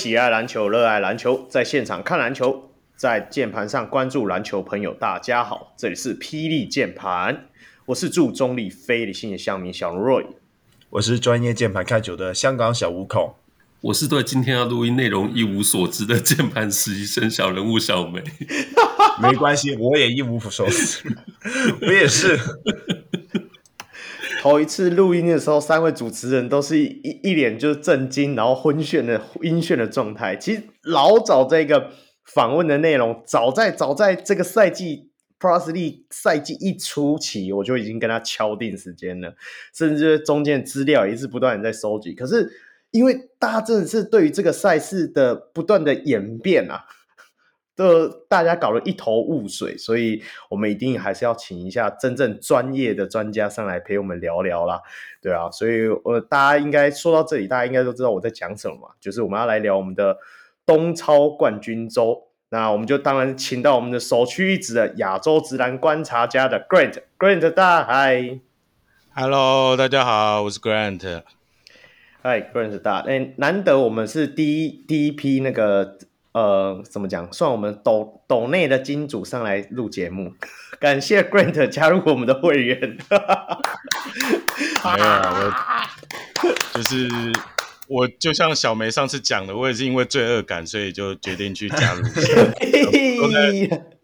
喜爱篮球、热爱篮球，在现场看篮球，在键盘上关注篮球朋友，大家好，这里是霹雳键盘，我是祝中立非理性的乡民小 Roy，我是专业键盘看球的香港小五孔，我是对 今天要录音内容一无所知的键盘实习生小人物小梅，没关系，我也一无所知，我也是。头一次录音的时候，三位主持人都是一一脸就是震惊，然后昏眩的晕眩的状态。其实老早这个访问的内容，早在早在这个赛季 Plus League 赛季一初期，我就已经跟他敲定时间了，甚至中间资料也是不断的在收集。可是因为大家真的是对于这个赛事的不断的演变啊。就大家搞得一头雾水，所以我们一定还是要请一下真正专业的专家上来陪我们聊聊啦，对啊，所以呃，大家应该说到这里，大家应该都知道我在讲什么嘛，就是我们要来聊我们的东超冠军周，那我们就当然请到我们的首屈一指的亚洲直男观察家的 Grant，Grant 大嗨，Hello，大家好，我是 Grant，嗨，Grant 大，哎，难得我们是第一第一批那个。呃，怎么讲？算我们斗斗内的金主上来录节目，感谢 Grant 加入我们的会员。没有啊，我 就是我，就像小梅上次讲的，我也是因为罪恶感，所以就决定去加入。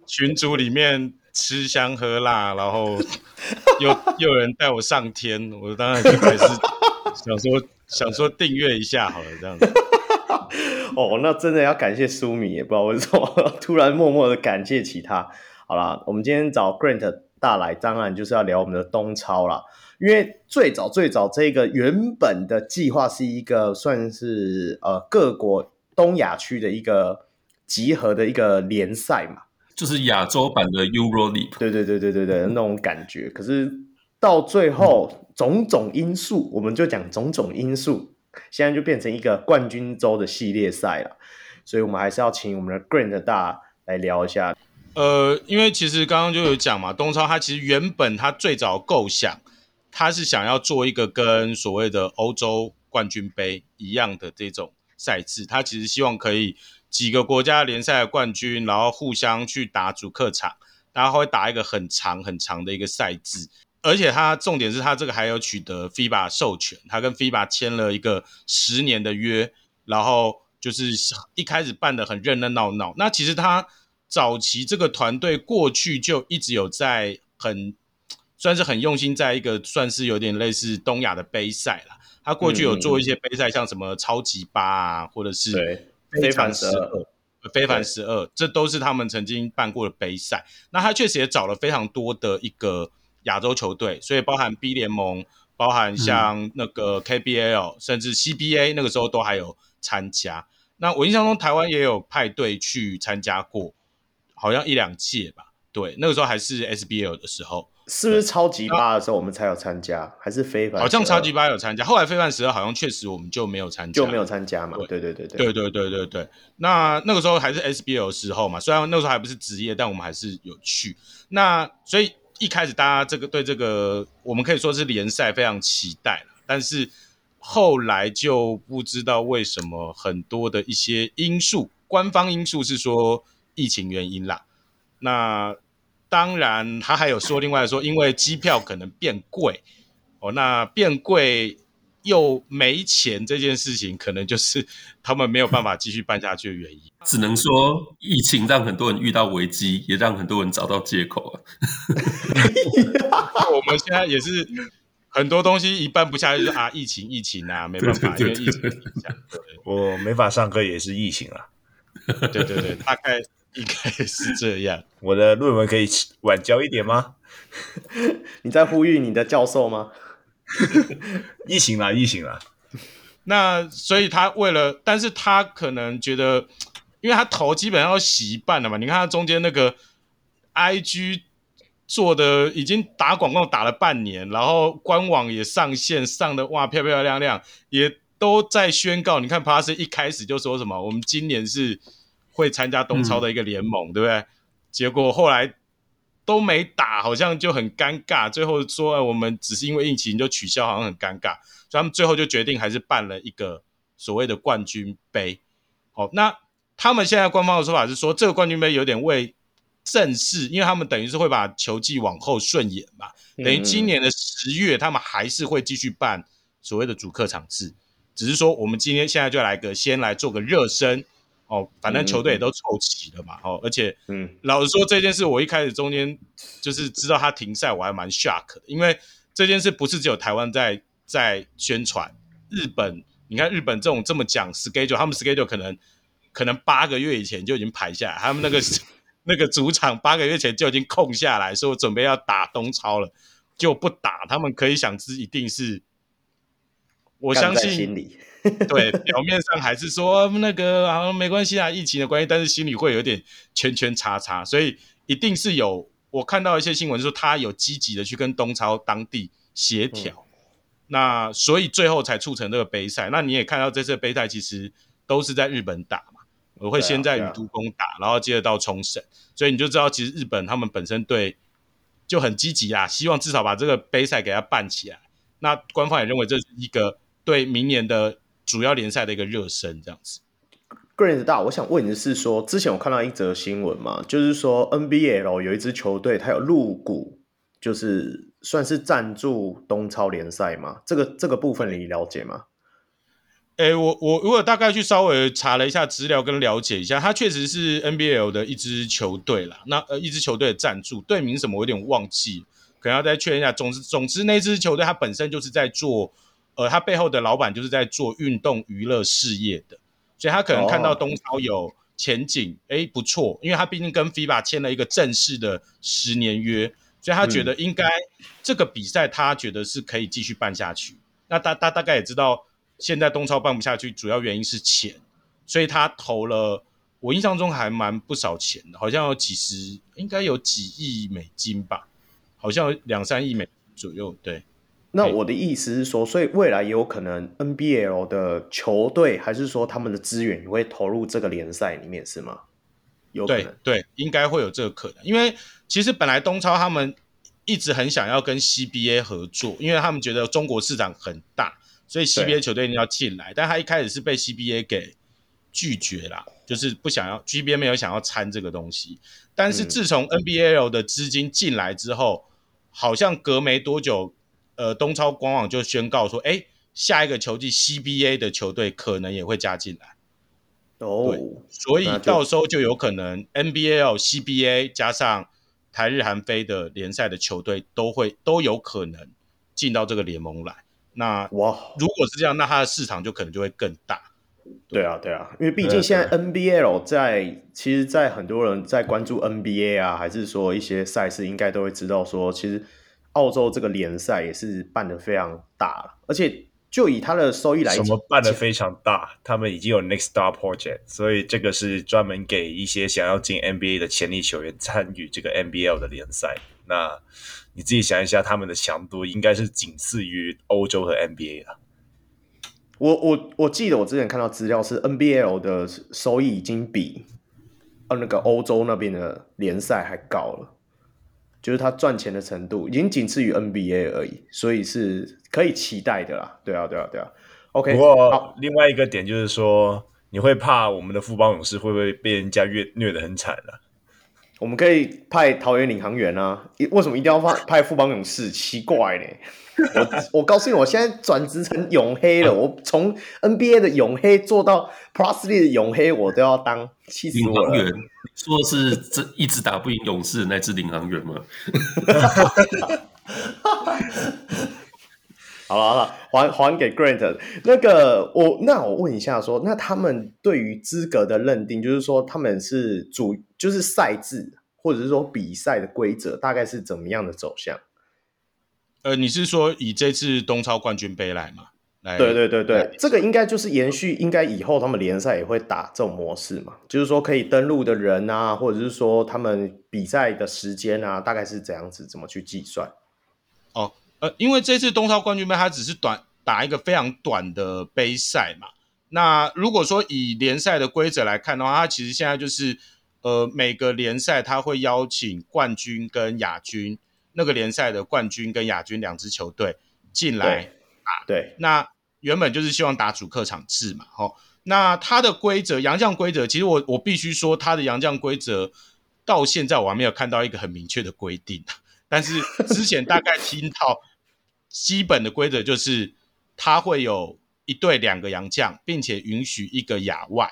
群组里面吃香喝辣，然后又 又有人带我上天，我当然就还是想说想说订阅一下好了，这样子。哦，那真的要感谢舒米，也不知道为什么 突然默默的感谢起他。好啦，我们今天找 Grant 大来，当然就是要聊我们的东超啦。因为最早最早这个原本的计划是一个算是呃各国东亚区的一个集合的一个联赛嘛，就是亚洲版的 Euro League。对对对对对对，那种感觉。可是到最后种种因素，我们就讲种种因素。现在就变成一个冠军周的系列赛了，所以我们还是要请我们的 Grant 大来聊一下。呃，因为其实刚刚就有讲嘛，东超它其实原本它最早构想，它是想要做一个跟所谓的欧洲冠军杯一样的这种赛制，它其实希望可以几个国家联赛的冠军，然后互相去打主客场，然后会打一个很长很长的一个赛制。而且他重点是他这个还有取得 FIBA 授权，他跟 FIBA 签了一个十年的约，然后就是一开始办的很热热闹闹。那其实他早期这个团队过去就一直有在很算是很用心，在一个算是有点类似东亚的杯赛啦。他过去有做一些杯赛，像什么超级八啊，或者是非凡十二、非凡十二，这都是他们曾经办过的杯赛。那他确实也找了非常多的一个。亚洲球队，所以包含 B 联盟，包含像那个 KBL，、嗯、甚至 CBA，那个时候都还有参加。那我印象中台湾也有派队去参加过，好像一两届吧。对，那个时候还是 SBL 的时候，是不是超级八的时候我们才有参加？还是非凡？好像超级八有参加，后来非凡十二好像确实我们就没有参加，就没有参加嘛。对对对对对对对对对。那那个时候还是 SBL 的时候嘛，虽然那个时候还不是职业，但我们还是有去。那所以。一开始大家这个对这个我们可以说是联赛非常期待了，但是后来就不知道为什么很多的一些因素，官方因素是说疫情原因啦。那当然他还有说另外说，因为机票可能变贵哦，那变贵。又没钱这件事情，可能就是他们没有办法继续办下去的原因。只能说，疫情让很多人遇到危机，也让很多人找到借口啊。我们现在也是很多东西一办不下去，就是啊，疫情，疫情啊，没办法，因为疫情影响。我没法上课也是疫情啊。对对对，大概应该是这样。我的论文可以晚交一点吗？你在呼吁你的教授吗？异形啦，异形啦。那所以他为了，但是他可能觉得，因为他头基本上要洗一半了嘛。你看他中间那个 IG 做的已经打广告打了半年，然后官网也上线上的哇漂漂亮亮，也都在宣告。你看 Plus 一开始就说什么，我们今年是会参加东超的一个联盟，对不对？结果后来都没打，好像就很尴尬。最后说，哎，我们只是因为疫情就取消，好像很尴尬。所以他们最后就决定还是办了一个所谓的冠军杯。哦，那他们现在官方的说法是说，这个冠军杯有点为正式，因为他们等于是会把球季往后顺延嘛，等于今年的十月他们还是会继续办所谓的主客场制，只是说我们今天现在就来个先来做个热身。哦，反正球队也都凑齐了嘛，哦，而且，嗯，老实说这件事，我一开始中间就是知道他停赛，我还蛮 shock 的，因为这件事不是只有台湾在在宣传，日本，你看日本这种这么讲 schedule，他们 schedule 可能可能八个月以前就已经排下来，他们那个 那个主场八个月前就已经空下来，说准备要打东超了，就不打，他们可以想知一定是，我相信。对，表面上还是说那个啊，没关系啊，疫情的关系，但是心里会有点圈圈叉叉，所以一定是有我看到一些新闻说他有积极的去跟东超当地协调，嗯、那所以最后才促成这个杯赛。那你也看到这次杯赛其实都是在日本打嘛，我会先在宇都宫打，然后接着到冲绳，所以你就知道其实日本他们本身对就很积极啊，希望至少把这个杯赛给它办起来。那官方也认为这是一个对明年的。主要联赛的一个热身，这样子。Grant 大，我想问你的是说，之前我看到一则新闻嘛，就是说 NBL 有一支球队，它有入股，就是算是赞助东超联赛嘛？这个这个部分你了解吗？诶、欸，我我如果大概去稍微查了一下资料跟了解一下，它确实是 NBL 的一支球队啦。那呃，一支球队的赞助队名什么，我有点忘记，可能要再确认一下。总之，总之那支球队它本身就是在做。呃，他背后的老板就是在做运动娱乐事业的，所以他可能看到东超有前景，哎、oh. 不错，因为他毕竟跟 FIBA 签了一个正式的十年约，所以他觉得应该这个比赛他觉得是可以继续办下去。嗯、那大大大概也知道，现在东超办不下去，主要原因是钱，所以他投了，我印象中还蛮不少钱的，好像有几十，应该有几亿美金吧，好像有两三亿美金左右，对。那我的意思是说，所以未来有可能 NBL 的球队，还是说他们的资源也会投入这个联赛里面，是吗？有可能，对对，应该会有这个可能。因为其实本来东超他们一直很想要跟 CBA 合作，因为他们觉得中国市场很大，所以 CBA 球队一定要进来。但他一开始是被 CBA 给拒绝了，就是不想要 CBA 没有想要参这个东西。但是自从 NBL 的资金进来之后，嗯、好像隔没多久。呃，东超官网就宣告说，哎，下一个球季 CBA 的球队可能也会加进来。哦，所以到时候就有可能 NBL、CBA 加上台日韩非的联赛的球队都会都有可能进到这个联盟来。那哇，如果是这样，那它的市场就可能就会更大。对啊，对啊，因为毕竟现在 NBL 在，其实，在很多人在关注 NBA 啊，还是说一些赛事，应该都会知道说，其实。澳洲这个联赛也是办的非常大，而且就以他的收益来讲，什么办的非常大？他们已经有 Next Star Project，所以这个是专门给一些想要进 NBA 的潜力球员参与这个 NBL 的联赛。那你自己想一下，他们的强度应该是仅次于欧洲和 NBA 了。我我我记得我之前看到资料是 NBL 的收益已经比呃那个欧洲那边的联赛还高了。就是他赚钱的程度已经仅次于 NBA 而已，所以是可以期待的啦。对啊，对啊，对啊。OK。不过另外一个点就是说，你会怕我们的富邦勇士会不会被人家虐虐得很惨了？我们可以派桃园领航员啊，为什么一定要派派富邦勇士？奇怪呢。我我告诉你，我现在转职成永黑了。我从 NBA 的永黑做到 Plus League 的永黑，我都要当。气死我了！领航员，说的是这一直打不赢勇士的那只领航员吗？好了好了，还还给 Grant 那个我那我问一下说，那他们对于资格的认定，就是说他们是主就是赛制，或者是说比赛的规则，大概是怎么样的走向？呃，你是说以这次东超冠军杯来吗？来，对对对对，这个应该就是延续，应该以后他们联赛也会打这种模式嘛，就是说可以登录的人啊，或者是说他们比赛的时间啊，大概是怎样子，怎么去计算？哦，呃，因为这次东超冠军杯它只是短打一个非常短的杯赛嘛，那如果说以联赛的规则来看的话，它其实现在就是呃，每个联赛它会邀请冠军跟亚军，那个联赛的冠军跟亚军两支球队进来打。对，那原本就是希望打主客场制嘛，齁。那它的规则，洋将规则，其实我我必须说，它的洋将规则到现在我还没有看到一个很明确的规定。但是之前大概听到基本的规则就是，它会有一队两个洋将，并且允许一个亚外，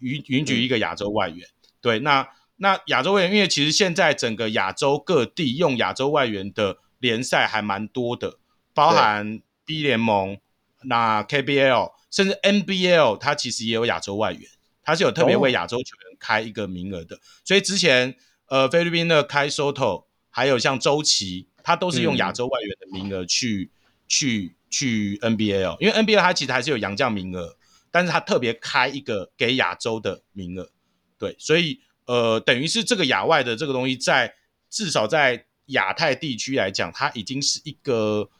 允允许一个亚洲外援。嗯、对，那那亚洲外援，因为其实现在整个亚洲各地用亚洲外援的联赛还蛮多的，包含 B 联盟，那 KBL。甚至 NBL 它其实也有亚洲外援，它是有特别为亚洲球员开一个名额的。Oh. 所以之前呃菲律宾的 Kai Sotto，还有像周琦，他都是用亚洲外援的名额去、嗯、去去 NBA 哦因为 NBA 它其实还是有洋将名额，但是他特别开一个给亚洲的名额。对，所以呃等于是这个亚外的这个东西在，在至少在亚太地区来讲，它已经是一个。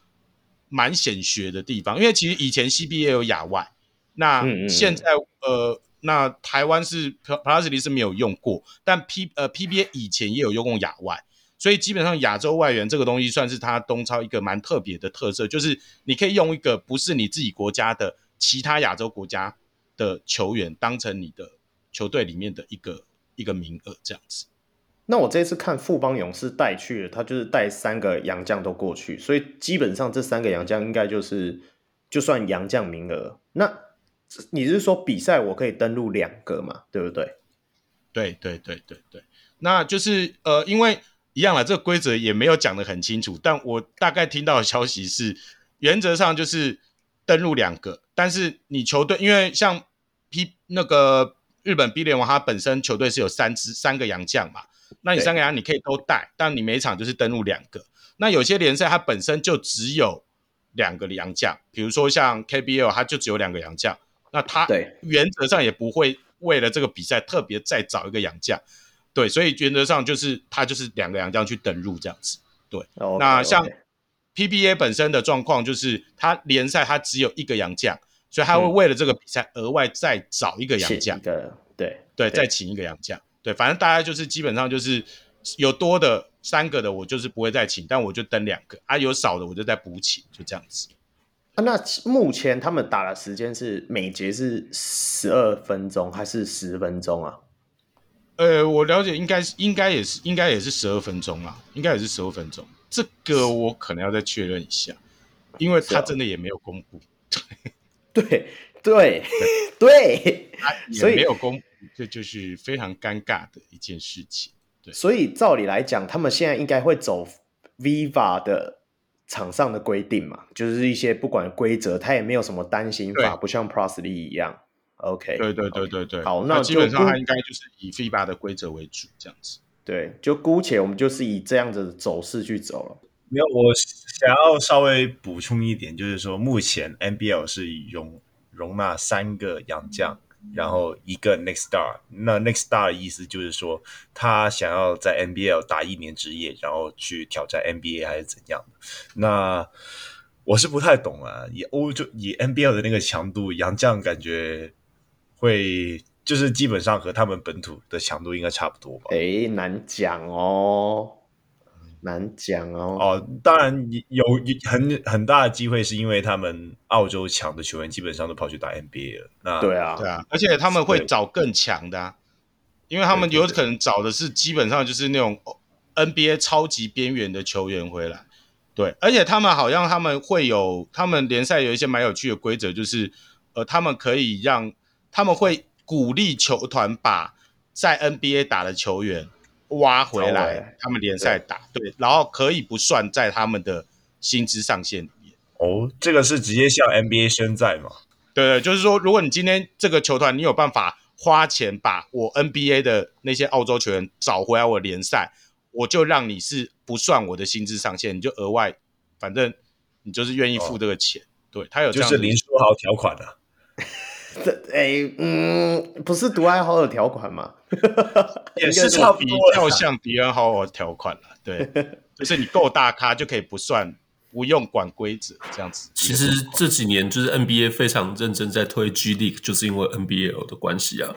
蛮显学的地方，因为其实以前 CBA 有亚外，那现在呃，那台湾是里是没有用过，但 P 呃 PBA 以前也有用过亚外，所以基本上亚洲外援这个东西算是它东超一个蛮特别的特色，就是你可以用一个不是你自己国家的其他亚洲国家的球员当成你的球队里面的一个一个名额这样子。那我这次看富邦勇士带去了，他就是带三个洋将都过去，所以基本上这三个洋将应该就是就算洋将名额。那你是说比赛我可以登录两个嘛？对不对？对对对对对，那就是呃，因为一样了，这个规则也没有讲得很清楚，但我大概听到的消息是，原则上就是登录两个，但是你球队因为像 P 那个日本 B 联盟，它本身球队是有三支三个洋将嘛。那你三个洋你可以都带，但你每场就是登录两个。那有些联赛它本身就只有两个洋将，比如说像 KBL，它就只有两个洋将。那它原则上也不会为了这个比赛特别再找一个洋将，对，所以原则上就是它就是两个洋将去登入这样子。对，okay, 那像 PBA 本身的状况就是它联赛它只有一个洋将，所以他会为了这个比赛额外再找一个洋将，对对，对，再请一个洋将。对，反正大家就是基本上就是有多的三个的，我就是不会再请，但我就登两个啊；有少的我就再补请，就这样子。啊，那目前他们打的时间是每节是十二分钟还是十分钟啊？呃，我了解应该是应该也是应该也是十二分钟啦，应该也是十二分钟。这个我可能要再确认一下，因为他真的也没有公布。对对 对对，所以没有公布。这就是非常尴尬的一件事情，对。所以照理来讲，他们现在应该会走 Viva 的场上的规定嘛，就是一些不管规则，他也没有什么单行法，不像 League 一样。OK，对对对对对。好，那基本上它应该就是以 FIBA 的规则为主，这样子。对，就姑且我们就是以这样子的走势去走了。没有，我想要稍微补充一点，就是说目前 NBL 是容容纳三个洋将。然后一个 Next Star，那 Next Star 的意思就是说，他想要在 NBL 打一年职业，然后去挑战 NBA 还是怎样的？那我是不太懂啊。以欧洲以 NBL 的那个强度，洋将感觉会就是基本上和他们本土的强度应该差不多吧？诶，难讲哦。难讲哦。哦，当然有很很大的机会，是因为他们澳洲强的球员基本上都跑去打 NBA 了。那对啊，对啊，而且他们会找更强的啊，因为他们有可能找的是基本上就是那种 NBA 超级边缘的球员回来。对，而且他们好像他们会有，他们联赛有一些蛮有趣的规则，就是呃，他们可以让他们会鼓励球团把在 NBA 打的球员。挖回来，他们联赛打对，对，然后可以不算在他们的薪资上限里面。哦，这个是直接向 NBA 宣战吗？对对，就是说，如果你今天这个球团你有办法花钱把我 NBA 的那些澳洲球员找回来我联赛，我就让你是不算我的薪资上限，你就额外，反正你就是愿意付这个钱。哦、对他有就是林书豪条款的、啊。这哎嗯，不是独爱好友条款吗？也是差比较像迪恩豪尔条款了。对，就是你够大咖就可以不算，不用管规则这样子。其实这几年就是 NBA 非常认真在推 G League，就是因为 NBL 的关系啊。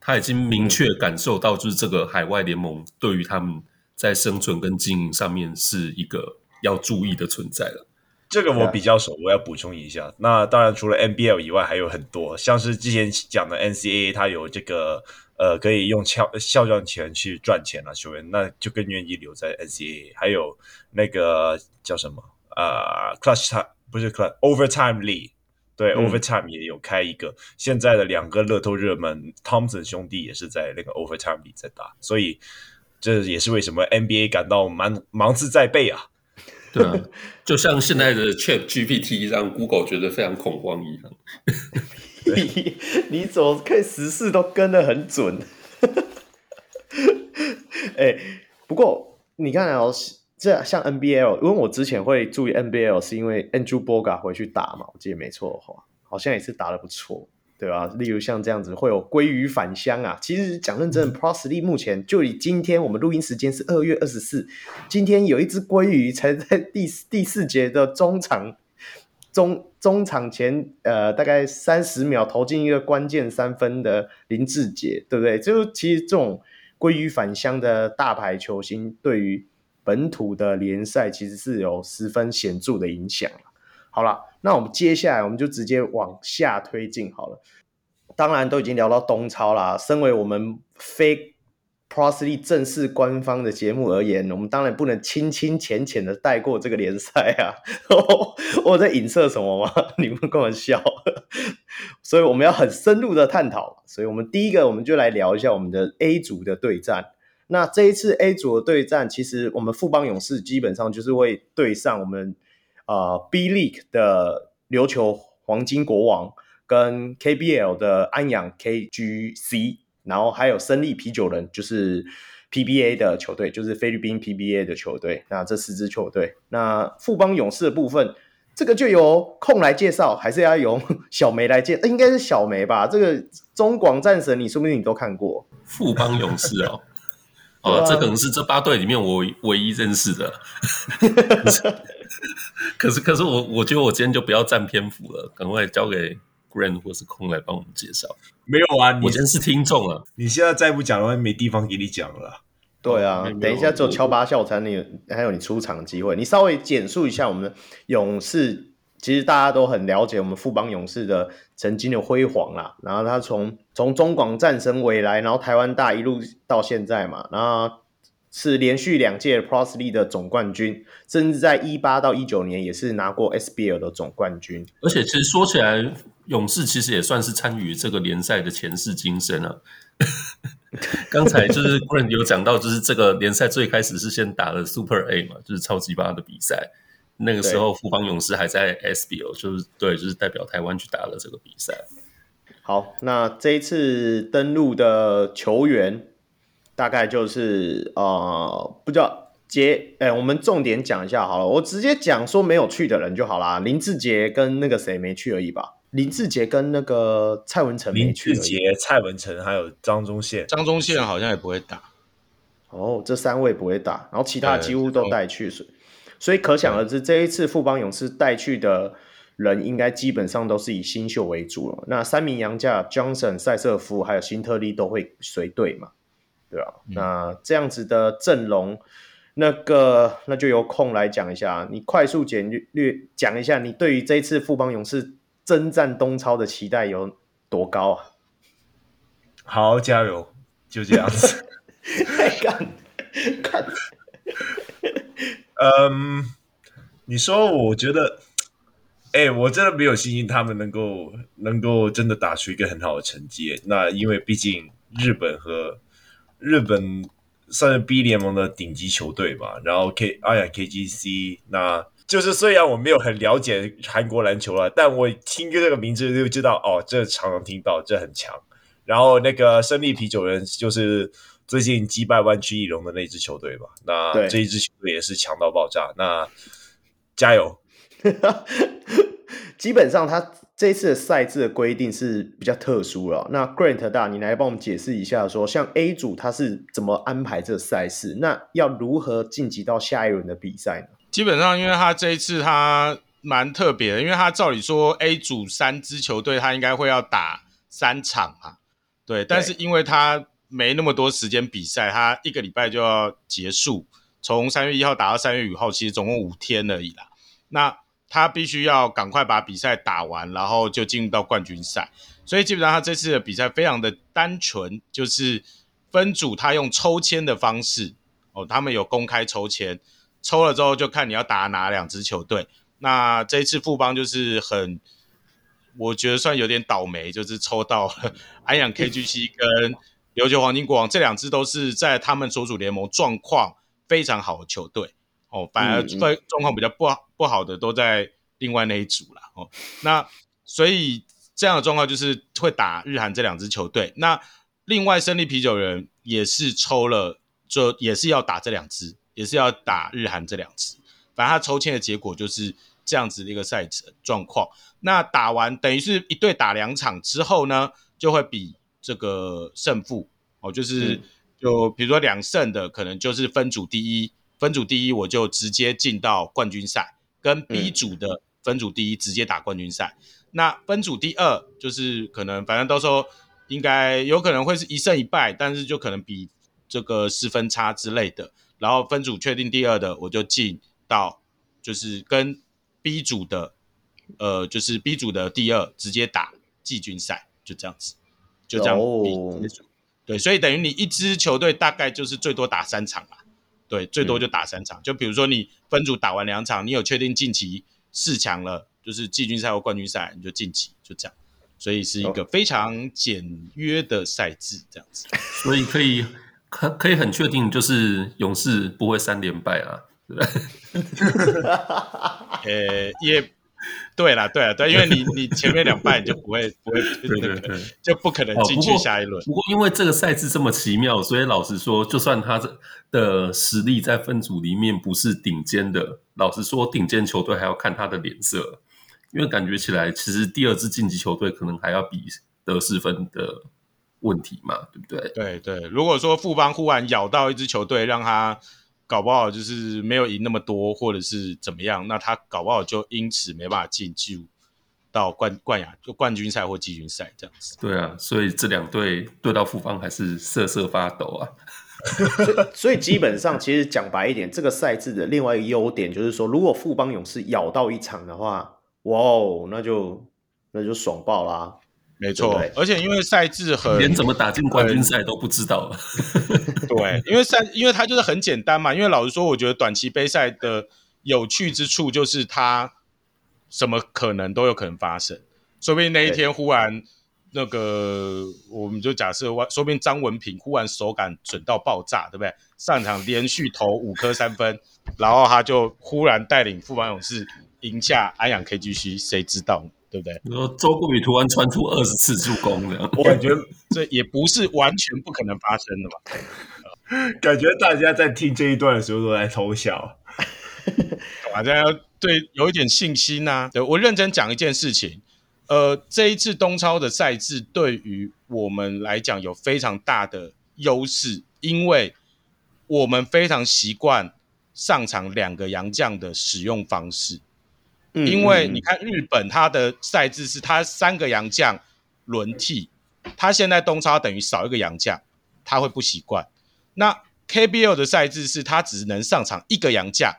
他已经明确感受到，就是这个海外联盟对于他们在生存跟经营上面是一个要注意的存在了。这个我比较熟，我要补充一下。那当然，除了 NBL 以外，还有很多，像是之前讲的 NCAA，它有这个呃，可以用肖肖像权去赚钱啊球员，那就更愿意留在 NCAA。还有那个叫什么呃，Clutch Time 不是 Clutch Overtime League，对、嗯、Overtime 也有开一个。现在的两个乐透热门 Thompson 兄弟也是在那个 Overtime League 在打，所以这也是为什么 NBA 感到蛮芒刺在背啊。对啊，就像现在的 Chat GPT 让 Google 觉得非常恐慌一样。你你怎么可以时事都跟得很准？哎、欸，不过你看哦，这像 NBL，因为我之前会注意 NBL，是因为 Andrew Bogut 回去打嘛，我记得没错的话，好像也是打的不错。对吧？例如像这样子会有鲑鱼返乡啊。其实讲认真，Pro League 目前就以今天我们录音时间是二月二十四，今天有一只鲑鱼才在第第四节的中场中中场前呃大概三十秒投进一个关键三分的林志杰，对不对？就其实这种鲑鱼返乡的大牌球星，对于本土的联赛其实是有十分显著的影响。好了，那我们接下来我们就直接往下推进好了。当然都已经聊到东超啦，身为我们非 ProSLy 正式官方的节目而言，我们当然不能轻轻浅浅的带过这个联赛啊。我在影射什么吗？你们跟我笑。所以我们要很深入的探讨。所以我们第一个，我们就来聊一下我们的 A 组的对战。那这一次 A 组的对战，其实我们富邦勇士基本上就是会对上我们。呃，B League 的琉球黄金国王跟 KBL 的安阳 KGC，然后还有胜利啤酒人，就是 PBA 的球队，就是菲律宾 PBA 的球队。那这四支球队，那富邦勇士的部分，这个就由空来介绍，还是要由 小梅来介？应该是小梅吧？这个中广战神，你说不定你都看过。富邦勇士哦，哦，这可能是这八队里面我唯一认识的。可是，可是我我觉得我今天就不要占篇幅了，赶快交给 Grand 或是空来帮我们介绍。没有啊，我今天是听众啊。你现在再不讲的话，没地方给你讲了。对啊，哦、等一下只有敲八笑才能有，还有你出场的机会。你稍微简述一下我们的勇士，其实大家都很了解我们富邦勇士的曾经的辉煌啦。然后他从从中广战神回来，然后台湾大一路到现在嘛，然后。是连续两届 p r o s l e y 的总冠军，甚至在一八到一九年也是拿过 SBL 的总冠军。而且，其实说起来，勇士其实也算是参与这个联赛的前世今生啊。刚才就是 Grant 有讲到，就是这个联赛最开始是先打了 Super A 嘛，就是超级八的比赛。那个时候，富邦勇士还在 SBL，就是对，就是代表台湾去打了这个比赛。好，那这一次登陆的球员。大概就是呃，不知道杰，哎、欸，我们重点讲一下好了，我直接讲说没有去的人就好啦。林志杰跟那个谁没去而已吧？林志杰跟那个蔡文成没去。林志杰、蔡文成还有张宗宪，张宗宪好像也不会打。哦，这三位不会打，然后其他几乎都带去，所以可想而知，这一次富邦勇士带去的人应该基本上都是以新秀为主了。那三名洋将 Johnson、塞瑟夫还有辛特利都会随队嘛？对啊，那这样子的阵容，那个那就由空来讲一下，你快速简略讲一下，你对于这一次富邦勇士征战东超的期待有多高啊？好，加油，就这样子。看，看，嗯，你说，我觉得，哎、我真的没有信心他们能够能够真的打出一个很好的成绩。那因为毕竟日本和日本算是 B 联盟的顶级球队吧，然后 K 阿雅 KGC，那就是虽然我没有很了解韩国篮球了，但我听这个名字就知道哦，这常常听到，这很强。然后那个胜利啤酒人就是最近击败湾区翼龙的那支球队吧，那这一支球队也是强到爆炸，那加油！基本上他。这一次的赛制的规定是比较特殊了。那 Grant 大，你来帮我们解释一下说，说像 A 组他是怎么安排这赛事？那要如何晋级到下一轮的比赛呢？基本上，因为他这一次他蛮特别的，因为他照理说 A 组三支球队他应该会要打三场啊。对，但是因为他没那么多时间比赛，他一个礼拜就要结束，从三月一号打到三月五号，其实总共五天而已啦。那他必须要赶快把比赛打完，然后就进入到冠军赛。所以基本上他这次的比赛非常的单纯，就是分组他用抽签的方式哦，他们有公开抽签，抽了之后就看你要打哪两支球队。那这一次富邦就是很。我觉得算有点倒霉，就是抽到了 安阳 KGC 跟琉球黄金国王这两支都是在他们所属联盟状况非常好的球队哦，反而状况比较不好不好的都在另外那一组了哦。那所以这样的状况就是会打日韩这两支球队。那另外胜利啤酒人也是抽了，就也是要打这两支，也是要打日韩这两支。反正他抽签的结果就是这样子的一个赛程状况。那打完等于是一队打两场之后呢，就会比这个胜负哦，就是就比如说两胜的可能就是分组第一，分组第一我就直接进到冠军赛，跟 B 组的分组第一直接打冠军赛。那分组第二就是可能反正到时候应该有可能会是一胜一败，但是就可能比这个失分差之类的。然后分组确定第二的我就进到就是跟 B 组的。呃，就是 B 组的第二直接打季军赛，就这样子，就这样比结束。对，所以等于你一支球队大概就是最多打三场吧，对，最多就打三场。嗯、就比如说你分组打完两场，你有确定晋级四强了，就是季军赛或冠军赛，你就晋级，就这样。所以是一个非常简约的赛制，这样子。所以可以可可以很确定，就是勇士不会三连败啊，对不对？呃，也。对啦，对啦，对，因为你你前面两败你就不会不会，对对对，就不可能进去下一轮。不过因为这个赛制这么奇妙，所以老实说，就算他的实力在分组里面不是顶尖的，老实说，顶尖球队还要看他的脸色，因为感觉起来，其实第二支晋级球队可能还要比得失分的问题嘛，对不对？对对，如果说富邦忽然咬到一支球队，让他。搞不好就是没有赢那么多，或者是怎么样，那他搞不好就因此没办法进入到冠冠亚就冠军赛或季军赛这样子。对啊，所以这两队对到富邦还是瑟瑟发抖啊。所以，所以基本上其实讲白一点，这个赛制的另外一个优点就是说，如果富邦勇士咬到一场的话，哇哦，那就那就爽爆啦。没错，对对，而且因为赛制很连怎么打进冠军赛都不知道。对，因为赛，因为它就是很简单嘛。因为老实说，我觉得短期杯赛的有趣之处就是它什么可能都有可能发生。说不定那一天忽然那个，我们就假设，说不定张文平忽然手感准到爆炸，对不对？上场连续投五颗三分，然后他就忽然带领富邦勇士赢下安阳 KGC，谁知道？对不对？你说周国宇突然传出二十次助攻这样，我感觉这也不是完全不可能发生的吧。感觉大家在听这一段的时候都在偷笑，大家要对有一点信心呐、啊。对，我认真讲一件事情，呃，这一次东超的赛制对于我们来讲有非常大的优势，因为我们非常习惯上场两个洋将的使用方式。因为你看日本，它的赛制是它三个洋将轮替，它现在东超等于少一个洋将，他会不习惯。那 KBL 的赛制是他只能上场一个洋将，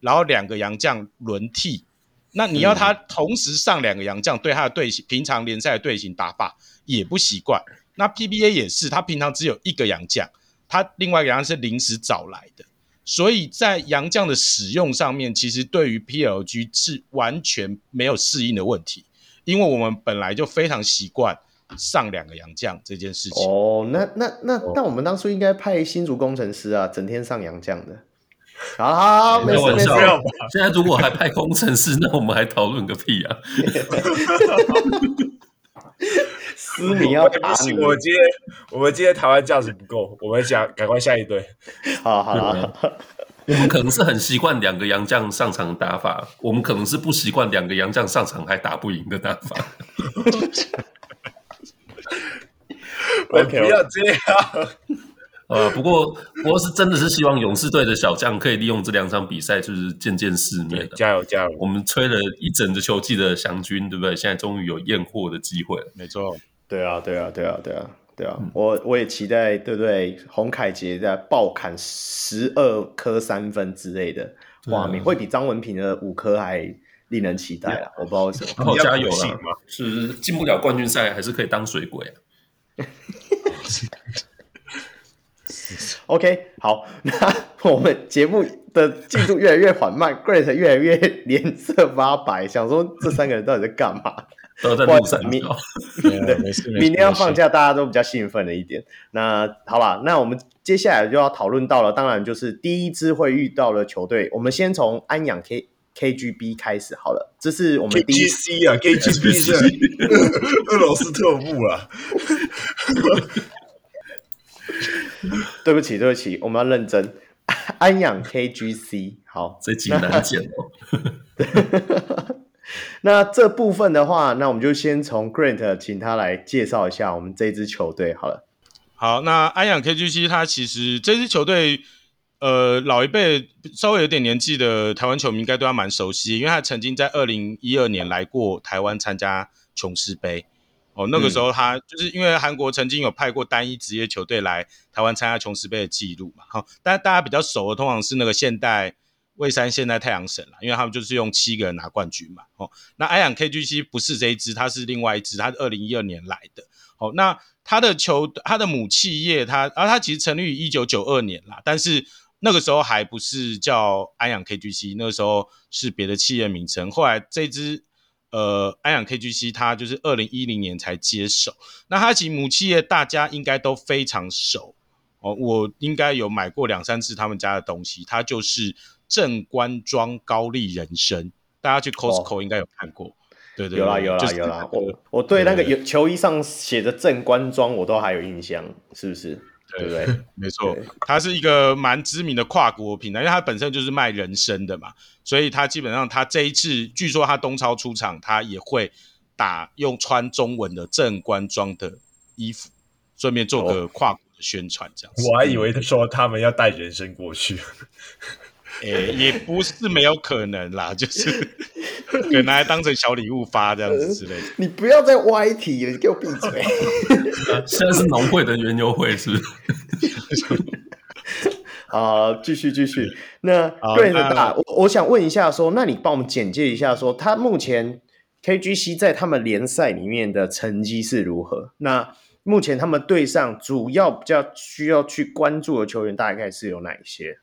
然后两个洋将轮替。那你要他同时上两个洋将，对他的队形平常联赛的队形打法也不习惯。那 PBA 也是，他平常只有一个洋将，他另外一个洋将是临时找来的。所以在洋将的使用上面，其实对于 PLG 是完全没有适应的问题，因为我们本来就非常习惯上两个洋将这件事情。哦，那那那那我们当初应该派新竹工程师啊，整天上洋将的。好好，没有玩笑。现在如果还派工程师，那我们还讨论个屁啊！思明要打你，我今天我们今天台湾价值不够，我们想赶快下一队。好好好，我们可能是很习惯两个洋将上场打法，我们可能是不习惯两个洋将上场还打不赢的打法。我不要这样。呃，不过，不过是真的是希望勇士队的小将可以利用这两场比赛，就是见见世面。加油，加油！我们吹了一整个球季的翔军，对不对？现在终于有验货的机会了。没错。对啊，对啊，对啊，对啊，对啊，我我也期待，对不对？洪凯杰在爆砍十二颗三分之类的画面，会比张文平的五颗还令人期待了。我不知道为什么，加油了，是进不了冠军赛，还是可以当水鬼啊 ？OK，好，那我们节目的进度越来越缓慢，Great 越来越脸色发白，想说这三个人到底在干嘛？都在路上，明 对，明天要放假，大家都比较兴奋了一点。那好吧，那我们接下来就要讨论到了，当然就是第一支会遇到的球队。我们先从安养 K KGB 开始好了，这是我们第一 KGC 啊，KGB 是俄罗斯特务啊。对不起，对不起，我们要认真。安养 KGC，好，这集难剪哦。那这部分的话，那我们就先从 Grant 请他来介绍一下我们这支球队好了。好，那安养 KGC 他其实这支球队，呃，老一辈稍微有点年纪的台湾球迷应该对他蛮熟悉，因为他曾经在二零一二年来过台湾参加琼斯杯。哦，那个时候他就是因为韩国曾经有派过单一职业球队来台湾参加琼斯杯的记录嘛。好，但大家比较熟的通常是那个现代。蔚山现代太阳神了，因为他们就是用七个人拿冠军嘛。哦，那安养 KGC 不是这一支，它是另外一支，它是二零一二年来的。哦，那他的球，他的母企业，他啊，他其实成立于一九九二年啦，但是那个时候还不是叫安阳 KGC，那个时候是别的企业名称。后来这支呃安养 KGC，它就是二零一零年才接手。那哈其实母企业大家应该都非常熟哦，我应该有买过两三次他们家的东西，它就是。正官庄高丽人参，大家去 Costco 应该有看过，哦、对，对对，有啦有啦、就是、有啦。我我对那个有球衣上写的正官庄，我都还有印象，是不是？对不对？没错，它是一个蛮知名的跨国品牌，因为它本身就是卖人参的嘛，所以它基本上它这一次，据说它东超出场，它也会打用穿中文的正官装的衣服，顺便做个跨国的宣传，这样子。我还以为他说他们要带人参过去。诶、欸，也不是没有可能啦，就是 可能拿来当成小礼物发这样子之类的。呃、你不要再歪题了，你给我闭嘴！现在是农会的园游会是不是？好，继续继续。那对的大，我我想问一下说，说那你帮我们简介一下说，说他目前 KGC 在他们联赛里面的成绩是如何？那目前他们队上主要比较需要去关注的球员大概是有哪一些？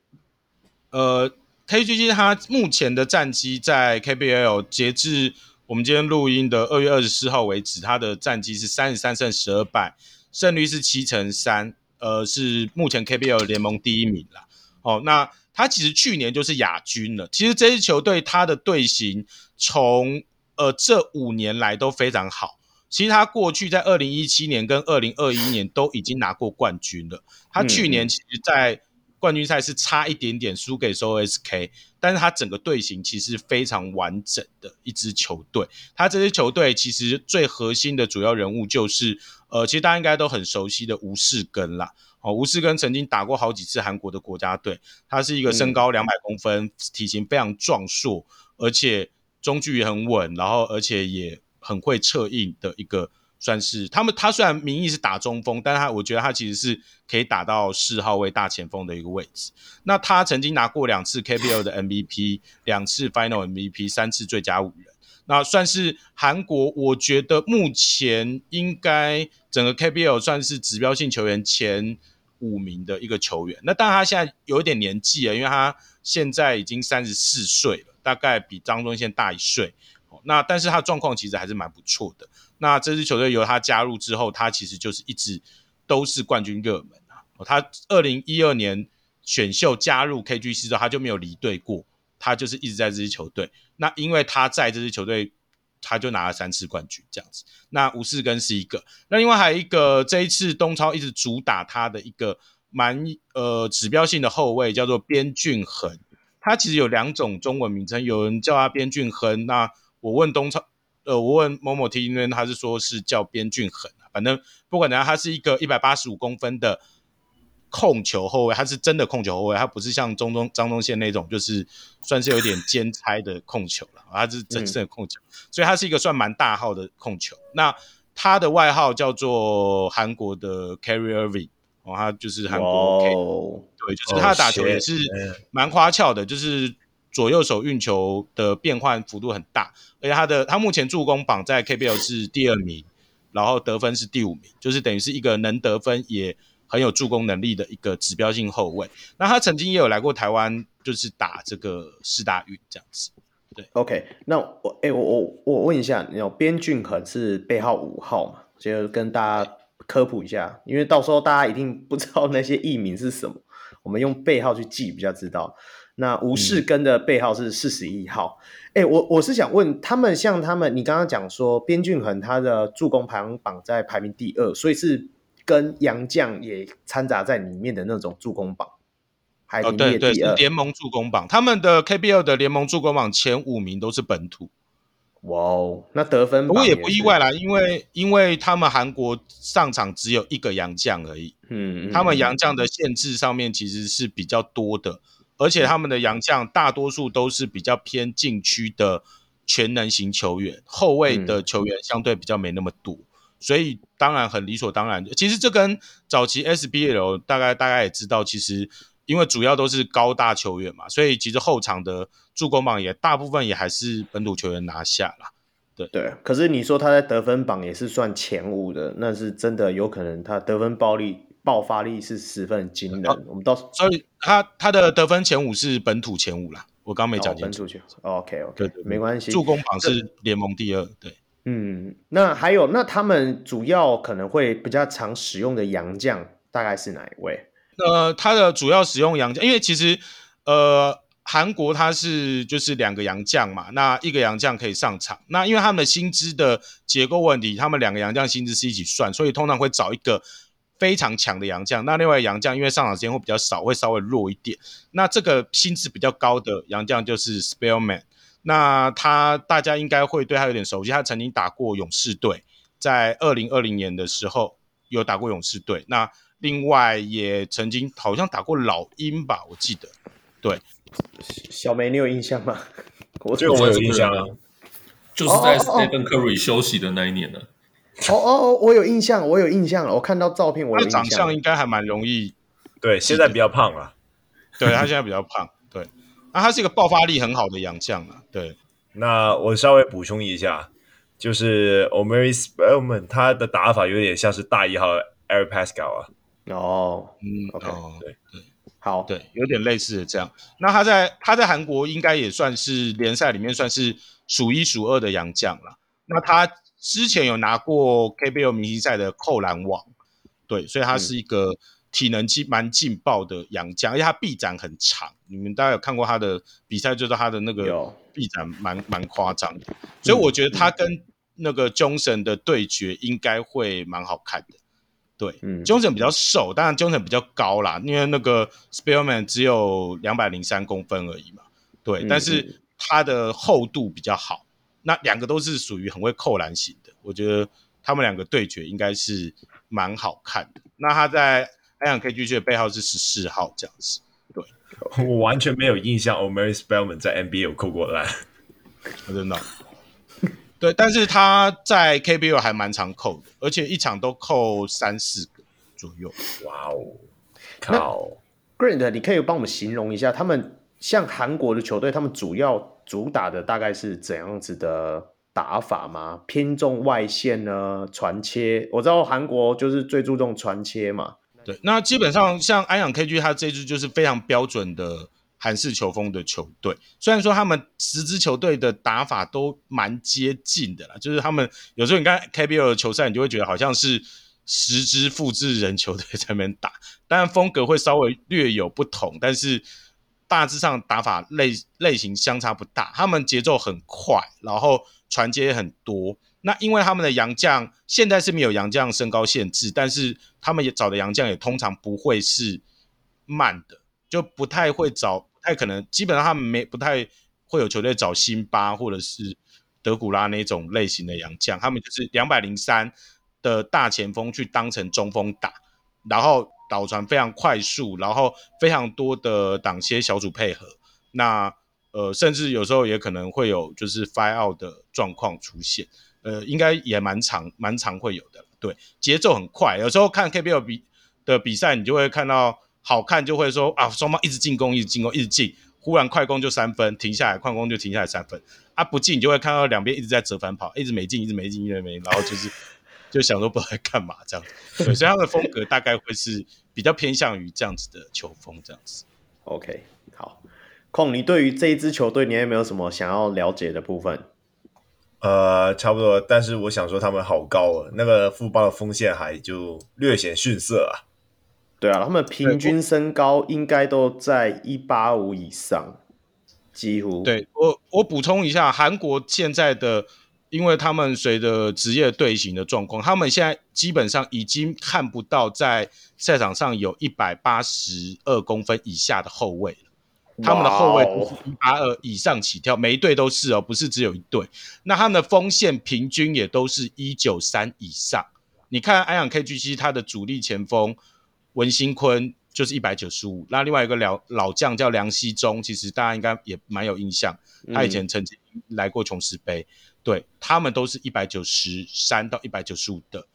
呃，KGC 他目前的战绩在 KBL 截至我们今天录音的二月二十四号为止，他的战绩是三十三胜十二败，胜率是七成三，呃，是目前 KBL 联盟第一名啦。哦，那他其实去年就是亚军了。其实这支球队他的队形从呃这五年来都非常好。其实他过去在二零一七年跟二零二一年都已经拿过冠军了。他去年其实，在冠军赛是差一点点输给 SOSK，但是他整个队形其实非常完整的一支球队。他这支球队其实最核心的主要人物就是，呃，其实大家应该都很熟悉的吴世根啦。哦，吴世根曾经打过好几次韩国的国家队，他是一个身高两百公分、嗯，体型非常壮硕，而且中距也很稳，然后而且也很会策应的一个。算是他们，他虽然名义是打中锋，但他我觉得他其实是可以打到四号位大前锋的一个位置。那他曾经拿过两次 KBL 的 MVP，两次 Final MVP，三次最佳五人。那算是韩国，我觉得目前应该整个 KBL 算是指标性球员前五名的一个球员。那当然他现在有一点年纪了，因为他现在已经三十四岁了，大概比张忠宪大一岁。那但是他状况其实还是蛮不错的。那这支球队由他加入之后，他其实就是一直都是冠军热门啊。他二零一二年选秀加入 KGC 之后，他就没有离队过，他就是一直在这支球队。那因为他在这支球队，他就拿了三次冠军这样子。那吴世根是一个，那另外还有一个这一次东超一直主打他的一个蛮呃指标性的后卫，叫做边俊恒。他其实有两种中文名称，有人叫他边俊亨。那我问东超。呃，我问某某 T 那边，他是说是叫边俊恒啊。反正不管怎样，他是一个一百八十五公分的控球后卫，他是真的控球后卫，他不是像中中张宗宪那种，就是算是有点兼差的控球了。他是真正的控球，所以他是一个算蛮大号的控球。那他的外号叫做韩国的 Kyrie Irving 哦，他就是韩国 K，、wow. 对，就是他的打球也是蛮花俏的，就是左右手运球的变换幅度很大，而且他的他目前助攻榜在 KBL 是第二名，然后得分是第五名，就是等于是一个能得分也很有助攻能力的一个指标性后卫。那他曾经也有来过台湾，就是打这个四大运这样子。对，OK，那我哎、我我我问一下，有边俊衡是背号五号嘛？就跟大家科普一下，因为到时候大家一定不知道那些艺名是什么，我们用背号去记比较知道。那吴世根的背号是四十一号。哎、嗯欸，我我是想问他们，像他们，你刚刚讲说边俊恒他的助攻排行榜在排名第二，所以是跟杨绛也掺杂在里面的那种助攻榜。哦，对对，是联盟助攻榜，他们的 KBL 的联盟助攻榜前五名都是本土。哇哦，那得分不过也不意外啦，因为因为他们韩国上场只有一个洋将而已，嗯，他们洋将的限制上面其实是比较多的，而且他们的洋将大多数都是比较偏禁区的全能型球员，后卫的球员相对比较没那么多，所以当然很理所当然。其实这跟早期 SBL 大概大概也知道，其实。因为主要都是高大球员嘛，所以其实后场的助攻榜也大部分也还是本土球员拿下了。对对，可是你说他在得分榜也是算前五的，那是真的有可能他得分暴力爆发力是十分惊人。哦、我们到所以他他的得分前五是本土前五啦，我刚没讲清楚。哦、本土前 OK OK，对对没关系。助攻榜是联盟第二，对。嗯，那还有那他们主要可能会比较常使用的洋将大概是哪一位？呃，他的主要使用洋将，因为其实，呃，韩国他是就是两个洋将嘛，那一个洋将可以上场，那因为他们的薪资的结构问题，他们两个洋将薪资是一起算，所以通常会找一个非常强的洋将，那另外洋将因为上场时间会比较少，会稍微弱一点，那这个薪资比较高的洋将就是 Spellman，那他大家应该会对他有点熟悉，他曾经打过勇士队，在二零二零年的时候有打过勇士队，那。另外也曾经好像打过老鹰吧，我记得。对，小梅，你有印象吗？我这个我有印象啊，就是在 Stephen Curry 休息的那一年呢。哦哦哦，我有印象，我有印象了。我看到照片，我有印象。他长相应该还蛮容易。对，现在比较胖了。对，他现在比较胖。对，那他是一个爆发力很好的洋将啊。对，那我稍微补充一下，就是 Omari Spellman 他的打法有点像是大一号 Eric Paschall 啊。哦，嗯，OK，哦、对对，好，对，有点类似的这样。那他在他在韩国应该也算是联赛里面算是数一数二的洋将了。那他之前有拿过 KBL 明星赛的扣篮王，对，所以他是一个体能劲蛮劲爆的洋将，而且他臂展很长。你们大家有看过他的比赛，就知道他的那个臂展蛮蛮夸张的。所以我觉得他跟那个 Johnson 的对决应该会蛮好看的。对，嗯，Johnson 比较瘦，当然 Johnson 比较高啦，因为那个 Spellman 只有两百零三公分而已嘛。对，嗯、但是他的厚度比较好。那两个都是属于很会扣篮型的，我觉得他们两个对决应该是蛮好看的。那他在安阳 KGC 的背号是十四号这样子。对，我完全没有印象，Omari Spellman 在 NBA 有扣过篮，我真的。对，但是他在 KBL 还蛮常扣的，而且一场都扣三四个左右。哇哦，靠！Grant，你可以帮我们形容一下，他们像韩国的球队，他们主要主打的大概是怎样子的打法吗？偏重外线呢？传切？我知道韩国就是最注重传切嘛。对，那基本上像安阳 KG，他这支就是非常标准的。韩式球风的球队，虽然说他们十支球队的打法都蛮接近的啦，就是他们有时候你看 KBL 的球赛，你就会觉得好像是十支复制人球队在那边打，当然风格会稍微略有不同，但是大致上打法类类型相差不大。他们节奏很快，然后传接也很多。那因为他们的洋将现在是没有洋将身高限制，但是他们也找的洋将也通常不会是慢的，就不太会找。不太可能，基本上他们没不太会有球队找辛巴或者是德古拉那种类型的洋将，他们就是两百零三的大前锋去当成中锋打，然后导传非常快速，然后非常多的挡切小组配合，那呃甚至有时候也可能会有就是 fire out 的状况出现，呃，应该也蛮常蛮常会有的。对，节奏很快，有时候看 KBL 比的比赛，你就会看到好看，就会说啊，双方一直进攻，一直进攻，一直进，忽然快攻就三分，停下来，快攻就停下来三分，啊，不进你就会看到两边一直在折返跑，一直没进，一直没进，一直没，然后就是就想说不知道在干嘛这样子。对，所以他的风格大概会是比较偏向于这样子的球风这样子。OK，好，控，你对于这一支球队，你有没有什么想要了解的部分？呃，差不多，但是我想说他们好高啊，那个富邦的锋线还就略显逊色啊。对啊，他们平均身高应该都在一八五以上，几乎。对，我我补充一下，韩国现在的，因为他们随着职业队形的状况，他们现在基本上已经看不到在赛场上有一百八十二公分以下的后卫了。他们的后卫都是一八二以上起跳，每一队都是哦，不是只有一队。那他们的锋线平均也都是一九三以上。你看安阳 KGC 他的主力前锋。文新坤就是一百九十五，那另外一个老老将叫梁希忠，其实大家应该也蛮有印象，他以前曾经来过琼斯杯，对，他们都是一百九十三到一百九十五的，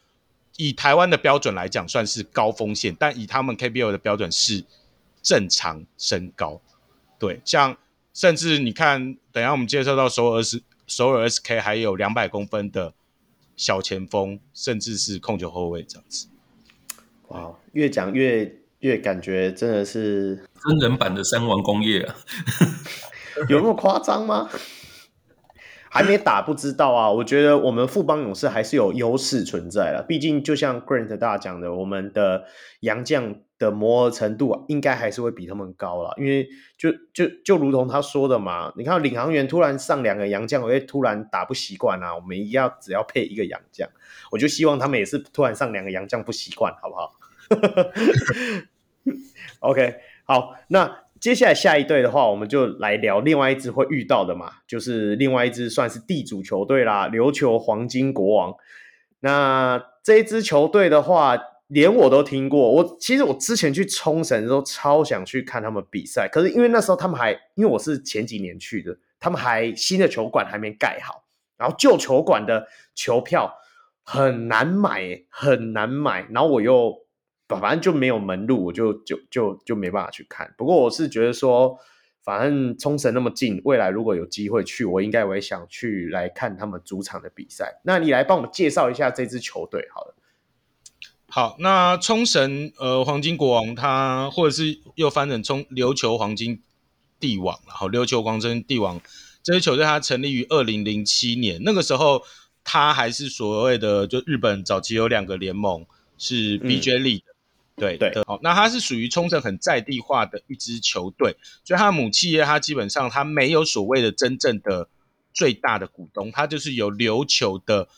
以台湾的标准来讲算是高风险，但以他们 KBL 的标准是正常身高，对，像甚至你看，等一下我们介绍到首尔 S 首尔 SK 还有两百公分的小前锋，甚至是控球后卫这样子。哇，越讲越越感觉真的是真人版的三王工业啊，有那么夸张吗？还没打不知道啊。我觉得我们富邦勇士还是有优势存在了，毕竟就像 Grant 大讲的，我们的洋将的磨合程度应该还是会比他们高了。因为就就就如同他说的嘛，你看领航员突然上两个洋将，我会突然打不习惯啊。我们要只要配一个洋将。我就希望他们也是突然上两个洋将不习惯，好不好？OK，好，那接下来下一队的话，我们就来聊另外一支会遇到的嘛，就是另外一支算是地主球队啦，琉球黄金国王。那这一支球队的话，连我都听过。我其实我之前去冲绳的时候，超想去看他们比赛，可是因为那时候他们还，因为我是前几年去的，他们还新的球馆还没盖好，然后旧球馆的球票。很难买，很难买，然后我又反正就没有门路，我就就就就没办法去看。不过我是觉得说，反正冲绳那么近，未来如果有机会去，我应该我也想去来看他们主场的比赛。那你来帮我们介绍一下这支球队好了。好，那冲绳呃黄金国王，他或者是又翻成冲琉球黄金帝王，然后琉球黄金帝王这支球队，它成立于二零零七年，那个时候。他还是所谓的，就日本早期有两个联盟是 BJ League 的，嗯、对对。好，那他是属于冲绳很在地化的一支球队，所以他的母企业，他基本上他没有所谓的真正的最大的股东，他就是有琉球的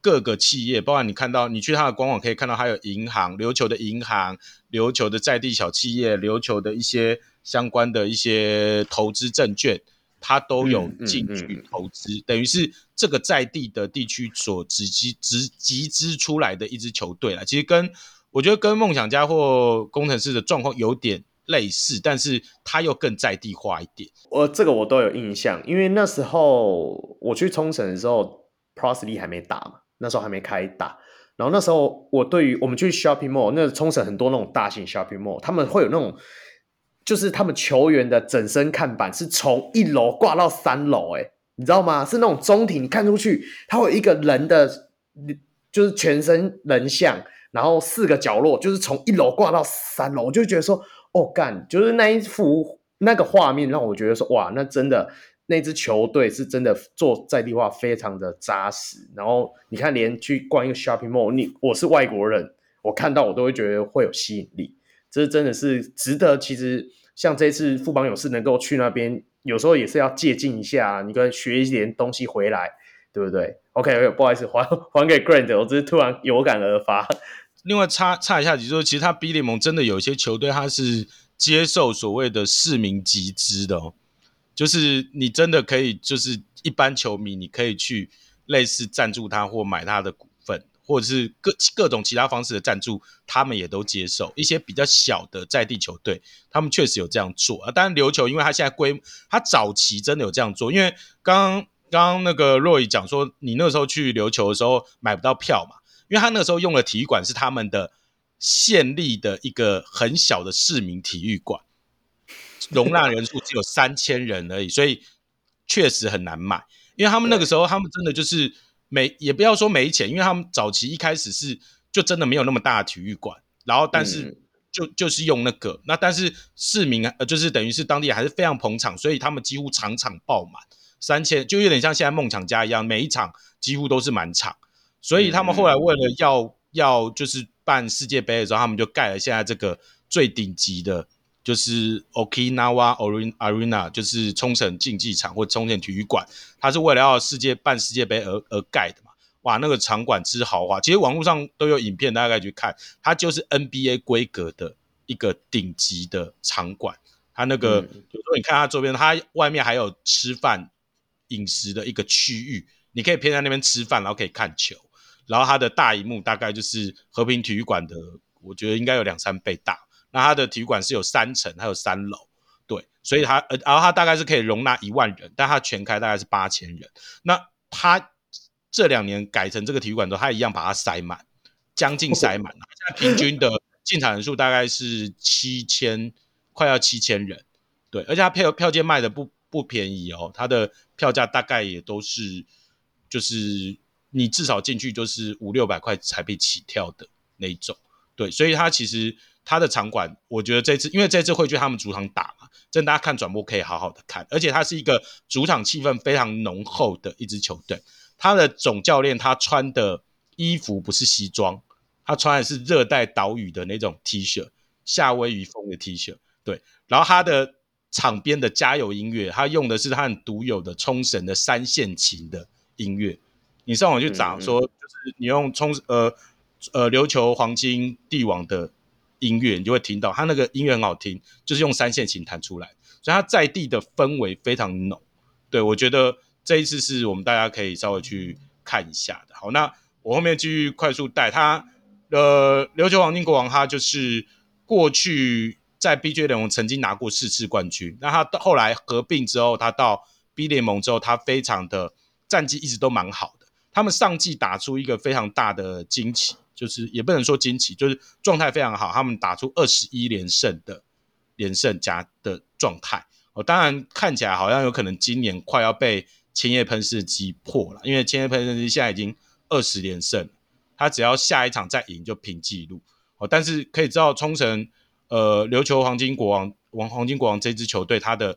各个企业，包括你看到你去他的官网可以看到，还有银行，琉球的银行，琉球的在地小企业，琉球的一些相关的一些投资证券。他都有进去投资，嗯嗯嗯、等于是这个在地的地区所集集集集资出来的一支球队啦。其实跟我觉得跟梦想家或工程师的状况有点类似，但是他又更在地化一点。我这个我都有印象，因为那时候我去冲绳的时候，ProSLY 还没打嘛，那时候还没开打。然后那时候我对于我们去 Shopping Mall，那冲绳很多那种大型 Shopping Mall，他们会有那种。就是他们球员的整身看板是从一楼挂到三楼，诶，你知道吗？是那种中庭，你看出去，它会有一个人的，就是全身人像，然后四个角落，就是从一楼挂到三楼，我就觉得说，哦干，就是那一幅那个画面让我觉得说，哇，那真的那支球队是真的做在地化非常的扎实。然后你看，连去逛一个 shopping mall，你我是外国人，我看到我都会觉得会有吸引力。这真的是值得。其实像这次富邦勇士能够去那边，有时候也是要借鉴一下，你跟学一点东西回来，对不对？OK，不好意思，还 还给 Grant，我只是突然有感而发。另外插插一下，就是，其实他 B 联盟真的有一些球队，他是接受所谓的市民集资的哦，就是你真的可以，就是一般球迷，你可以去类似赞助他或买他的股份。或者是各各种其他方式的赞助，他们也都接受。一些比较小的在地球队，他们确实有这样做啊。当然，琉球因为他现在规，他早期真的有这样做。因为刚刚刚刚那个若雨讲说，你那时候去琉球的时候买不到票嘛？因为他那时候用的体育馆是他们的县立的一个很小的市民体育馆，容纳人数只有三千人而已，所以确实很难买。因为他们那个时候，他们真的就是没，也不要说没钱，因为他们早期一开始是就真的没有那么大的体育馆，然后但是就就是用那个，那但是市民呃就是等于是当地还是非常捧场，所以他们几乎场场爆满，三千就有点像现在梦想家一样，每一场几乎都是满场。所以他们后来为了要要就是办世界杯的时候，他们就盖了现在这个最顶级的，就是 Okinawa Arena，就是冲绳竞技场或冲绳体育馆。它是为了要世界办世界杯而而盖的嘛？哇，那个场馆之豪华，其实网络上都有影片，大家可以去看。它就是 NBA 规格的一个顶级的场馆。它那个，比如说你看它周边，它外面还有吃饭饮食的一个区域，你可以偏在那边吃饭，然后可以看球。然后它的大荧幕大概就是和平体育馆的，我觉得应该有两三倍大。那它的体育馆是有三层，还有三楼，对，所以它呃，然后它大概是可以容纳一万人，但它全开大概是八千人。那它这两年改成这个体育馆之后，它一样把它塞满，将近塞满了。现在平均的进场人数大概是七千，快要七千人，对，而且它票票价卖的不不便宜哦，它的票价大概也都是就是。你至少进去就是五六百块才被起跳的那一种，对，所以他其实他的场馆，我觉得这次因为这次会去他们主场打嘛，真的大家看转播可以好好的看，而且他是一个主场气氛非常浓厚的一支球队，他的总教练他穿的衣服不是西装，他穿的是热带岛屿的那种 T 恤，夏威夷风的 T 恤，对，然后他的场边的加油音乐，他用的是他很独有的冲绳的三线琴的音乐。你上网去找，说就是你用冲呃呃琉球黄金帝王的音乐，你就会听到他那个音乐很好听，就是用三线琴弹出来，所以它在地的氛围非常浓。对，我觉得这一次是我们大家可以稍微去看一下的。好，那我后面继续快速带他。呃，琉球黄金国王他就是过去在 BJ 联盟曾经拿过四次冠军，那他到后来合并之后，他到 B 联盟之后，他非常的战绩一直都蛮好的。他们上季打出一个非常大的惊奇，就是也不能说惊奇，就是状态非常好。他们打出二十一连胜的连胜加的状态。哦，当然看起来好像有可能今年快要被千叶喷射机破了，因为千叶喷射机现在已经二十连胜，他只要下一场再赢就平纪录。哦，但是可以知道冲绳呃琉球黄金国王王黄金国王这支球队，他的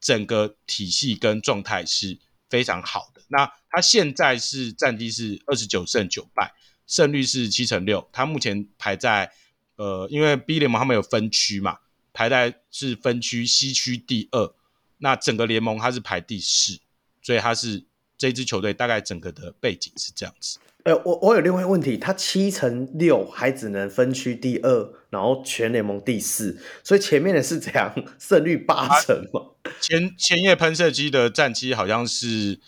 整个体系跟状态是非常好的。那他现在是战绩是二十九胜九败，胜率是七成六。他目前排在呃，因为 B 联盟他们有分区嘛，排在是分区西区第二。那整个联盟他是排第四，所以他是这支球队大概整个的背景是这样子。哎、欸，我我有另外一个问题，他七乘六还只能分区第二，然后全联盟第四，所以前面的是怎样胜率八成吗？前千叶喷射机的战绩好像是。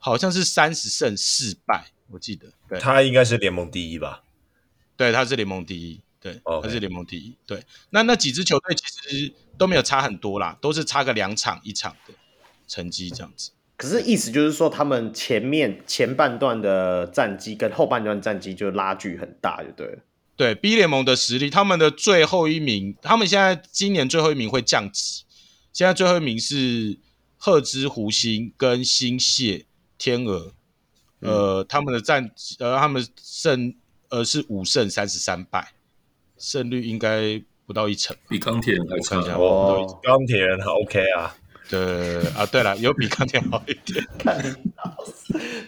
好像是三十胜四败，我记得。对，他应该是联盟第一吧？对，他是联盟第一。对.他是联盟第一。对，那那几支球队其实都没有差很多啦，都是差个两场一场的成绩这样子。可是意思就是说，他们前面前半段的战绩跟后半段战绩就拉距很大，就对了。对，B 联盟的实力，他们的最后一名，他们现在今年最后一名会降级。现在最后一名是赫兹湖星跟星蟹。天鹅，呃，他们的战，呃，他们胜，呃，是五胜三十三败，胜率应该不到一成，比钢铁人还差。哦，钢铁人 OK 啊，对啊，对了，有比钢铁好一点。看，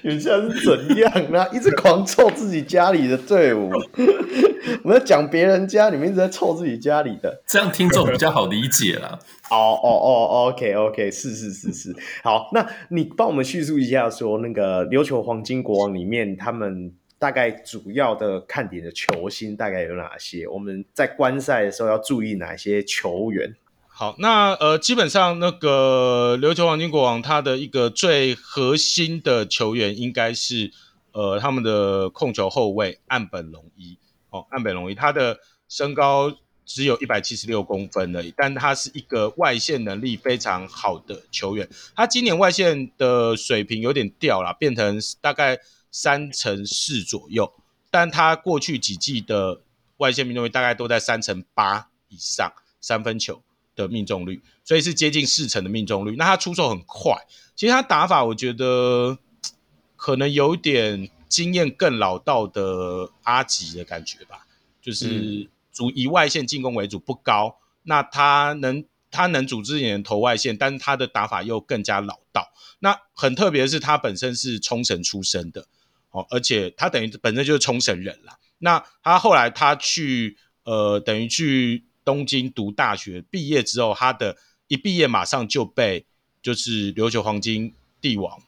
你现在是怎样呢？一直狂凑自己家里的队伍，我们在讲别人家，你们一直在凑自己家里的，这样听众比较好理解啦。哦哦哦，OK OK，是是是是，好，那你帮我们叙述一下，说那个琉球黄金国王里面，他们大概主要的看点的球星大概有哪些？我们在观赛的时候要注意哪些球员？好，那呃，基本上那个琉球黄金国王他的一个最核心的球员应该是呃他们的控球后卫岸本龙一哦，岸本龙一他的身高。只有一百七十六公分而已，但他是一个外线能力非常好的球员。他今年外线的水平有点掉了，变成大概三成四左右，但他过去几季的外线命中率大概都在三成八以上，三分球的命中率，所以是接近四成的命中率。那他出手很快，其实他打法我觉得可能有点经验更老道的阿吉的感觉吧，就是。嗯主以外线进攻为主，不高。那他能他能组织一点投外线，但是他的打法又更加老道。那很特别的是，他本身是冲绳出身的，哦，而且他等于本身就是冲绳人啦。那他后来他去呃，等于去东京读大学，毕业之后，他的一毕业马上就被就是琉球黄金帝王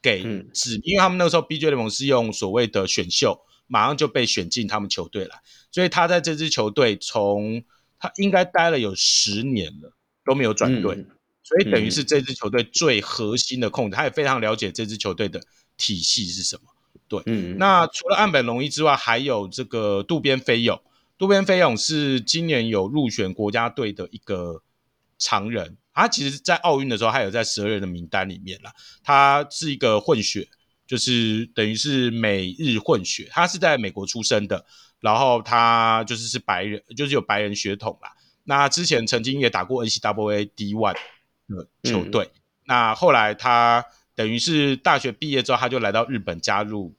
给指，嗯、因为他们那个时候 BJ 联盟是用所谓的选秀。马上就被选进他们球队来，所以他在这支球队从他应该待了有十年了都没有转队，嗯、所以等于是这支球队最核心的控制，嗯、他也非常了解这支球队的体系是什么。对，嗯、那除了岸本龙一之外，还有这个渡边飞勇，渡边飞勇是今年有入选国家队的一个常人，他其实在奥运的时候他有在十二人的名单里面啦，他是一个混血。就是等于是美日混血，他是在美国出生的，然后他就是是白人，就是有白人血统啦。那之前曾经也打过 NCAA D1 的球队，嗯、那后来他等于是大学毕业之后，他就来到日本加入，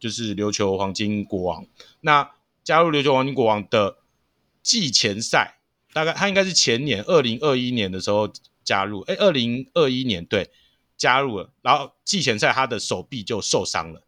就是琉球黄金国王。那加入琉球黄金国王的季前赛，大概他应该是前年二零二一年的时候加入，哎，二零二一年对。加入了，然后季前赛他的手臂就受伤了，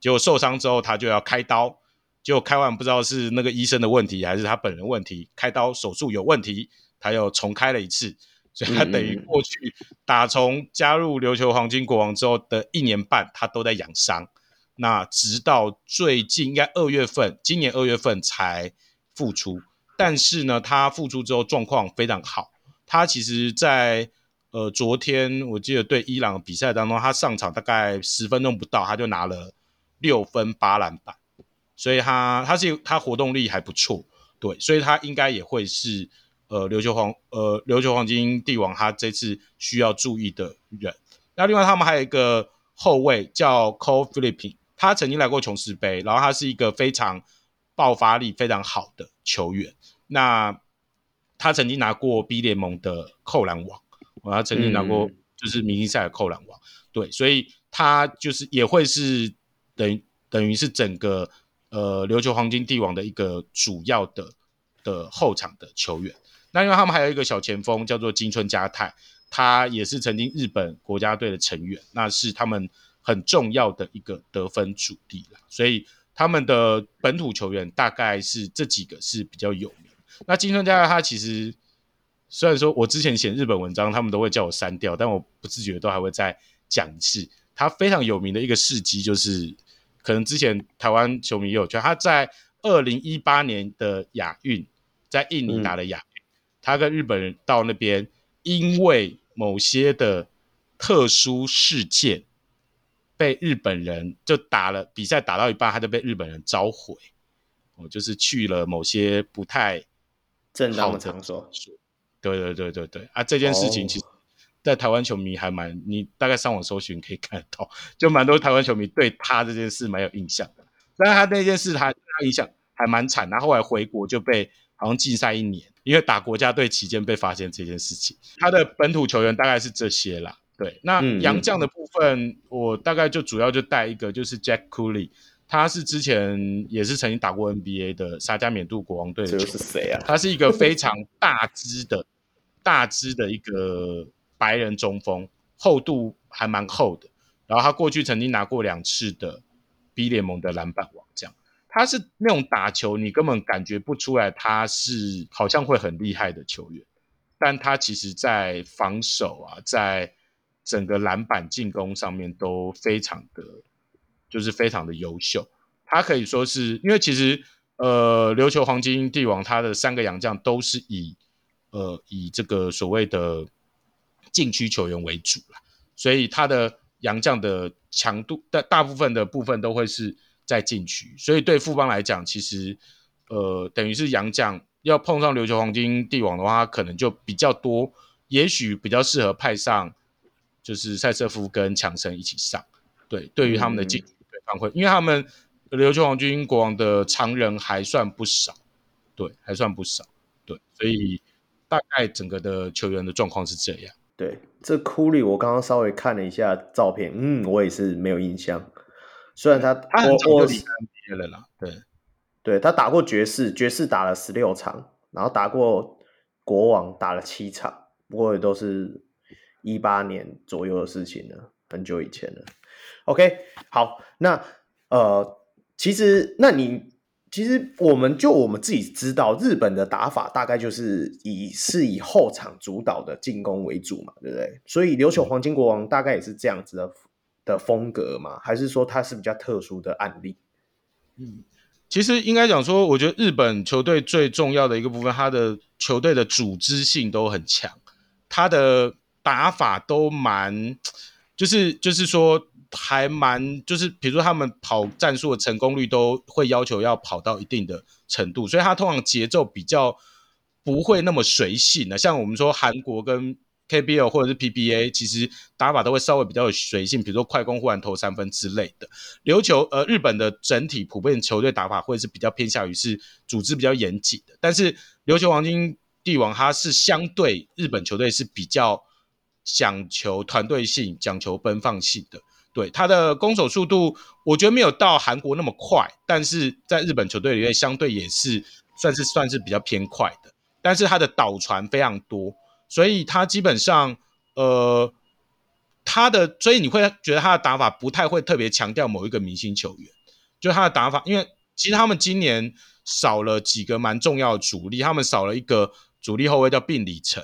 结果受伤之后他就要开刀，结果开完不知道是那个医生的问题还是他本人问题，开刀手术有问题，他又重开了一次，所以他等于过去打从加入琉球黄金国王之后的一年半，他都在养伤，那直到最近应该二月份，今年二月份才复出，但是呢，他复出之后状况非常好，他其实在。呃，昨天我记得对伊朗比赛当中，他上场大概十分钟不到，他就拿了六分八篮板，所以他他是他活动力还不错，对，所以他应该也会是呃琉球黄呃琉球黄金帝王他这次需要注意的人。那另外他们还有一个后卫叫 Cole Philippine，他曾经来过琼斯杯，然后他是一个非常爆发力非常好的球员。那他曾经拿过 B 联盟的扣篮王。他曾经拿过就是明星赛的扣篮王，嗯、对，所以他就是也会是等于等于是整个呃琉球黄金帝王的一个主要的的后场的球员。那因为他们还有一个小前锋叫做金村佳泰，他也是曾经日本国家队的成员，那是他们很重要的一个得分主力啦。所以他们的本土球员大概是这几个是比较有名。那金村佳太他其实。虽然说我之前写日本文章，他们都会叫我删掉，但我不自觉都还会再讲一次。他非常有名的一个事迹，就是可能之前台湾球迷也有，就他在二零一八年的亚运，在印尼打的亚运，嗯、他跟日本人到那边，因为某些的特殊事件，被日本人就打了比赛打到一半，他就被日本人召回，我就是去了某些不太正当的场所。对对对对对啊！这件事情其实，在台湾球迷还蛮，你大概上网搜寻可以看得到，就蛮多台湾球迷对他这件事蛮有印象的。但是他那件事他他影响还蛮惨，然后后来回国就被好像禁赛一年，因为打国家队期间被发现这件事情。他的本土球员大概是这些啦。对，那洋将的部分，嗯、我大概就主要就带一个，就是 Jack Cooley，他是之前也是曾经打过 NBA 的沙加缅度国王队的。这是谁啊？他是一个非常大只的。大只的一个白人中锋，厚度还蛮厚的。然后他过去曾经拿过两次的 B 联盟的篮板王，这样他是那种打球你根本感觉不出来他是好像会很厉害的球员，但他其实在防守啊，在整个篮板进攻上面都非常的，就是非常的优秀。他可以说是因为其实呃琉球黄金帝王他的三个洋将都是以。呃，以这个所谓的禁区球员为主啦，所以他的洋将的强度的大部分的部分都会是在禁区，所以对富邦来讲，其实呃等于是洋将要碰上琉球黄金帝王的话，他可能就比较多，也许比较适合派上就是塞瑟夫跟强森一起上。对，对于他们的进对方会，因为他们琉球皇军国王的常人还算不少，对，还算不少，对，所以大概整个的球员的状况是这样。对，这库里我刚刚稍微看了一下照片，嗯，我也是没有印象。虽然他他很早就离开了啦，对，对他打过爵士，爵士打了十六场，然后打过国王打了七场，不过也都是一八年左右的事情了，很久以前了。OK，好，那呃，其实那你其实我们就我们自己知道，日本的打法大概就是以是以后场主导的进攻为主嘛，对不对？所以琉球黄金国王大概也是这样子的的风格嘛，还是说它是比较特殊的案例？嗯，其实应该讲说，我觉得日本球队最重要的一个部分，他的球队的组织性都很强，他的打法都蛮，就是就是说。还蛮就是，比如说他们跑战术的成功率都会要求要跑到一定的程度，所以他通常节奏比较不会那么随性的。像我们说韩国跟 KBL 或者是 PBA，其实打法都会稍微比较有随性，比如说快攻忽然投三分之类的。琉球呃，日本的整体普遍球队打法会是比较偏向于是组织比较严谨的，但是琉球黄金帝王它是相对日本球队是比较讲求团队性、讲求奔放性的。对他的攻守速度，我觉得没有到韩国那么快，但是在日本球队里面相对也是算是算是比较偏快的。但是他的倒传非常多，所以他基本上呃他的，所以你会觉得他的打法不太会特别强调某一个明星球员，就他的打法，因为其实他们今年少了几个蛮重要的主力，他们少了一个主力后卫叫病理层，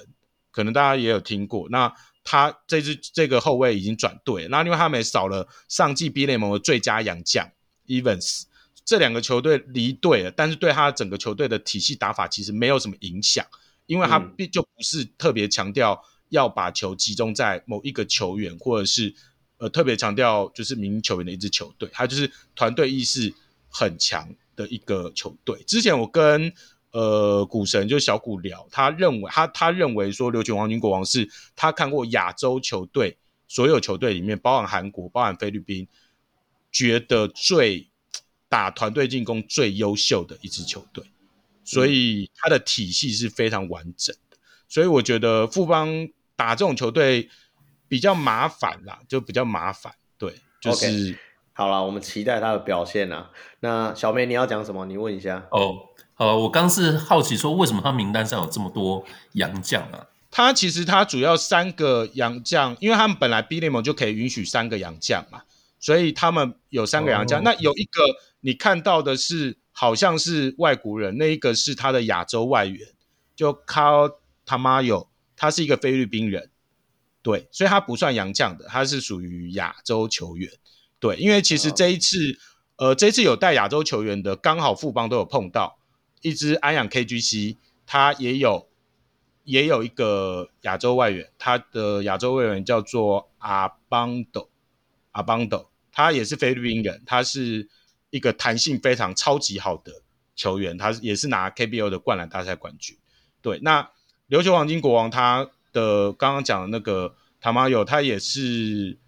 可能大家也有听过那。他这支这个后卫已经转队，那另外他们也少了上季 B 联盟的最佳洋将 Evans，这两个球队离队了，但是对他整个球队的体系打法其实没有什么影响，因为他并就不是特别强调要把球集中在某一个球员，或者是呃特别强调就是明星球员的一支球队，他就是团队意识很强的一个球队。之前我跟呃，股神就小股聊，他认为他他认为说，琉球黄金国王是他看过亚洲球队所有球队里面，包含韩国、包含菲律宾，觉得最打团队进攻最优秀的一支球队，所以他的体系是非常完整的。所以我觉得富邦打这种球队比较麻烦啦，就比较麻烦。对，就是、okay. 好了，我们期待他的表现啊。那小梅你要讲什么？你问一下哦。Oh. 呃，我刚是好奇说，为什么他名单上有这么多洋将啊？他其实他主要三个洋将，因为他们本来 B 联盟就可以允许三个洋将嘛，所以他们有三个洋将。Oh. 那有一个你看到的是好像是外国人，那一个是他的亚洲外援，就 Carl Tamayo，他是一个菲律宾人，对，所以他不算洋将的，他是属于亚洲球员。对，因为其实这一次，oh. 呃，这一次有带亚洲球员的，刚好富邦都有碰到。一支安养 KGC，他也有也有一个亚洲外援，他的亚洲外援叫做阿邦斗，阿邦斗，他也是菲律宾人，他是一个弹性非常超级好的球员，他也是拿 KBO 的灌篮大赛冠军。对，那琉球黄金国王他的刚刚讲的那个塔马友，他也是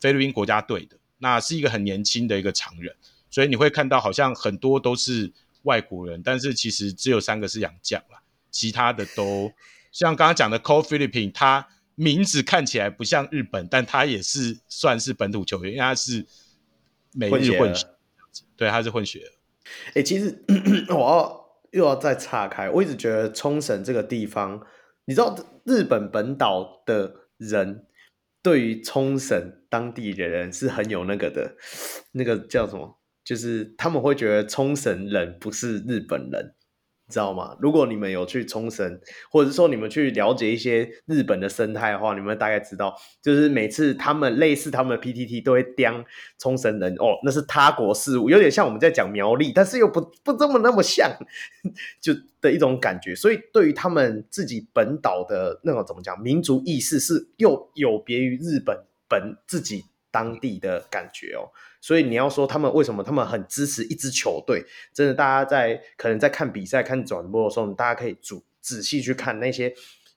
菲律宾国家队的，那是一个很年轻的一个常人，所以你会看到好像很多都是。外国人，但是其实只有三个是洋将啦，其他的都像刚刚讲的 Cole Philippine，他名字看起来不像日本，但他也是算是本土球员，因为他是美日混血，对，他是混血。哎、欸，其实 我要又要再岔开，我一直觉得冲绳这个地方，你知道日本本岛的人对于冲绳当地的人是很有那个的，那个叫什么？就是他们会觉得冲绳人不是日本人，知道吗？如果你们有去冲绳，或者是说你们去了解一些日本的生态的话，你们大概知道，就是每次他们类似他们的 PTT 都会刁冲绳人哦，那是他国事务，有点像我们在讲苗栗，但是又不不这么那么像，就的一种感觉。所以对于他们自己本岛的那种怎么讲民族意识，是又有别于日本本自己当地的感觉哦。所以你要说他们为什么他们很支持一支球队，真的，大家在可能在看比赛、看转播的时候，大家可以仔仔细去看那些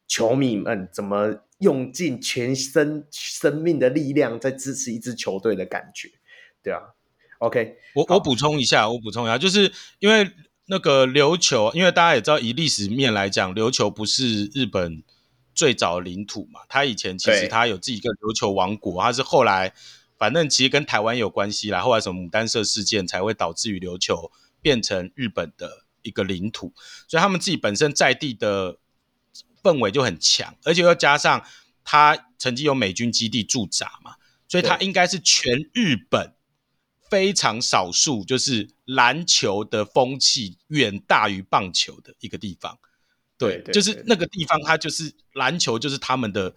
球迷们怎么用尽全身生命的力量在支持一支球队的感觉，对啊。OK，我我补充一下，我补充一下，就是因为那个琉球，因为大家也知道，以历史面来讲，琉球不是日本最早的领土嘛，它以前其实它有自己一个琉球王国，它是后来。反正其实跟台湾有关系啦，后来什么牡丹社事件才会导致于琉球变成日本的一个领土，所以他们自己本身在地的氛围就很强，而且又加上他曾经有美军基地驻扎嘛，所以他应该是全日本非常少数就是篮球的风气远大于棒球的一个地方，对，就是那个地方，它就是篮球就是他们的。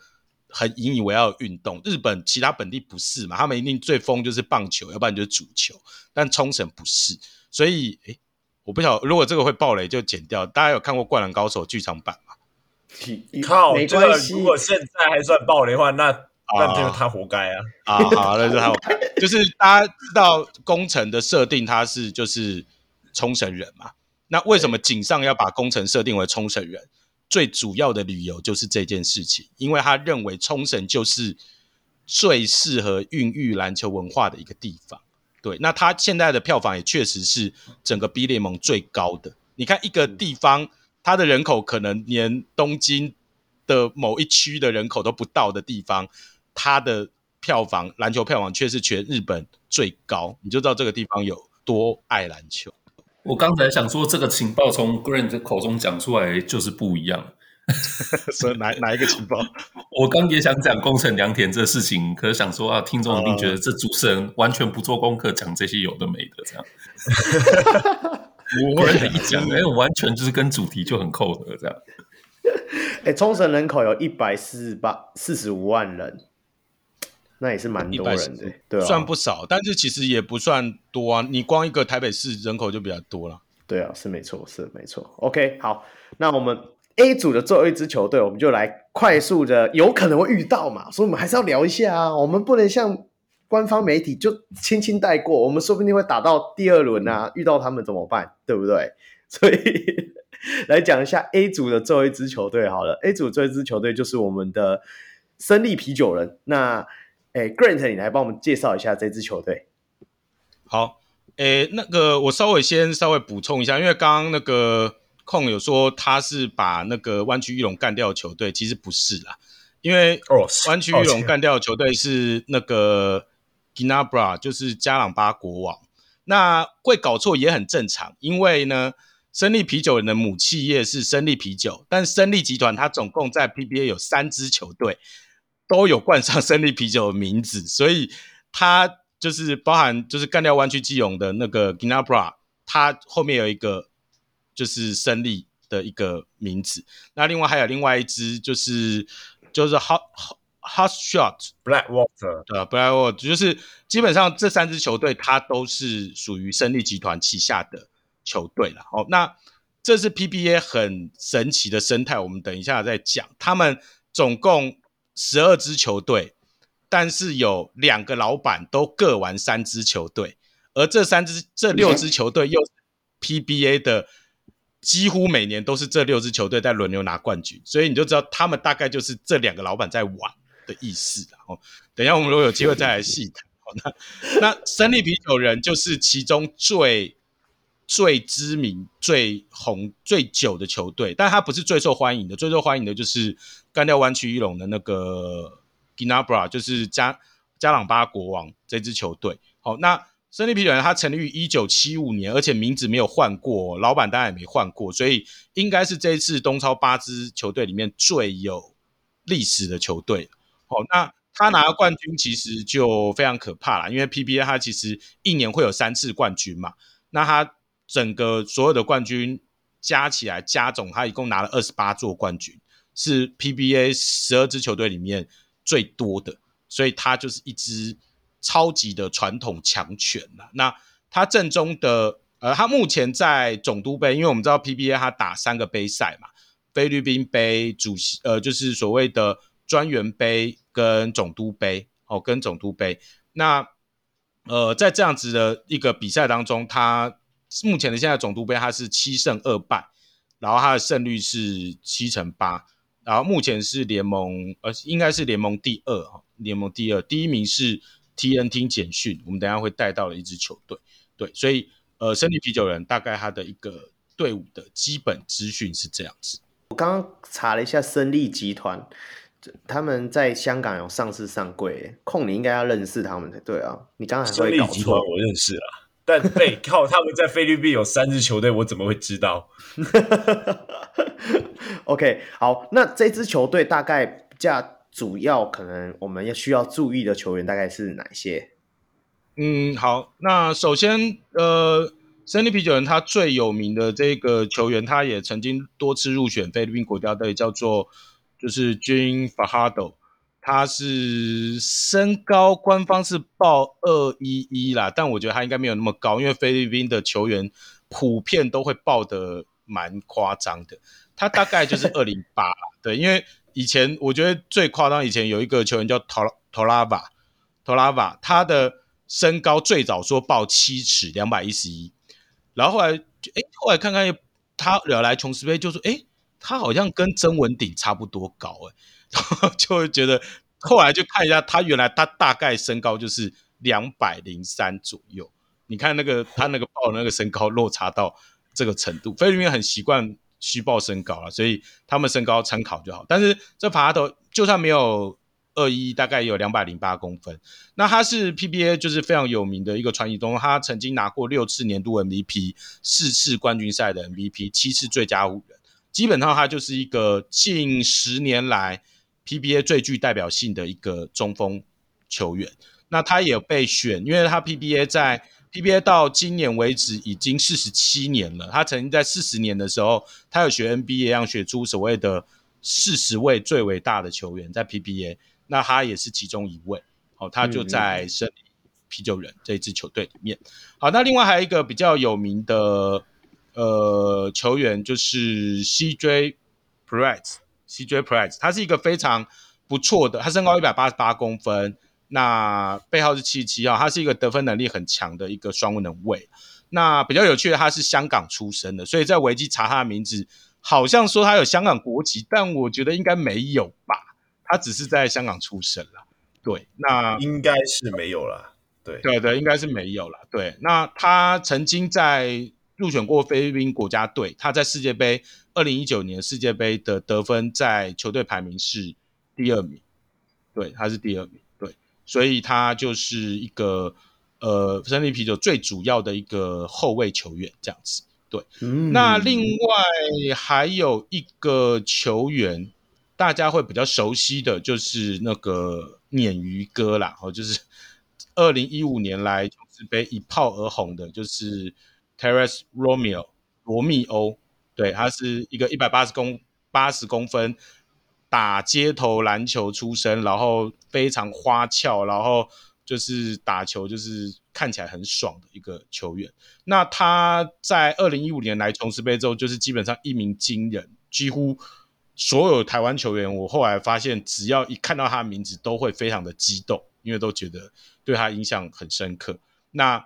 很引以为傲的运动，日本其他本地不是嘛？他们一定最疯就是棒球，要不然就是足球。但冲绳不是，所以诶，我不晓得，如果这个会爆雷就剪掉。大家有看过《灌篮高手》剧场版吗？靠，这个如果现在还算爆雷的话，那、啊、那就是他活该啊！啊，好，那就他活该。就是大家知道工程的设定，他是就是冲绳人嘛？那为什么井上要把工程设定为冲绳人？最主要的理由就是这件事情，因为他认为冲绳就是最适合孕育篮球文化的一个地方。对，那他现在的票房也确实是整个 B 联盟最高的。你看一个地方，它的人口可能连东京的某一区的人口都不到的地方，它的票房篮球票房却是全日本最高，你就知道这个地方有多爱篮球。我刚才想说，这个情报从 Grant 口中讲出来就是不一样。所以哪哪一个情报？我刚也想讲工程良田这事情，可是想说啊，听众一定觉得这主持人完全不做功课，讲这些有的没的这样。我忽然一讲，哎，完全就是跟主题就很扣合这样。哎，冲绳人口有一百四十八四十五万人。那也是蛮多人的，对，算不少，但是其实也不算多啊。你光一个台北市人口就比较多了。对啊，是没错，是没错。OK，好，那我们 A 组的最后一支球队，我们就来快速的，有可能会遇到嘛，所以我们还是要聊一下啊。我们不能像官方媒体就轻轻带过，我们说不定会打到第二轮啊，遇到他们怎么办？对不对？所以来讲一下 A 组的最后一支球队好了。A 组最后一支球队就是我们的生力啤酒人。那哎，Grant，你来帮我们介绍一下这支球队。好，哎，那个我稍微先稍微补充一下，因为刚刚那个控有说他是把那个湾区玉龙干掉的球队，其实不是啦，因为湾区玉龙干掉的球队是那个 Ginabra，就是加朗巴国王。那会搞错也很正常，因为呢，生力啤酒人的母企业是生力啤酒，但生力集团它总共在 PBA 有三支球队。都有冠上胜利啤酒的名字，所以它就是包含就是干掉湾区基隆的那个 Ginabra，它后面有一个就是胜利的一个名字。那另外还有另外一支就是就是 Hot Hot Shot Blackwater，对 Blackwater 就是基本上这三支球队它都是属于胜利集团旗下的球队了。哦，那这是 PBA 很神奇的生态，我们等一下再讲。他们总共。十二支球队，但是有两个老板都各玩三支球队，而这三支、这六支球队又 PBA 的，几乎每年都是这六支球队在轮流拿冠军，所以你就知道他们大概就是这两个老板在玩的意思。然后，等一下我们如果有机会再来细谈。那那胜利啤酒人就是其中最最知名、最红、最久的球队，但他不是最受欢迎的，最受欢迎的就是。干掉湾区裕龙的那个 Ginebra 就是加加朗巴国王这支球队。好，那胜利啤酒人他成立于一九七五年，而且名字没有换过，老板当然也没换过，所以应该是这一次东超八支球队里面最有历史的球队。好，那他拿冠军其实就非常可怕了，因为 PBA 他其实一年会有三次冠军嘛，那他整个所有的冠军加起来加总，他一共拿了二十八座冠军。是 PBA 十二支球队里面最多的，所以他就是一支超级的传统强权了。那他正中的呃，他目前在总督杯，因为我们知道 PBA 他打三个杯赛嘛，菲律宾杯、主席呃，就是所谓的专员杯跟总督杯哦，跟总督杯。那呃，在这样子的一个比赛当中，他目前的现在总督杯他是七胜二败，然后他的胜率是七成八，然后目前是联盟呃应该是联盟第二哈，联盟第二，第一名是 TNT 简讯，我们等一下会带到了一支球队，对，所以呃，胜利啤酒人大概他的一个队伍的基本资讯是这样子。我刚刚查了一下胜利集团。他们在香港有上市上柜，控你应该要认识他们才对啊！你刚才还会搞错，我认识了，但背靠他们在菲律宾有三支球队，我怎么会知道？OK，好，那这支球队大概价主要，可能我们要需要注意的球员大概是哪些？嗯，好，那首先，呃，森林啤酒人他最有名的这个球员，他也曾经多次入选菲律宾国家队，叫做。就是 Jean Fajardo，他是身高官方是报二一一啦，但我觉得他应该没有那么高，因为菲律宾的球员普遍都会报的蛮夸张的。他大概就是 二零八，对，因为以前我觉得最夸张，以前有一个球员叫 Tolava，Tolava，他的身高最早说报七尺两百一十一，然后后来，哎，后来看看他惹来琼斯杯，就说，哎。他好像跟曾文鼎差不多高哎，然后就会觉得，后来就看一下他原来他大概身高就是两百零三左右。你看那个他那个报那个身高落差到这个程度，菲律宾很习惯虚报身高了，所以他们身高参考就好。但是这法拉头就算没有二一，大概有两百零八公分。那他是 PBA 就是非常有名的一个传奇中，他曾经拿过六次年度 MVP，四次冠军赛的 MVP，七次最佳五人。基本上他就是一个近十年来 PBA 最具代表性的一个中锋球员。那他也被选，因为他 PBA 在 PBA 到今年为止已经四十七年了。他曾经在四十年的时候，他有学 NBA 一样选出所谓的四十位最伟大的球员在 PBA。那他也是其中一位。哦，他就在胜利啤酒人这一支球队里面。好，那另外还有一个比较有名的。呃，球员就是 CJ Press，CJ Press，他是一个非常不错的，他身高一百八十八公分，那背号是七十七号，他是一个得分能力很强的一个双能卫。那比较有趣的，他是香港出生的，所以在维基查他的名字，好像说他有香港国籍，但我觉得应该没有吧，他只是在香港出生了。对，那应该是没有了。对，对对，应该是没有了。对，那他曾经在。入选过菲律宾国家队，他在世界杯二零一九年世界杯的得分在球队排名是第二名，对，他是第二名，对，所以他就是一个呃，胜利啤酒最主要的一个后卫球员这样子，对。嗯、那另外还有一个球员，大家会比较熟悉的就是那个鲶鱼哥啦，哦，就是二零一五年来琼斯杯一炮而红的，就是。Terrence Romeo 罗密欧，对，他是一个一百八十公八十公分打街头篮球出身，然后非常花俏，然后就是打球就是看起来很爽的一个球员。那他在二零一五年来琼斯杯之后，就是基本上一鸣惊人，几乎所有台湾球员，我后来发现，只要一看到他的名字，都会非常的激动，因为都觉得对他印象很深刻。那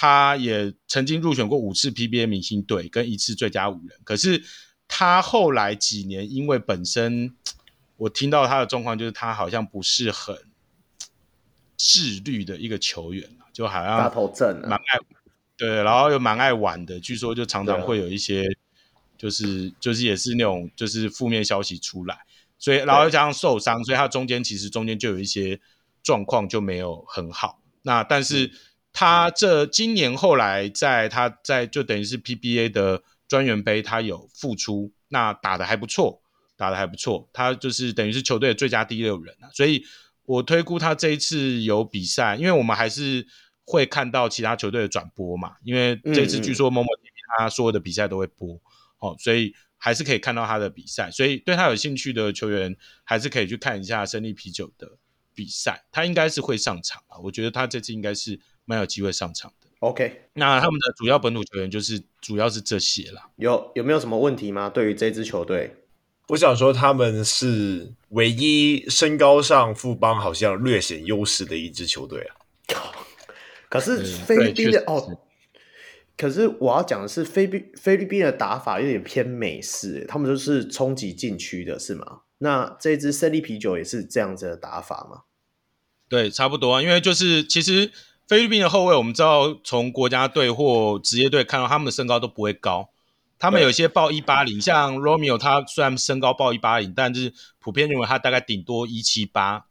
他也曾经入选过五次 PBA 明星队跟一次最佳五人，可是他后来几年因为本身我听到他的状况就是他好像不是很自律的一个球员，就好像大头症，蛮爱对，然后又蛮爱玩的，据说就常常会有一些就是就是也是那种就是负面消息出来，所以然后又加上受伤，所以他中间其实中间就有一些状况就没有很好，那但是。嗯他这今年后来在他在就等于是 PBA 的专员杯，他有复出，那打得还不错，打得还不错。他就是等于是球队的最佳第六人啊，所以我推估他这一次有比赛，因为我们还是会看到其他球队的转播嘛，因为这次据说某某 TV 他所有的比赛都会播，哦，所以还是可以看到他的比赛，所以对他有兴趣的球员还是可以去看一下胜利啤酒的比赛，他应该是会上场啊，我觉得他这次应该是。蛮有机会上场的。OK，那他们的主要本土球员就是主要是这些啦。有有没有什么问题吗？对于这支球队，我想说他们是唯一身高上富邦好像略显优势的一支球队啊。可是菲律宾的哦，可是我要讲的是菲律菲律宾的打法有点偏美式，他们都是冲击禁区的，是吗？那这支胜利啤酒也是这样子的打法吗？对，差不多啊，因为就是其实菲律宾的后卫，我们知道从国家队或职业队看到他们的身高都不会高，他们有些报一八零，像 Romeo 他虽然身高报一八零，但是普遍认为他大概顶多一七八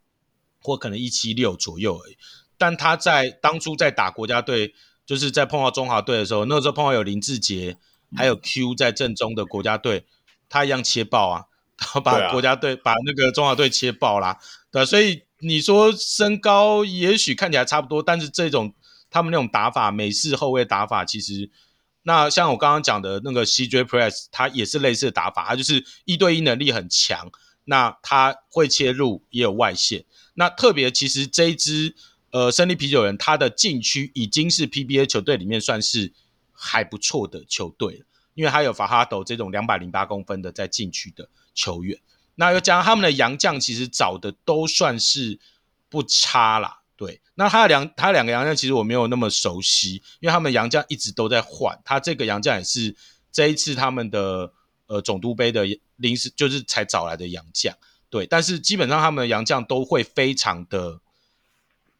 或可能一七六左右而已。但他在当初在打国家队，就是在碰到中华队的时候，那个时候碰到有林志杰还有 Q 在正中的国家队，他一样切爆啊，他把国家队、啊、把那个中华队切爆啦，对，所以你说身高也许看起来差不多，但是这种他们那种打法，美式后卫打法，其实那像我刚刚讲的那个 CJ Press，他也是类似的打法，他就是一对一能力很强，那他会切入也有外线，那特别其实这一支。呃，胜利啤酒人他的禁区已经是 PBA 球队里面算是还不错的球队了，因为他有法哈斗这种两百零八公分的在禁区的球员，那又加上他们的洋将，其实找的都算是不差啦。对，那他的两他两个洋将其实我没有那么熟悉，因为他们洋将一直都在换，他这个洋将也是这一次他们的呃总督杯的临时就是才找来的洋将，对，但是基本上他们的洋将都会非常的。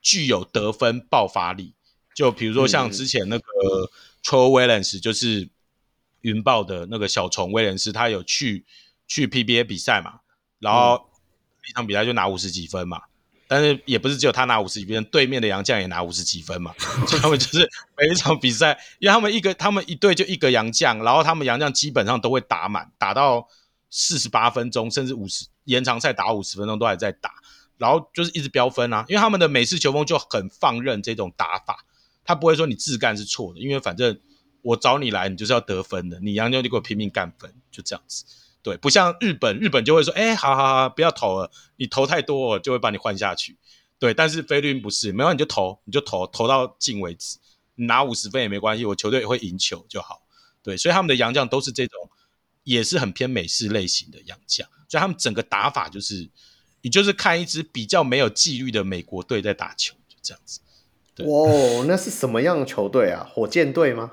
具有得分爆发力，就比如说像之前那个 Troy Williams，就是云豹的那个小虫威廉斯，他有去去 PBA 比赛嘛，然后一场比赛就拿五十几分嘛，但是也不是只有他拿五十几分，对面的杨将也拿五十几分嘛，所 以他们就是每一场比赛，因为他们一个他们一队就一个杨将，然后他们杨将基本上都会打满，打到四十八分钟，甚至五十延长赛打五十分钟都还在打。然后就是一直飙分啊，因为他们的美式球风就很放任这种打法，他不会说你自干是错的，因为反正我找你来，你就是要得分的，你杨将就给我拼命干分，就这样子。对，不像日本，日本就会说，哎，好好好，不要投了，你投太多了就会把你换下去。对，但是菲律宾不是，没有你就投，你就投，投到进为止，拿五十分也没关系，我球队也会赢球就好。对，所以他们的洋将都是这种，也是很偏美式类型的洋将，所以他们整个打法就是。你就是看一支比较没有纪律的美国队在打球，就这样子。哇，那是什么样的球队啊？火箭队吗？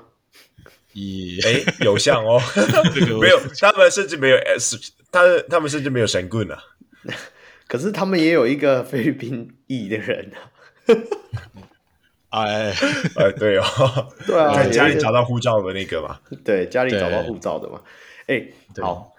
也哎，有像哦，没有，他们甚至没有 S，他他们甚至没有神棍啊。可是他们也有一个菲律宾裔的人啊。哎哎，对哦，对啊，在家里找到护照的那个嘛，对，家里找到护照的嘛。哎，好。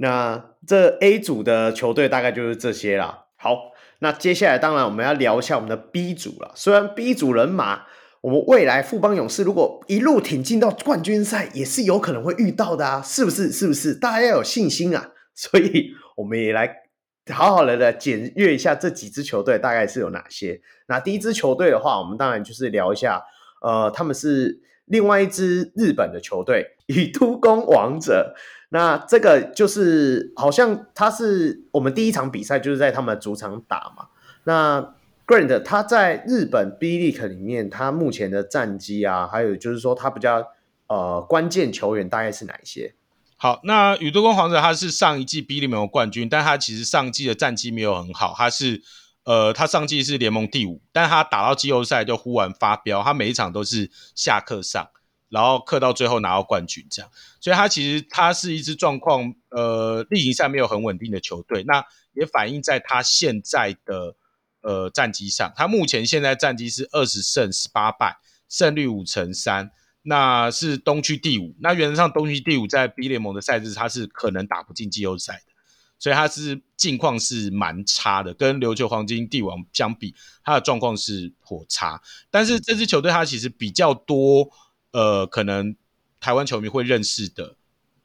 那这 A 组的球队大概就是这些啦。好，那接下来当然我们要聊一下我们的 B 组了。虽然 B 组人马，我们未来富邦勇士如果一路挺进到冠军赛，也是有可能会遇到的啊，是不是？是不是？大家要有信心啊！所以我们也来好好的来检阅一下这几支球队大概是有哪些。那第一支球队的话，我们当然就是聊一下，呃，他们是另外一支日本的球队——以都宫王者。那这个就是好像他是我们第一场比赛就是在他们的主场打嘛。那 Grant 他在日本 B League 里面，他目前的战绩啊，还有就是说他比较呃关键球员大概是哪一些？好，那宇都宫皇者他是上一季 B League 联盟冠军，但他其实上季的战绩没有很好，他是呃他上季是联盟第五，但他打到季后赛就忽然发飙，他每一场都是下课上。然后课到最后拿到冠军，这样，所以他其实他是一支状况，呃，例行赛没有很稳定的球队，那也反映在他现在的呃战绩上。他目前现在战绩是二十胜十八败，胜率五成三，那是东区第五。那原则上东区第五在 B 联盟的赛制，他是可能打不进季后赛的，所以他是近况是蛮差的，跟琉球黄金帝王相比，他的状况是颇差。但是这支球队他其实比较多。呃，可能台湾球迷会认识的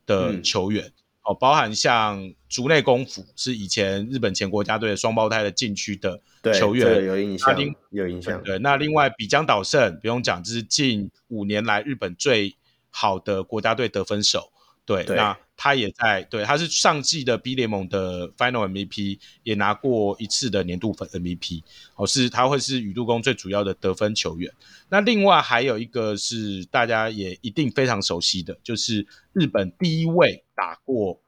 的球员、嗯、哦，包含像竹内功夫是以前日本前国家队的双胞胎的禁区的球员，对，有印象，有印象。对，那另外比江岛胜不用讲，这是近五年来日本最好的国家队得分手。对，对那他也在，对，他是上季的 B 联盟的 Final MVP，也拿过一次的年度分 MVP，哦，是他会是宇都宫最主要的得分球员。那另外还有一个是大家也一定非常熟悉的，就是日本第一位打过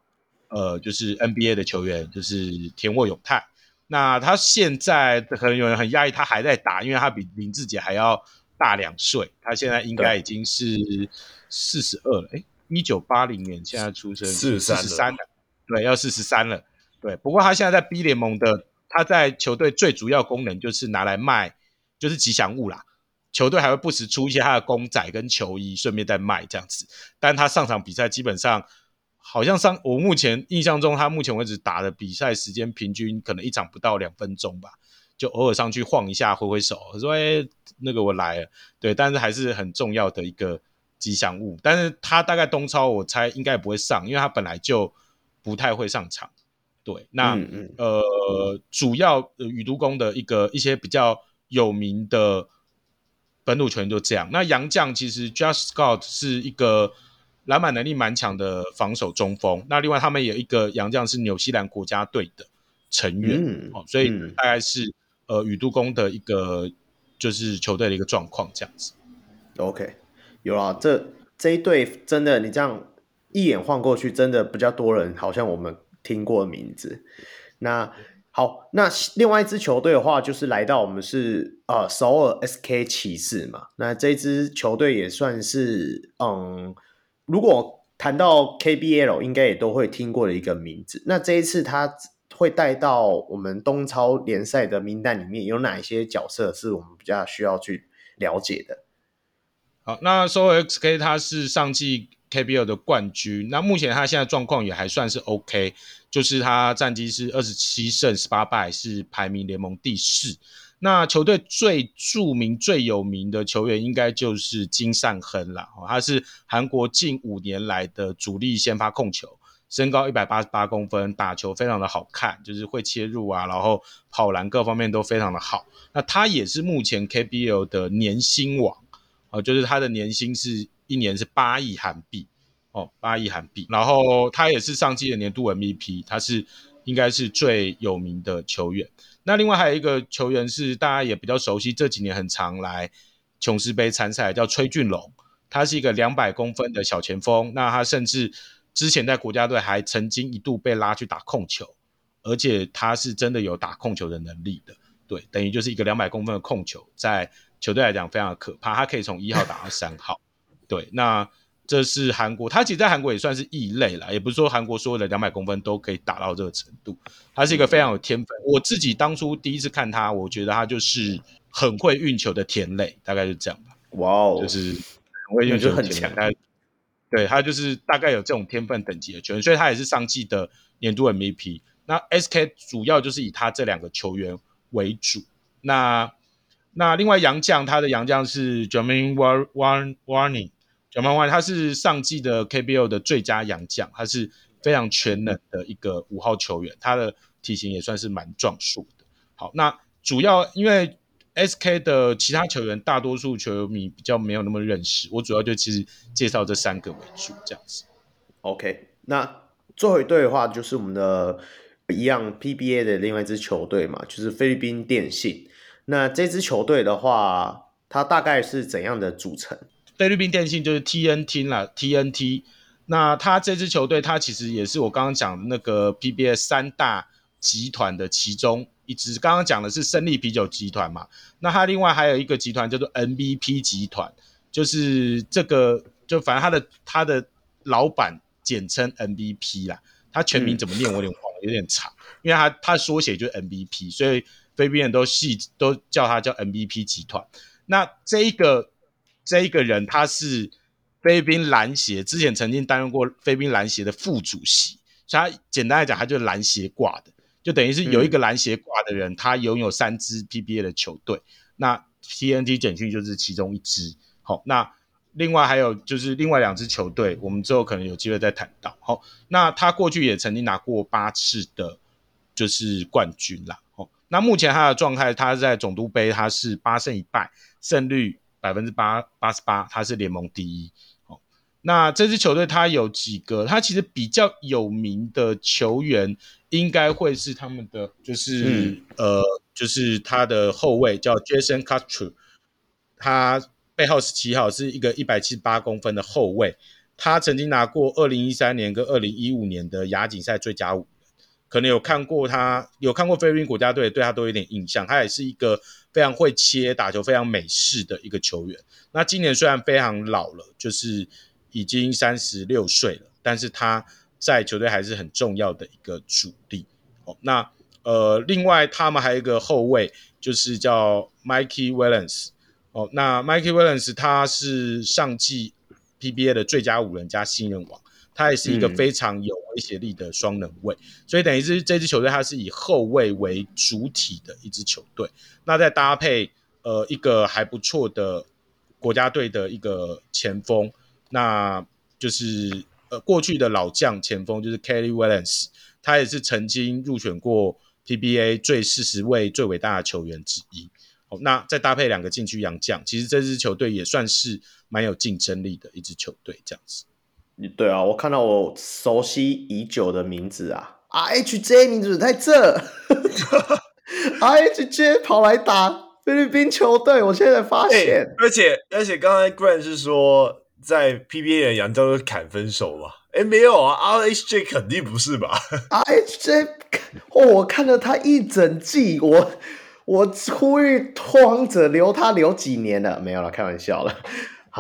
呃就是 NBA 的球员，就是田沃永泰。那他现在可能有人很压抑，他还在打，因为他比林志杰还要大两岁，他现在应该已经是四十二了。哎，一九八零年现在出生，四十三了，对，要四十三了。对，不过他现在在 B 联盟的，他在球队最主要功能就是拿来卖，就是吉祥物啦。球队还会不时出一些他的公仔跟球衣，顺便再卖这样子。但他上场比赛基本上。好像上我目前印象中，他目前为止打的比赛时间平均可能一场不到两分钟吧，就偶尔上去晃一下，挥挥手，说：“哎、欸，那个我来了。”对，但是还是很重要的一个吉祥物。但是他大概东超，我猜应该也不会上，因为他本来就不太会上场。对，那嗯嗯呃，主要宇都宫的一个一些比较有名的本土球员就这样。那杨将其实 Just Scott 是一个。篮板能力蛮强的防守中锋，那另外他们有一个洋将是纽西兰国家队的成员，嗯、哦，所以大概是、嗯、呃宇都宫的一个就是球队的一个状况这样子。OK，有啊，这这一队真的你这样一眼晃过去，真的比较多人好像我们听过的名字。那好，那另外一支球队的话，就是来到我们是呃首尔 SK 骑士嘛，那这支球队也算是嗯。如果谈到 KBL，应该也都会听过的一个名字。那这一次他会带到我们东超联赛的名单里面，有哪一些角色是我们比较需要去了解的？好，那首尔 SK 他是上季 KBL 的冠军，那目前他现在状况也还算是 OK，就是他战绩是二十七胜十八败，是排名联盟第四。那球队最著名、最有名的球员，应该就是金善亨了。他是韩国近五年来的主力先发控球，身高一百八十八公分，打球非常的好看，就是会切入啊，然后跑篮各方面都非常的好。那他也是目前 KBL 的年薪王，哦，就是他的年薪是一年是八亿韩币，哦，八亿韩币。然后他也是上季的年度 MVP，他是应该是最有名的球员。那另外还有一个球员是大家也比较熟悉，这几年很常来琼斯杯参赛，叫崔俊龙。他是一个两百公分的小前锋，那他甚至之前在国家队还曾经一度被拉去打控球，而且他是真的有打控球的能力的。对，等于就是一个两百公分的控球，在球队来讲非常可怕，他可以从一号打到三号。对，那。这是韩国，他其实在韩国也算是异类啦，也不是说韩国所有的两百公分都可以打到这个程度。他是一个非常有天分。我自己当初第一次看他，我觉得他就是很会运球的田垒，大概就这样吧。哇哦，就是很会运球很强。他对他就是大概有这种天分等级的球员，所以他也是上季的年度 MVP。那 SK 主要就是以他这两个球员为主。那那另外杨将，他的杨将是 Jermaine Warney。小曼湾他是上季的 KBL 的最佳洋将，他是非常全能的一个五号球员，他的体型也算是蛮壮硕的。好，那主要因为 SK 的其他球员大多数球迷比较没有那么认识，我主要就其实介绍这三个为主这样子。OK，那最后一队的话就是我们的一样 PBA 的另外一支球队嘛，就是菲律宾电信。那这支球队的话，它大概是怎样的组成？菲律宾电信就是 TNT 啦，TNT。那他这支球队，他其实也是我刚刚讲的那个 PBA 三大集团的其中一支。刚刚讲的是胜利啤酒集团嘛，那他另外还有一个集团叫做 MVP 集团，就是这个就反正他的他的老板简称 MVP 啦。他全名怎么念我有点忘了，有点长，因为他他缩写就是 MVP，所以菲律宾人都细都叫他叫 MVP 集团。那这一个。这一个人他是菲律宾篮协之前曾经担任过菲律宾篮协的副主席，所以他简单来讲，他就是篮协挂的，就等于是有一个篮协挂的人，嗯、他拥有三支 PBA 的球队，那 TNT 简讯就是其中一支。好，那另外还有就是另外两支球队，我们之后可能有机会再谈到。好，那他过去也曾经拿过八次的，就是冠军啦。好，那目前他的状态，他在总督杯他是八胜一败，胜率。百分之八八十八，他是联盟第一。哦，那这支球队他有几个？他其实比较有名的球员，应该会是他们的，就是、嗯、呃，就是他的后卫叫 Jason Castro，他背号十七号，是一个一百七十八公分的后卫。他曾经拿过二零一三年跟二零一五年的亚锦赛最佳五人，可能有看过他，有看过菲律宾国家队，对他都有点印象。他也是一个非常会切、打球非常美式的一个球员。那今年虽然非常老了，就是已经三十六岁了，但是他在球队还是很重要的一个主力。哦，那呃，另外他们还有一个后卫，就是叫 Mikey Williams。哦，那 Mikey Williams 他是上季 PBA 的最佳五人加新人王，他也是一个非常有威胁力的双能卫，嗯、所以等于是这支球队它是以后卫为主体的一支球队。那再搭配呃一个还不错的国家队的一个前锋，那就是呃过去的老将前锋就是 Kelly Williams，他也是曾经入选过 PBA 最四十位最伟大的球员之一。哦，那再搭配两个禁区洋将，其实这支球队也算是蛮有竞争力的一支球队，这样子。对啊，我看到我熟悉已久的名字啊，RHJ 名字在这，RHJ 跑来打菲律宾球队，我现在发现，欸、而且而且刚才 Grant 是说在 PBA 的洋将都砍分手嘛？哎，没有啊，RHJ 肯定不是吧？RHJ，哦，我看了他一整季，我。我呼吁拓荒者留他留几年了？没有了，开玩笑了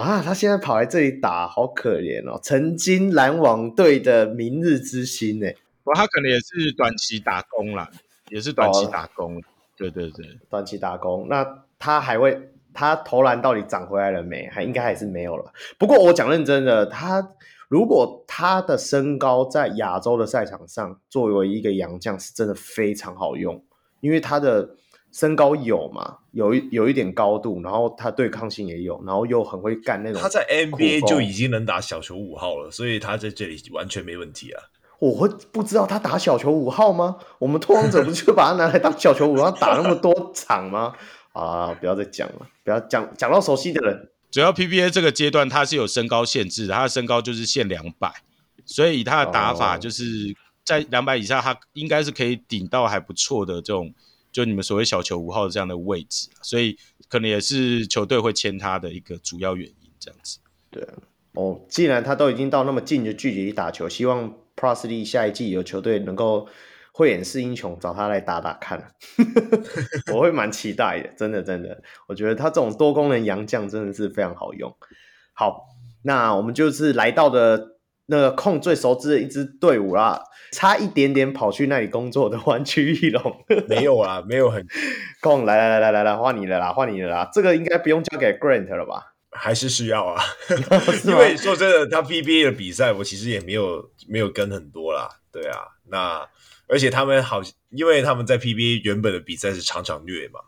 啊！他现在跑来这里打，好可怜哦。曾经篮网队的明日之星呢？不过他可能也是短期打工啦，也是短期打工。哦、对对对，短期打工。那他还会，他投篮到底涨回来了没？还应该还是没有了。不过我讲认真的，他如果他的身高在亚洲的赛场上作为一个洋将，是真的非常好用，因为他的。身高有嘛？有一有一点高度，然后他对抗性也有，然后又很会干那种。他在 NBA 就已经能打小球五号了，所以他在这里完全没问题啊。我会不知道他打小球五号吗？我们拓荒者不是就把他拿来当小球五号打那么多场吗？啊，不要再讲了，不要讲讲到熟悉的人。主要 PBA 这个阶段他是有身高限制的，他的身高就是限两百，所以以他的打法就是在两百以下，他应该是可以顶到还不错的这种。就你们所谓小球五号这样的位置，所以可能也是球队会签他的一个主要原因，这样子。对，哦，既然他都已经到那么近的距离打球，希望 p r o s l y 下一季有球队能够慧眼识英雄，找他来打打看。我会蛮期待的，真的真的，我觉得他这种多功能洋将真的是非常好用。好，那我们就是来到的。那个控最熟知的一支队伍啦，差一点点跑去那里工作的 湾区翼龙，没有啊，没有很 控，来来来来来来，换你了啦，换你了啦，这个应该不用交给 Grant 了吧？还是需要啊，因为说真的，他 PBA 的比赛我其实也没有没有跟很多啦，对啊，那而且他们好，因为他们在 PBA 原本的比赛是场场虐嘛，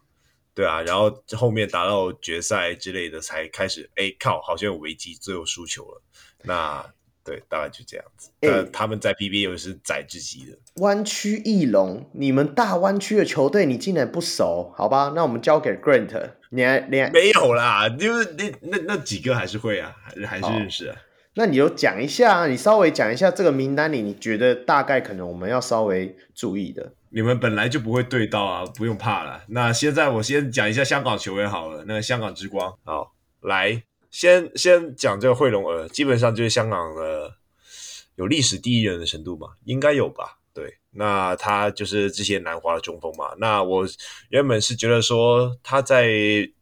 对啊，然后后面打到决赛之类的才开始，哎靠，好像有危机，最后输球了，那。对，大概就这样子。呃、欸，他们在 PBA 又是宰自己的湾区翼龙，你们大湾区的球队你竟然不熟？好吧，那我们交给 Grant。你还你还没有啦，就是那那那几个还是会啊，还是还是认识啊。那你就讲一下，你稍微讲一下这个名单里，你觉得大概可能我们要稍微注意的。你们本来就不会对到啊，不用怕了。那现在我先讲一下香港球员好了，那个香港之光，好来。先先讲这个惠龙儿，基本上就是香港的有历史第一人的程度嘛，应该有吧？对，那他就是之前南华的中锋嘛。那我原本是觉得说他在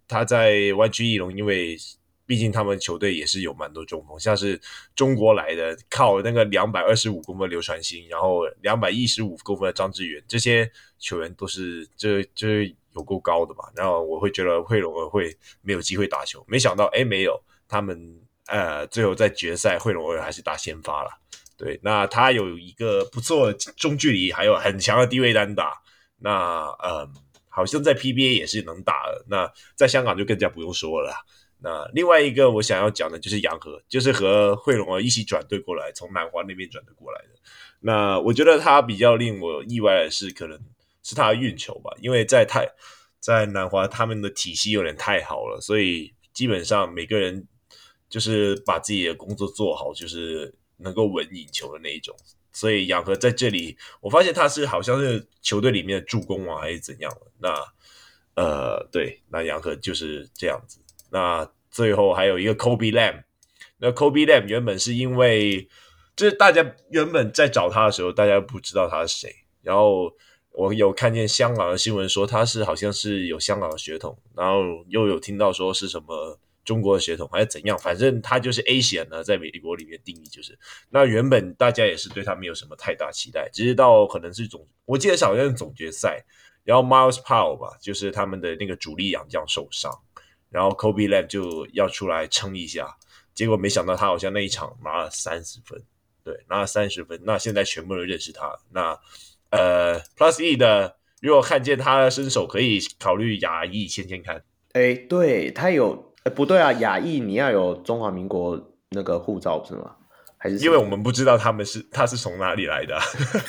他在湾区翼龙，因为毕竟他们球队也是有蛮多中锋，像是中国来的靠那个两百二十五公分刘传兴，然后两百一十五公分的张志远，这些球员都是这这。就是有够高的嘛，然后我会觉得惠龙儿会没有机会打球，没想到哎没有，他们呃最后在决赛惠龙儿还是打先发了，对，那他有一个不错的中距离，还有很强的低位单打，那呃好像在 PBA 也是能打的，那在香港就更加不用说了。那另外一个我想要讲的就是杨和，就是和惠龙儿一起转队过来，从南华那边转队过来的。那我觉得他比较令我意外的是可能。是他的运球吧，因为在太在南华，他们的体系有点太好了，所以基本上每个人就是把自己的工作做好，就是能够稳赢球的那一种。所以杨和在这里，我发现他是好像是球队里面的助攻王，还是怎样的？那呃，对，那杨和就是这样子。那最后还有一个 Kobe Lam，那 Kobe Lam 原本是因为就是大家原本在找他的时候，大家不知道他是谁。然后我有看见香港的新闻说他是好像是有香港的血统，然后又有听到说是什么中国的血统还是怎样，反正他就是 Asian 呢，在美国里面定义就是。那原本大家也是对他没有什么太大期待，直到可能是总，我记得是好像是总决赛，然后 Miles Powell 吧，就是他们的那个主力洋将受伤，然后 Kobe Lamb 就要出来撑一下。结果没想到他好像那一场拿了三十分，对，拿了三十分。那现在全部都认识他。那呃，Plus E 的，如果看见他的身手，可以考虑亚裔签签看。哎，对他有，不对啊，亚裔你要有中华民国那个护照是吗？还是因为我们不知道他们是他是从哪里来的？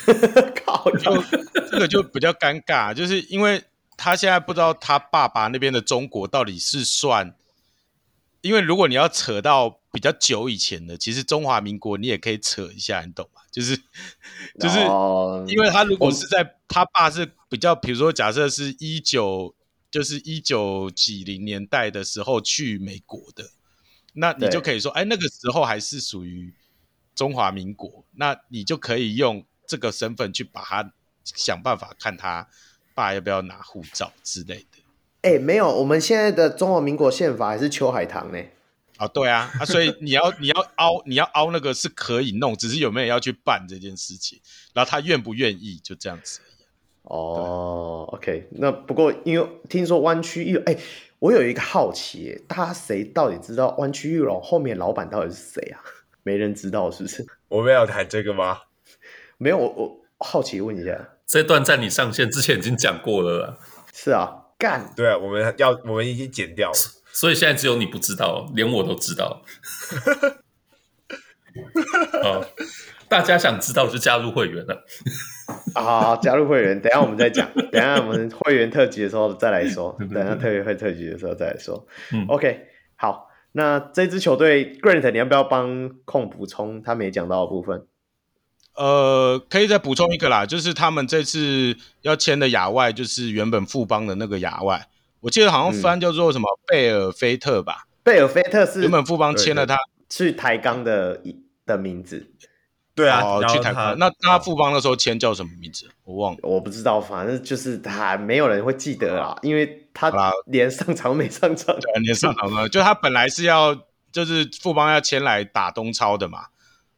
靠，就这个就比较尴尬，就是因为他现在不知道他爸爸那边的中国到底是算。因为如果你要扯到比较久以前的，其实中华民国你也可以扯一下，你懂吗？就是就是，因为他如果是在他爸是比较，比如说假设是一九就是一九几零年代的时候去美国的，那你就可以说，哎，那个时候还是属于中华民国，那你就可以用这个身份去把他想办法看他爸要不要拿护照之类的。哎、欸，没有，我们现在的中华民国宪法还是秋海棠呢。哦，对啊，啊，所以你要你要凹你要凹那个是可以弄，只是有没有人要去办这件事情，然后他愿不愿意就这样子。哦，OK，那不过因为听说湾区玉龙，哎，我有一个好奇，大家谁到底知道湾区玉龙后面老板到底是谁啊？没人知道是不是？我们要谈这个吗？没有，我我好奇问一下，这段在你上线之前已经讲过了啦。是啊。干对啊，我们要我们已经剪掉了，所以现在只有你不知道，连我都知道。好，大家想知道就加入会员了。啊，加入会员，等一下我们再讲，等一下我们会员特辑的时候再来说，等一下特别会特辑的时候再来说。嗯，OK，好，那这支球队 Grant，你要不要帮控补充他没讲到的部分？呃，可以再补充一个啦，就是他们这次要签的亚外，就是原本富邦的那个亚外，我记得好像翻叫做什么贝尔菲特吧？贝尔菲特是原本富邦签了他去台钢的的名字。对啊，哦、去台钢。那那富邦那时候签叫什么名字？我忘了，我不知道，反正就是他没有人会记得啊，因为他连上场没上场，连上场了，就他本来是要就是富邦要签来打东超的嘛。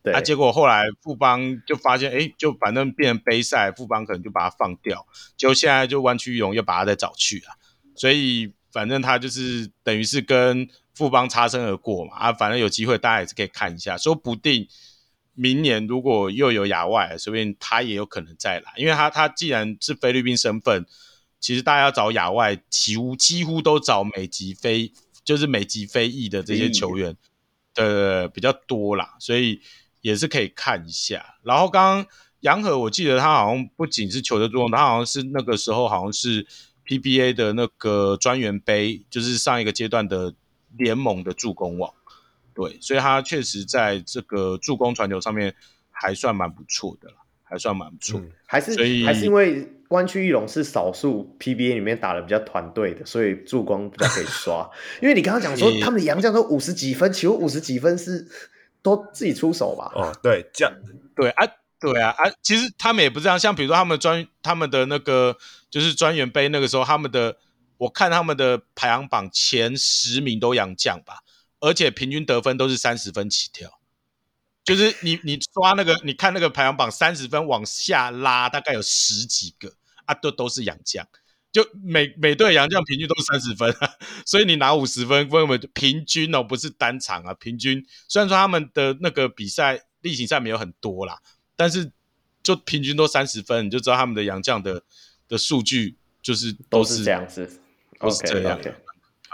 对啊，结果后来富邦就发现，哎，就反正变成杯赛，富邦可能就把它放掉，就现在就湾区玉龙又把他再找去了，所以反正他就是等于是跟富邦擦身而过嘛，啊，反正有机会大家也是可以看一下，说不定明年如果又有亚外，说不定他也有可能再来，因为他他既然是菲律宾身份，其实大家要找亚外，几乎几乎都找美籍非就是美籍非裔的这些球员的比较多啦，所以。也是可以看一下，然后刚刚杨和，我记得他好像不仅是球的作用，他好像是那个时候好像是 PBA 的那个专员杯，就是上一个阶段的联盟的助攻王，对，所以他确实在这个助攻传球上面还算蛮不错的啦，还算蛮不错，嗯，还是所以还是因为湾区玉龙是少数 PBA 里面打的比较团队的，所以助攻比较可以刷。因为你刚刚讲说他们的洋将都五十几分，其实五十几分是。都自己出手吧。哦，对，这样，对啊，对啊，啊，其实他们也不这样。像比如说他们专，他们的那个就是专员杯那个时候，他们的我看他们的排行榜前十名都洋将吧，而且平均得分都是三十分起跳。就是你你刷那个，你看那个排行榜三十分往下拉，大概有十几个啊，都都是洋将。就每每队洋将平均都是三十分，啊，所以你拿五十分，分为平均哦，不是单场啊，平均。虽然说他们的那个比赛例行赛没有很多啦，但是就平均都三十分，你就知道他们的洋将的的数据就是都是，都是这样子，都是这样。Okay,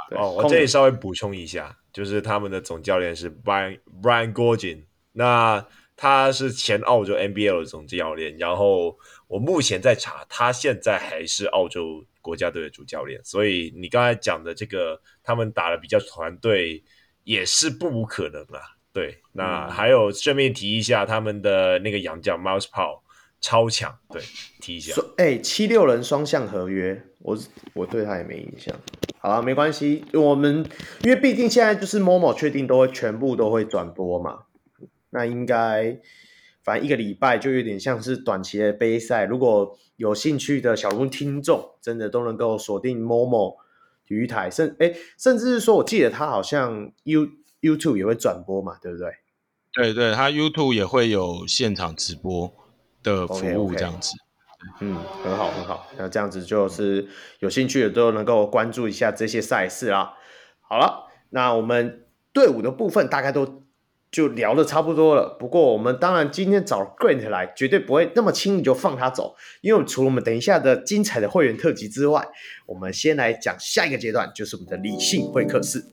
okay. 哦，我这里稍微补充一下，就是他们的总教练是 Brian Brian Goorjian，那他是前澳洲 NBL 的总教练，然后。我目前在查，他现在还是澳洲国家队的主教练，所以你刚才讲的这个，他们打的比较团队，也是不无可能啊。对，那还有顺便提一下，他们的那个洋将 Myles Powell 超强，对，提一下。哎、欸，七六人双向合约，我我对他也没印象。好了，没关系，我们因为毕竟现在就是 Momo 确定都会全部都会转播嘛，那应该。反正一个礼拜就有点像是短期的杯赛。如果有兴趣的小人物听众，真的都能够锁定 Momo 体育台，甚哎，甚至是说，我记得他好像 You YouTube 也会转播嘛，对不对？对对，他 YouTube 也会有现场直播的服务，这样子。Okay, okay. 嗯，很好很好。那这样子就是有兴趣的都能够关注一下这些赛事啦。好了，那我们队伍的部分大概都就聊的差不多了。不过我们当然今天找 Grant 来，绝对不会那么轻易就放他走，因为除了我们等一下的精彩的会员特辑之外，我们先来讲下一个阶段，就是我们的理性会客室。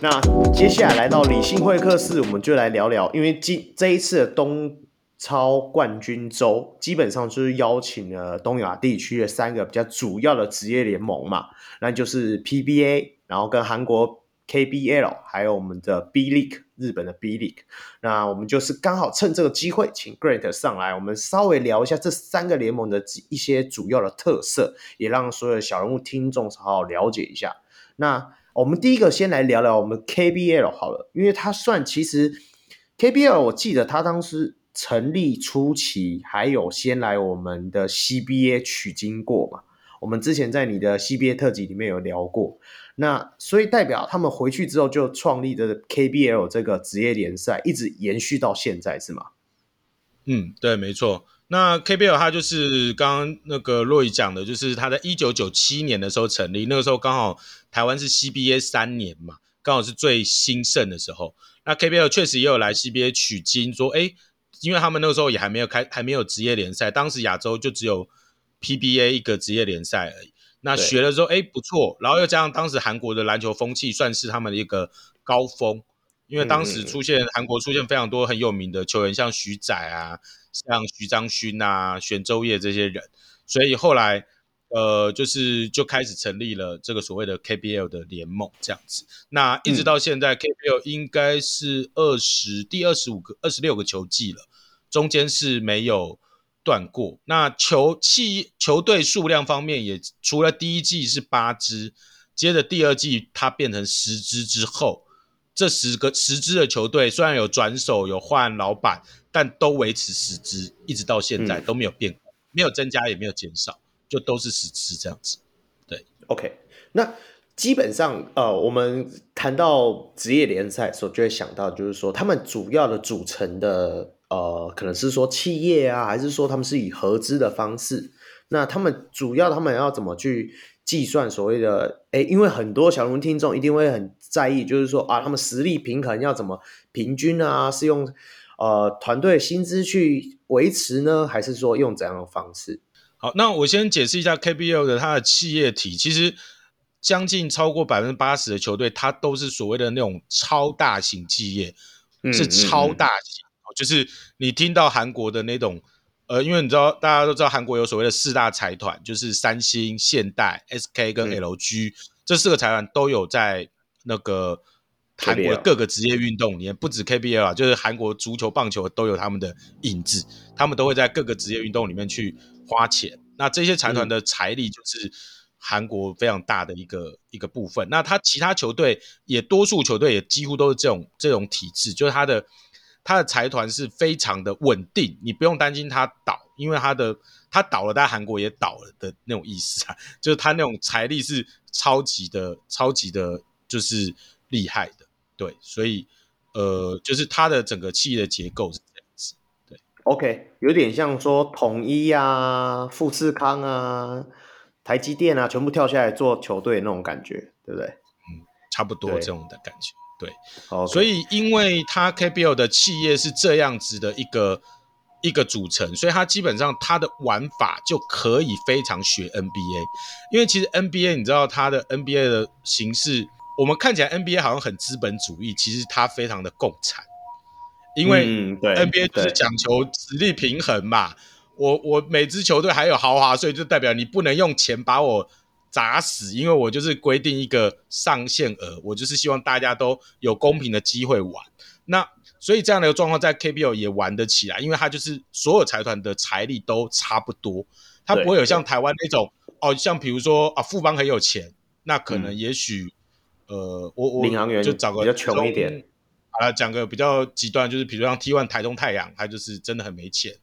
那接下来来到理性会客室，我们就来聊聊，因为今这一次的东超冠军周，基本上就是邀请了东亚地区的三个比较主要的职业联盟嘛，那就是 PBA，然后跟韩国 KBL，还有我们的 B League，日本的 B League。那我们就是刚好趁这个机会，请 Grant 上来，我们稍微聊一下这三个联盟的一些主要的特色，也让所有小人物听众好好了解一下。那我们第一个先来聊聊我们 KBL 好了，因为它算其实 KBL，我记得它当时成立初期还有先来我们的 CBA 取经过嘛，我们之前在你的 CBA 特辑里面有聊过，那所以代表他们回去之后就创立的 KBL 这个职业联赛，一直延续到现在是吗？嗯，对，没错。那 KBL 它就是刚刚那个洛伊讲的，就是他在一九九七年的时候成立，那个时候刚好台湾是 CBA 三年嘛，刚好是最兴盛的时候。那 KBL 确实也有来 CBA 取经，说哎，因为他们那个时候也还没有开，还没有职业联赛，当时亚洲就只有 PBA 一个职业联赛而已。那学了之后，哎，不错，然后又加上当时韩国的篮球风气算是他们的一个高峰，因为当时出现韩国出现非常多很有名的球员，像徐仔啊。像徐章勋啊、玄周业这些人，所以后来呃，就是就开始成立了这个所谓的 KBL 的联盟这样子。那一直到现在，KBL 应该是二十第二十五个、二十六个球季了，中间是没有断过。那球气球队数量方面，也除了第一季是八支，接着第二季它变成十支之后，这十个十支的球队虽然有转手、有换老板。但都维持十支，一直到现在都没有变，嗯，没有增加也没有减少，就都是十支这样子。对，OK。那基本上，呃，我们谈到职业联赛的时候，就会想到，就是说他们主要的组成的，呃，可能是说企业啊，还是说他们是以合资的方式？那他们主要他们要怎么去计算所谓的？诶，因为很多小龙听众一定会很在意，就是说啊，他们实力平衡要怎么平均啊？是用呃，团队薪资去维持呢，还是说用怎样的方式？好，那我先解释一下 KBL 的它的企业体。其实将近超过百分之八十的球队，它都是所谓的那种超大型企业，嗯、是超大型、嗯。就是你听到韩国的那种，呃，因为你知道大家都知道韩国有所谓的四大财团，就是三星、现代、SK 跟 LG、嗯、这四个财团都有在那个。韩国的各个职业运动里面，不止 KBL 啊，就是韩国足球、棒球都有他们的影子，他们都会在各个职业运动里面去花钱。那这些财团的财力就是韩国非常大的一个、嗯、一个部分。那他其他球队也，多数球队也几乎都是这种这种体制，就是他的他的财团是非常的稳定，你不用担心他倒，因为他的他倒了，但韩国也倒了的那种意思啊，就是他那种财力是超级的、超级的，就是厉害的。对，所以呃，就是它的整个企业的结构是这样子。对，OK，有点像说统一啊、富士康啊、台积电啊，全部跳下来做球队那种感觉，对不对？嗯，差不多这种的感觉。对.所以因为它 KBL 的企业是这样子的一个一个组成，所以它基本上它的玩法就可以非常学 NBA。因为其实 NBA 你知道它的 NBA 的形式。我们看起来 NBA 好像很资本主义，其实它非常的共产，因为 NBA 就是讲求实力平衡嘛。我我每支球队还有豪华税，就代表你不能用钱把我砸死，因为我就是规定一个上限额，我就是希望大家都有公平的机会玩。那所以这样的一个状况在 KPL 也玩得起来，因为它就是所有财团的财力都差不多，它不会有像台湾那种哦，像比如说啊富邦很有钱，那可能也许。呃，我我领航员就找个比较穷一点啊，讲个比较极端，就是比如像 T1 台中太阳，他就是真的很没钱，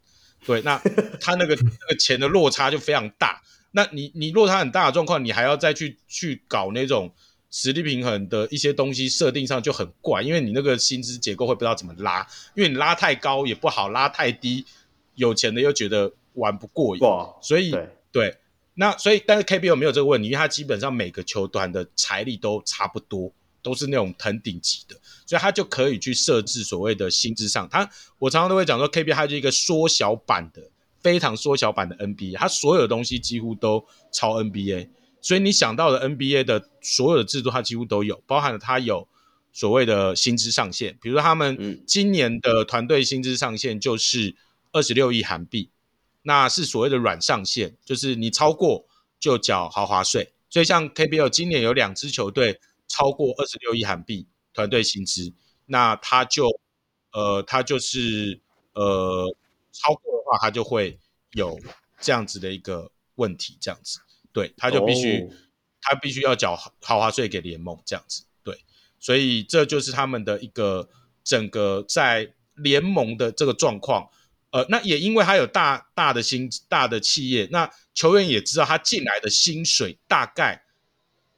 对，那他那个 那个钱的落差就非常大。那你你落差很大的状况，你还要再去去搞那种实力平衡的一些东西设定上就很怪，因为你那个薪资结构会不知道怎么拉，因为你拉太高也不好，拉太低，有钱的又觉得玩不过瘾，所以对，对，那所以但是 KBO 没有这个问题，因为它基本上每个球团的财力都差不多，都是那种很顶级的，所以他就可以去设置所谓的薪资上，他我常常都会讲说 KBO 它就是一个缩小版的。非常缩小版的 NBA，它所有的东西几乎都超 NBA，所以你想到的 NBA 的所有的制度，它几乎都有，包含了它有所谓的薪资上限，比如说他们今年的团队薪资上限就是二十六亿韩币，那是所谓的软上限，就是你超过就缴豪华税。所以像 KBL 今年有两支球队超过二十六亿韩币团队薪资，那他就呃，他就是呃。超过的话，他就会有这样子的一个问题，这样子，对，他就必须，哦、他必须要缴豪华税给联盟，这样子，对，所以这就是他们的一个整个在联盟的这个状况，呃，那也因为他有大大的薪大的企业，那球员也知道他进来的薪水大概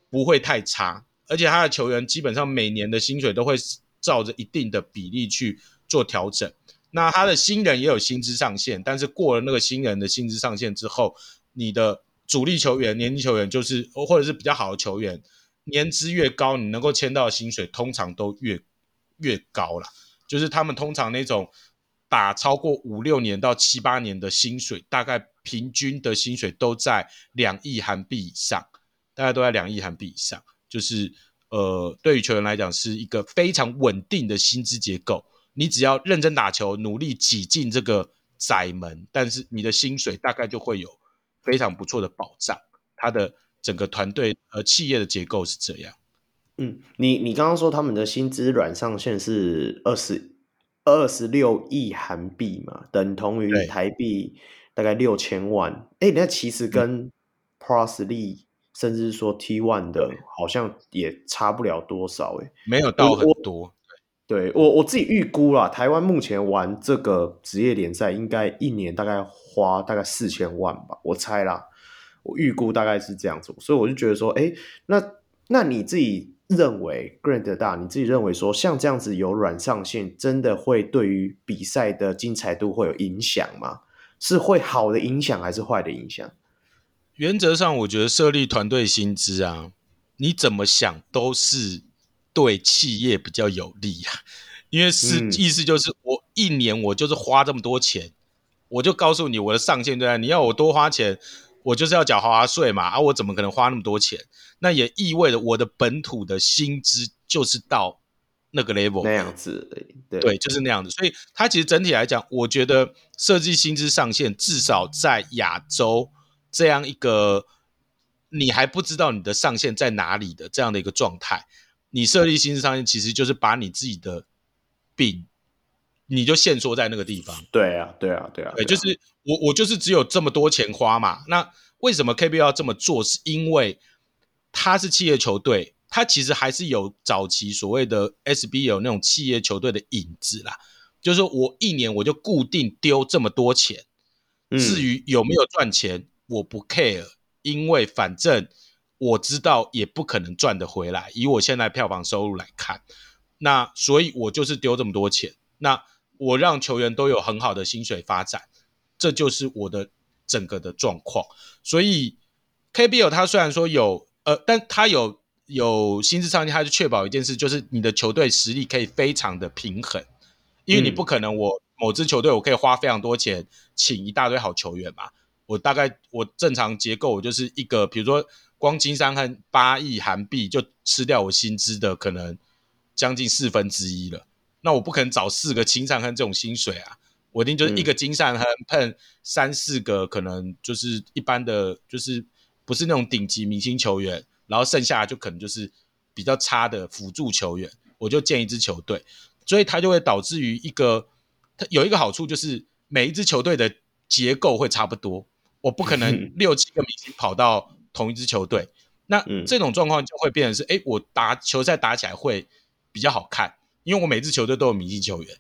不会太差，而且他的球员基本上每年的薪水都会照着一定的比例去做调整。那他的新人也有薪资上限，但是过了那个新人的薪资上限之后，你的主力球员、年轻球员就是或者是比较好的球员，年资越高，你能够签到的薪水通常都越越高啦。就是他们通常那种打超过五六年到七八年的薪水，大概平均的薪水都在两亿韩币以上，大概都在两亿韩币以上。就是呃，对于球员来讲，是一个非常稳定的薪资结构。你只要认真打球，努力挤进这个窄门，但是你的薪水大概就会有非常不错的保障。他的整个团队和企业的结构是这样。嗯，你你刚刚说他们的薪资软上限是二十二十六亿韩币嘛，等同于台币大概六千万。哎，那其实跟 Plus League 甚至说 T One 的，好像也差不了多少。哎，没有到很多。对，我我自己预估啦，台湾目前玩这个职业联赛，应该一年大概花大概四千万吧，我猜啦，我预估大概是这样子，所以我就觉得说，哎，那那你自己认为，Grant 大，你自己认为说，像这样子有软上限，真的会对于比赛的精彩度会有影响吗？是会好的影响还是坏的影响？原则上，我觉得设立团队薪资啊，你怎么想都是。对企业比较有利啊，因为是、嗯、意思就是我一年我就是花这么多钱，我就告诉你我的上限对啊，你要我多花钱，我就是要缴豪华税嘛，啊，我怎么可能花那么多钱？那也意味着我的本土的薪资就是到那个 level 那样子，对，对，就是那样子。所以它其实整体来讲，我觉得设计薪资上限至少在亚洲这样一个你还不知道你的上限在哪里的这样的一个状态。你设立薪资上限，其实就是把你自己的病，你就限缩在那个地方。对啊，对啊，对啊，对，就是我，我就是只有这么多钱花嘛。那为什么 KBL 要这么做？是因为他是企业球队，他其实还是有早期所谓的 SBL 那种企业球队的影子啦。就是说我一年我就固定丢这么多钱，至于有没有赚钱，我不 care，因为反正。我知道也不可能赚得回来，以我现在票房收入来看，那所以我就是丢这么多钱，那我让球员都有很好的薪水发展，这就是我的整个的状况。所以 KBL 他虽然说有呃，但他有有薪资上限，他就确保一件事，就是你的球队实力可以非常的平衡，因为你不可能我某支球队我可以花非常多钱请一大堆好球员嘛，我大概我正常结构我就是一个比如说。光金山亨八亿韩币就吃掉我薪资的可能将近四分之一了，那我不可能找四个金山亨这种薪水啊，我一定就是一个金山亨碰三四个可能就是一般的，就是不是那种顶级明星球员，然后剩下就可能就是比较差的辅助球员，我就建一支球队，所以它就会导致于一个，它有一个好处就是每一支球队的结构会差不多，我不可能 六七个明星跑到。同一支球队，那这种状况就会变成是，哎、嗯，我打球赛打起来会比较好看，因为我每支球队都有明星球员，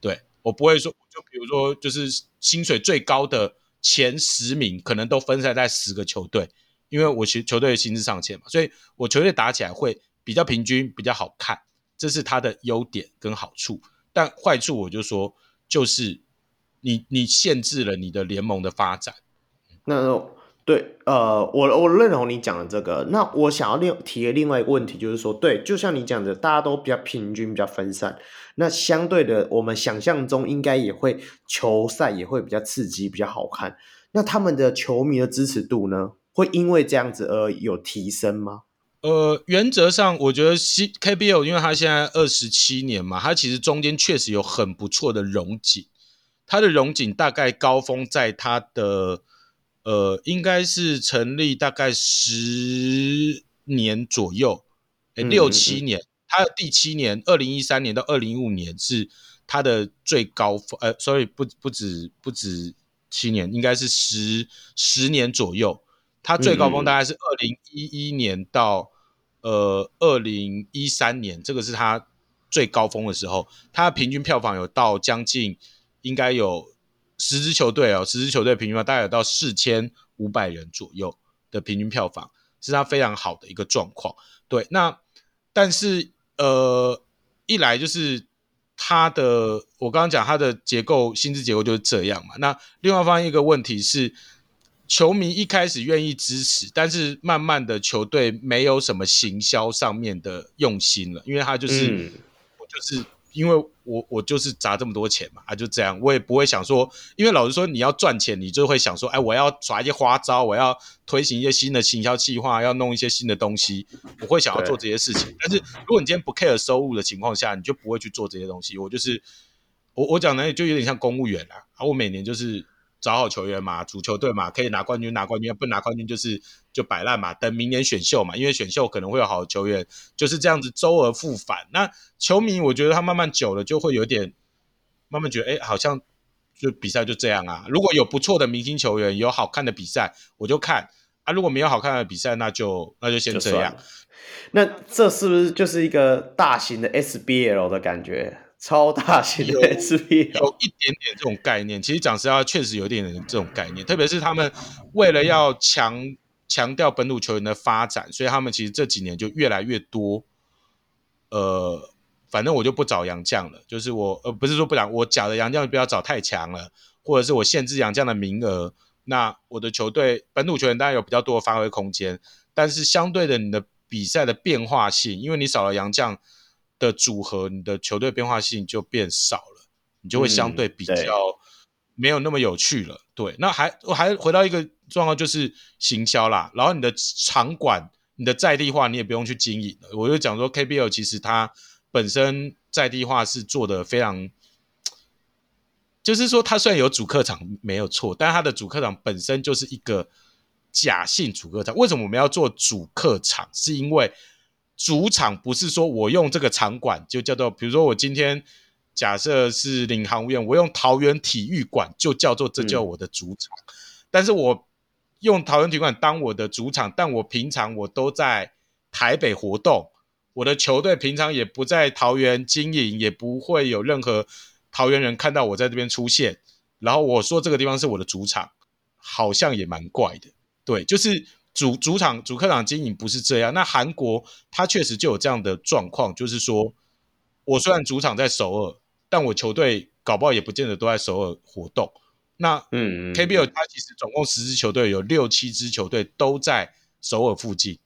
对，我不会说，就比如说，就是薪水最高的前十名可能都分散在十个球队，因为我球球队的薪资上限嘛，所以我球队打起来会比较平均，比较好看，这是它的优点跟好处。但坏处我就说，就是你你限制了你的联盟的发展，那。对，呃，我我认同你讲的这个。那我想要另提的另外一个问题就是说，对，就像你讲的，大家都比较平均，比较分散。那相对的，我们想象中应该也会球赛也会比较刺激，比较好看。那他们的球迷的支持度呢，会因为这样子而有提升吗？呃，原则上，我觉得 C KBL，因为它现在二十七年嘛，它其实中间确实有很不错的荣景。它的荣景大概高峰在它的。呃，应该是成立大概十年左右，欸、六七年。它的第七年，二零一三年到二零一五年是它的最高峰。呃，所以不不止不止七年，应该是十十年左右。它最高峰大概是二零一一年到呃二零一三年，这个是它最高峰的时候。它平均票房有到将近，应该有。十支球队哦，十支球队平均大概有到四千五百人左右的平均票房，是它非常好的一个状况。对，那但是呃，一来就是它的，我刚刚讲它的结构，薪资结构就是这样嘛。那另外方一个问题是，球迷一开始愿意支持，但是慢慢的球队没有什么行销上面的用心了，因为他就是、嗯、就是。因为我我就是砸这么多钱嘛，啊就这样，我也不会想说，因为老实说，你要赚钱，你就会想说，哎，我要耍一些花招，我要推行一些新的行销计划，要弄一些新的东西，我会想要做这些事情。但是如果你今天不 care 收入的情况下，你就不会去做这些东西。我就是我我讲的就有点像公务员啦，啊，我每年就是。找好球员嘛，组球队嘛，可以拿冠军，拿冠军，不拿冠军就是就摆烂嘛，等明年选秀嘛，因为选秀可能会有好球员，就是这样子周而复返。那球迷我觉得他慢慢久了就会有点，慢慢觉得哎，好像就比赛就这样啊。如果有不错的明星球员，有好看的比赛，我就看啊。如果没有好看的比赛，那就那就先这样。那这是不是就是一个大型的 SBL 的感觉？超大型的 SPL，有，有一点点这种概念。其实讲实话，确实有一点点这种概念。特别是他们为了要强强调本土球员的发展，所以他们其实这几年就越来越多。呃，反正我就不找洋将了，就是我呃不是说不讲，我假的洋将不要找太强了，或者是我限制洋将的名额。那我的球队本土球员当然有比较多的发挥空间，但是相对的，你的比赛的变化性，因为你少了洋将。的组合，你的球队变化性就变少了，你就会相对比较没有那么有趣了。嗯、对，对，那还我还回到一个状况，就是行销啦。然后你的场馆、你的在地化，你也不用去经营了。我就讲说，KBL 其实它本身在地化是做的非常，就是说它虽然有主客场没有错，但它的主客场本身就是一个假性主客场。为什么我们要做主客场？是因为主场不是说我用这个场馆就叫做，比如说我今天假设是领航员，我用桃园体育馆就叫做这叫我的主场。嗯、但是我用桃园体育馆当我的主场，但我平常我都在台北活动，我的球队平常也不在桃园经营，也不会有任何桃园人看到我在这边出现。然后我说这个地方是我的主场，好像也蛮怪的。对，就是。主主场主客场经营不是这样，那韩国它确实就有这样的状况，就是说，我虽然主场在首尔，但我球队搞不好也不见得都在首尔活动。那嗯，KBL 它其实总共十支球队，有六七支球队都在首尔附近，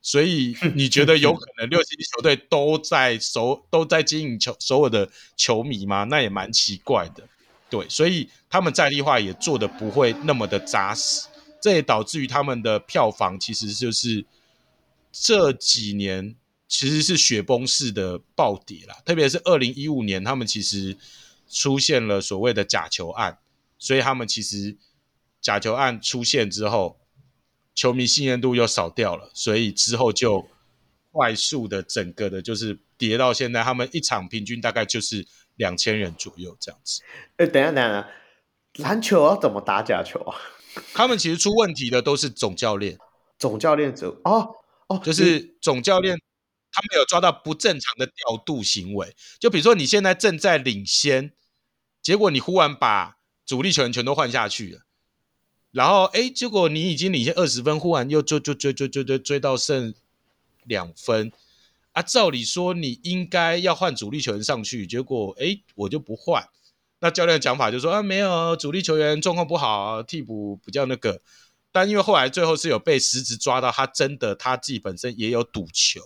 所以你觉得有可能六七支球队都在首都在经营球首尔的球迷吗？那也蛮奇怪的。对，所以他们在地化也做的不会那么的扎实。这也导致于他们的票房其实就是这几年其实是雪崩式的暴跌啦，特别是二零一五年，他们其实出现了所谓的假球案，所以他们其实假球案出现之后，球迷信任度又少掉了，所以之后就快速的整个的就是跌到现在，他们一场平均大概就是两千人左右这样子。哎，等一下，等下，篮球要怎么打假球啊？他们其实出问题的都是总教练，总教练组哦哦，就是总教练他没有抓到不正常的调度行为。就比如说你现在正在领先，结果你忽然把主力球员全都换下去了，然后哎，结果你已经领先二十分，忽然又追追追追追追追到剩两分啊！照理说你应该要换主力球员上去，结果哎，我就不换。那教练的讲法就说啊，没有主力球员状况不好，替补比较那个。但因为后来最后是有被实质抓到，他真的他自己本身也有赌球，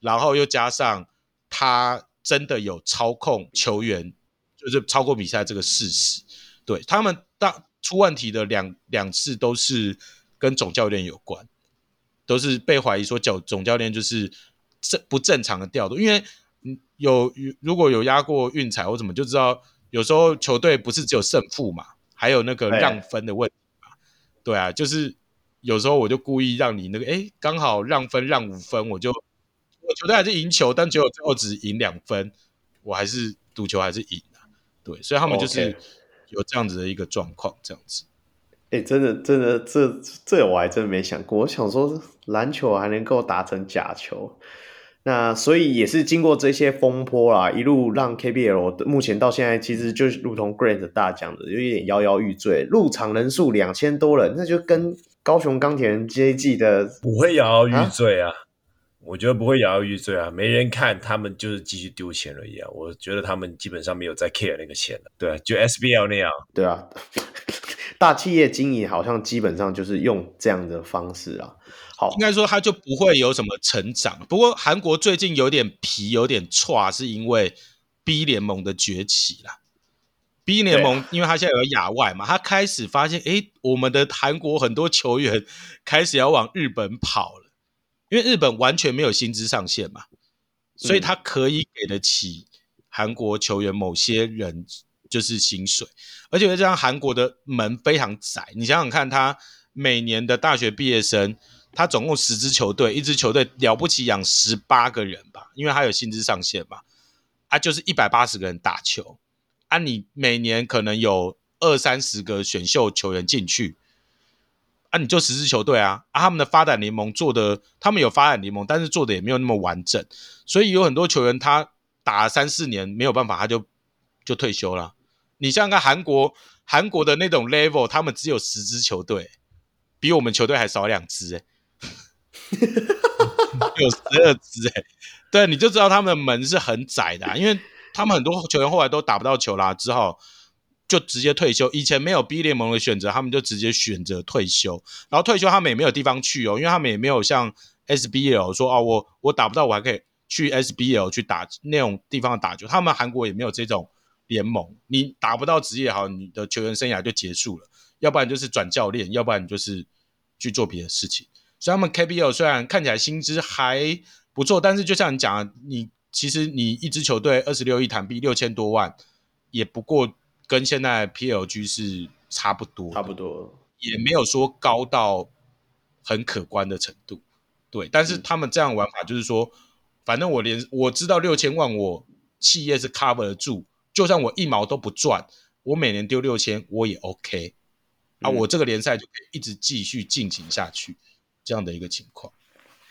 然后又加上他真的有操控球员，就是操控比赛这个事实。对，他们大出问题的两两次都是跟总教练有关，都是被怀疑说教总教练就是正不正常的调度。因为有如果有压过运彩或怎么就知道，有时候球队不是只有胜负嘛，还有那个让分的问题嘛。对啊，就是有时候我就故意让你那个，哎，刚好让分让五分，我就我球队还是赢球，但结果最后只赢两分，我还是赌球还是赢啊。对，所以他们就是有这样子的一个状况，这样子。哎，真的真的，这这我还真没想过。我想说，篮球还能够打成假球。那所以也是经过这些风波啦，一路让 KBL 目前到现在其实就是如同 Grant 大讲的，有一点摇摇欲坠。入场人数两千多人，那就跟高雄钢铁人这一季的不会摇摇欲坠啊！我觉得不会摇摇欲坠啊，没人看，他们就是继续丢钱而已啊！我觉得他们基本上没有在 care 那个钱了，对啊，就 SBL 那样，对啊，大企业经营好像基本上就是用这样的方式啊。好，应该说他就不会有什么成长。不过韩国最近有点皮，有点挫，是因为 B 联盟的崛起啦。B 联盟，因为他现在有亚外嘛，他开始发现，哎，我们的韩国很多球员 开始要往日本跑了，因为日本完全没有薪资上限嘛，所以他可以给得起韩国球员某些人就是薪水，而且这样韩国的门非常窄，你想想看，他每年的大学毕业生。他总共十支球队，一支球队了不起养十八个人吧，因为他有薪资上限嘛，啊，就是一百八十个人打球，啊，你每年可能有二三十个选秀球员进去，啊，你就十支球队啊，啊，他们的发展联盟做的，他们有发展联盟，但是做的也没有那么完整，所以有很多球员他打了三四年没有办法，他就就退休了。你像看韩国，韩国的那种 level，他们只有十支球队，比我们球队还少两支，欸。有十二支哎，对，你就知道他们的门是很窄的，啊，因为他们很多球员后来都打不到球啦，之后就直接退休。以前没有 B 联盟的选择，他们就直接选择退休。然后退休他们也没有地方去哦，因为他们也没有像 SBL 说哦，我我打不到，我还可以去 SBL 去打那种地方打球。他们韩国也没有这种联盟，你打不到职业好，你的球员生涯就结束了。要不然就是转教练，要不然你就是去做别的事情。所以他们 KBL 虽然看起来薪资还不错，但是就像你讲的，你其实你一支球队二十六亿台币六千多万，也不过跟现在 PLG 是差不多，差不多，也没有说高到很可观的程度。对，但是他们这样玩法就是说，嗯、反正我连我知道六千万，我企业是 cover 得住，就算我一毛都不赚，我每年丢六千我也 OK，啊，我这个联赛就可以一直继续进行下去。这样的一个情况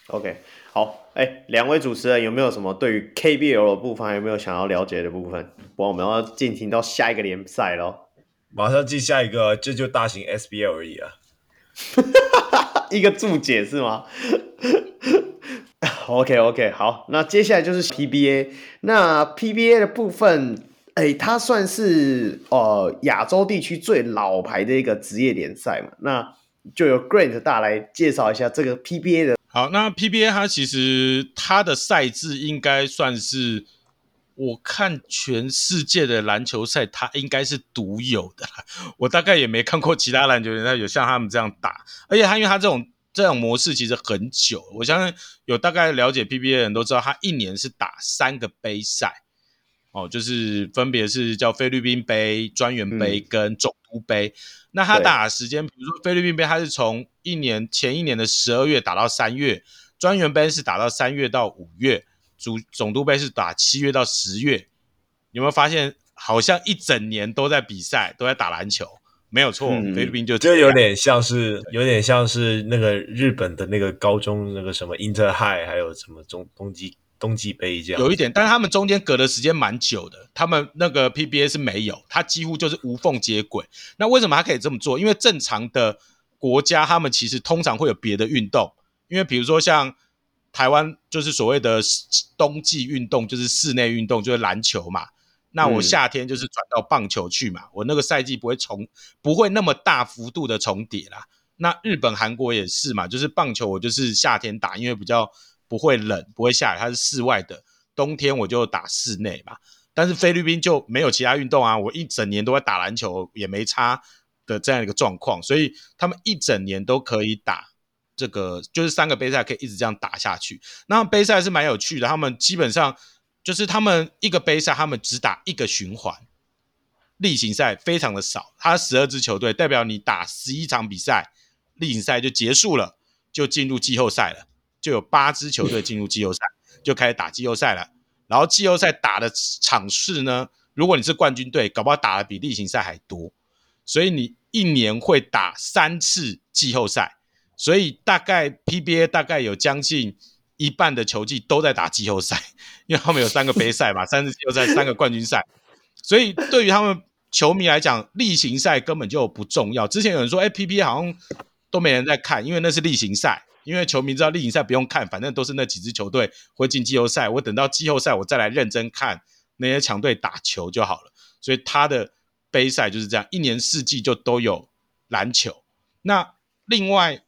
，OK，好，哎，两位主持人有没有什么对于 KBL 的部分，有没有想要了解的部分？不然我们要进行到下一个联赛咯。马上进下一个，这就大型 SBL 而已啊，一个注解是吗？OK OK，好，那接下来就是 PBA，那 PBA 的部分，哎，它算是呃亚洲地区最老牌的一个职业联赛嘛，那。就由 Grant 大来介绍一下这个 PBA 的。好，那 PBA 它其实它的赛制应该算是，我看全世界的篮球赛，它应该是独有的。我大概也没看过其他篮球员有像他们这样打，而且它因为它这种这种模式其实很久，我相信有大概了解 PBA 的人都知道，它一年是打三个杯赛。哦，就是分别是叫菲律宾杯、专员杯跟总督杯。嗯、那他打的时间，比如说菲律宾杯，他是从一年前一年的十二月打到三月，专员杯是打到三月到五月，主总督杯是打七月到十月。有没有发现，好像一整年都在比赛，都在打篮球，没有错，嗯、菲律宾就这有点像是有点像是那个日本的那个高中那个什么 Inter High，还有什么中冬季冬季杯这样。有一点，但是他们中间隔的时间蛮久的，他们那个 PBA 是没有，它几乎就是无缝接轨。那为什么他可以这么做？因为正常的国家，他们其实通常会有别的运动，因为比如说像。台湾就是所谓的冬季运动，就是室内运动，就是篮球嘛。那我夏天就是转到棒球去嘛。我那个赛季不会重，不会那么大幅度的重叠啦。那日本、韩国也是嘛，就是棒球我就是夏天打，因为比较不会冷，不会下雨，它是室外的。冬天我就打室内嘛。但是菲律宾就没有其他运动啊，我一整年都在打篮球，也没差的这样一个状况，所以他们一整年都可以打。这个就是三个杯赛可以一直这样打下去。那杯赛是蛮有趣的，他们基本上就是他们一个杯赛，他们只打一个循环，例行赛非常的少。他十二支球队代表你打十一场比赛，例行赛就结束了，就进入季后赛了，就有八支球队进入季后赛，就开始打季后赛了。然后季后赛打的场次呢，如果你是冠军队，搞不好打的比例行赛还多，所以你一年会打三次季后赛。所以大概 PBA 大概有将近一半的球季都在打季后赛，因为他们有三个杯赛嘛，三次季后赛，三个冠军赛。所以对于他们球迷来讲，例行赛根本就不重要。之前有人说，哎，PBA 好像都没人在看，因为那是例行赛，因为球迷知道例行赛不用看，反正都是那几支球队会进季后赛，我等到季后赛我再来认真看那些强队打球就好了。所以他的杯赛就是这样，一年四季就都有篮球。那另外。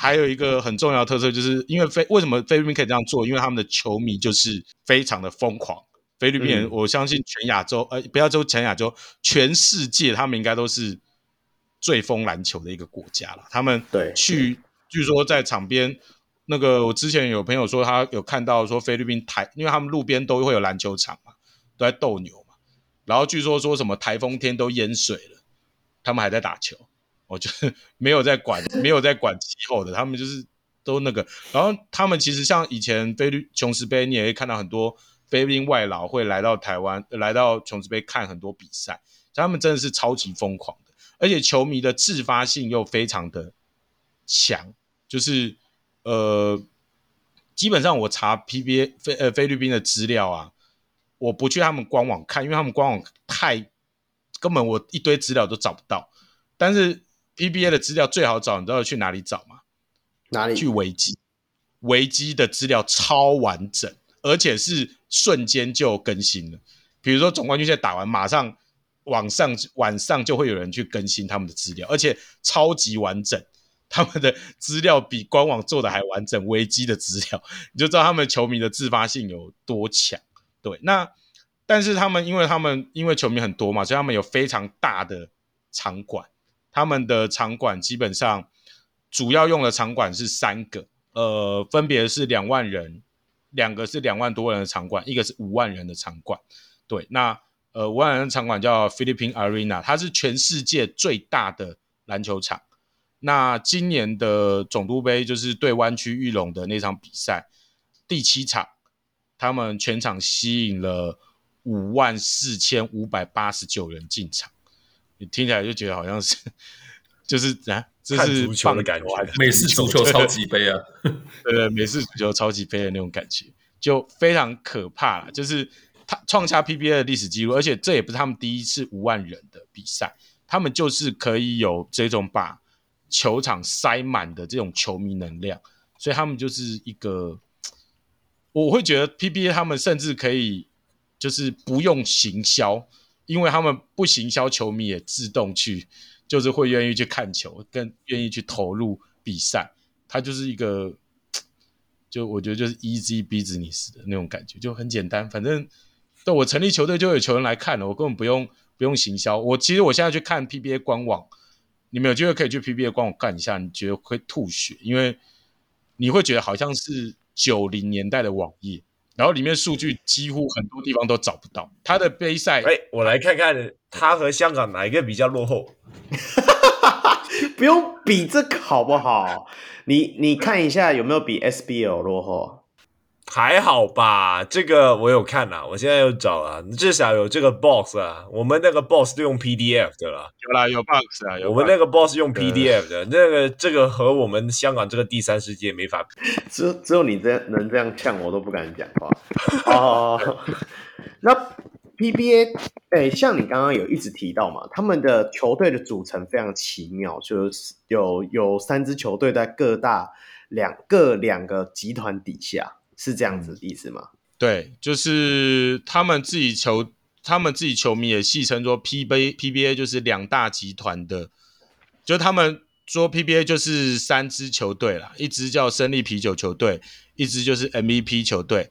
还有一个很重要的特色，就是因为菲为什么菲律宾可以这样做？因为他们的球迷就是非常的疯狂。菲律宾人，我相信全亚洲，呃，不要说全亚洲，全世界，他们应该都是最疯篮球的一个国家了。他们对去，据说在场边，那个我之前有朋友说，他有看到说菲律宾台，因为他们路边都会有篮球场嘛，都在斗牛嘛。然后据说说什么台风天都淹水了，他们还在打球。我就是没有在管，没有在管气候的，他们就是都那个。然后他们其实像以前菲律琼斯杯，你也会看到很多菲律宾外劳会来到台湾，来到琼斯杯看很多比赛。他们真的是超级疯狂的，而且球迷的自发性又非常的强。就是呃，基本上我查 PBA 菲呃菲律宾的资料啊，我不去他们官网看，因为他们官网太根本我一堆资料都找不到，但是。PBA 的资料最好找，你知道去哪里找吗？哪里？去维基，维基的资料超完整，而且是瞬间就更新了。比如说总冠军赛打完，马上网上晚上就会有人去更新他们的资料，而且超级完整。他们的资料比官网做的还完整，危机的资料你就知道他们球迷的自发性有多强。对，那但是他们因为他们因为球迷很多嘛，所以他们有非常大的场馆。他们的场馆基本上主要用的场馆是三个，呃，分别是两万人，两个是两万多人的场馆，一个是五万人的场馆。对，那呃五万人的场馆叫 Philippine Arena，它是全世界最大的篮球场。那今年的总督杯就是对湾区玉龙的那场比赛，第七场，他们全场吸引了五万四千五百八十九人进场。你听起来就觉得好像是，就是啊，这是足球的感觉，美式足球超级杯啊，对对，美式足球超级杯的那种感觉，就非常可怕了。就是他创下 PBA 的历史记录，而且这也不是他们第一次五万人的比赛，他们就是可以有这种把球场塞满的这种球迷能量，所以他们就是一个，我会觉得 PBA 他们甚至可以就是不用行销。因为他们不行销，球迷也自动去，就是会愿意去看球，更愿意去投入比赛。他就是一个，就我觉得就是 easy business 的那种感觉，就很简单。反正，对我成立球队就有球员来看了，我根本不用不用行销。我其实我现在去看 PBA 官网，你们有机会可以去 PBA 官网看一下，你觉得会吐血，因为你会觉得好像是九零年代的网页。然后里面数据几乎很多地方都找不到。他的杯赛，哎，我来看看他和香港哪一个比较落后。不用比这个好不好？你你看一下有没有比 SBL 落后？还好吧，这个我有看啦，我现在有找啊，至少有这个 box 啊，我们那个 box 都用 PDF 的啦，有啦，有 box 啊，有 box。我们那个 box 用 PDF 的，那个这个和我们香港这个第三世界没法比，只只有你这样能这样呛我都不敢讲话。哦，那 PBA 哎，像你刚刚有一直提到嘛，他们的球队的组成非常奇妙，就是有有三支球队在各大两个两个集团底下。是这样子的意思吗？对，就是他们自己球，他们自己球迷也戏称说 PBA PBA 就是两大集团的，就他们说 PBA 就是三支球队啦，一支叫胜利啤酒球队，一支就是 MVP 球队，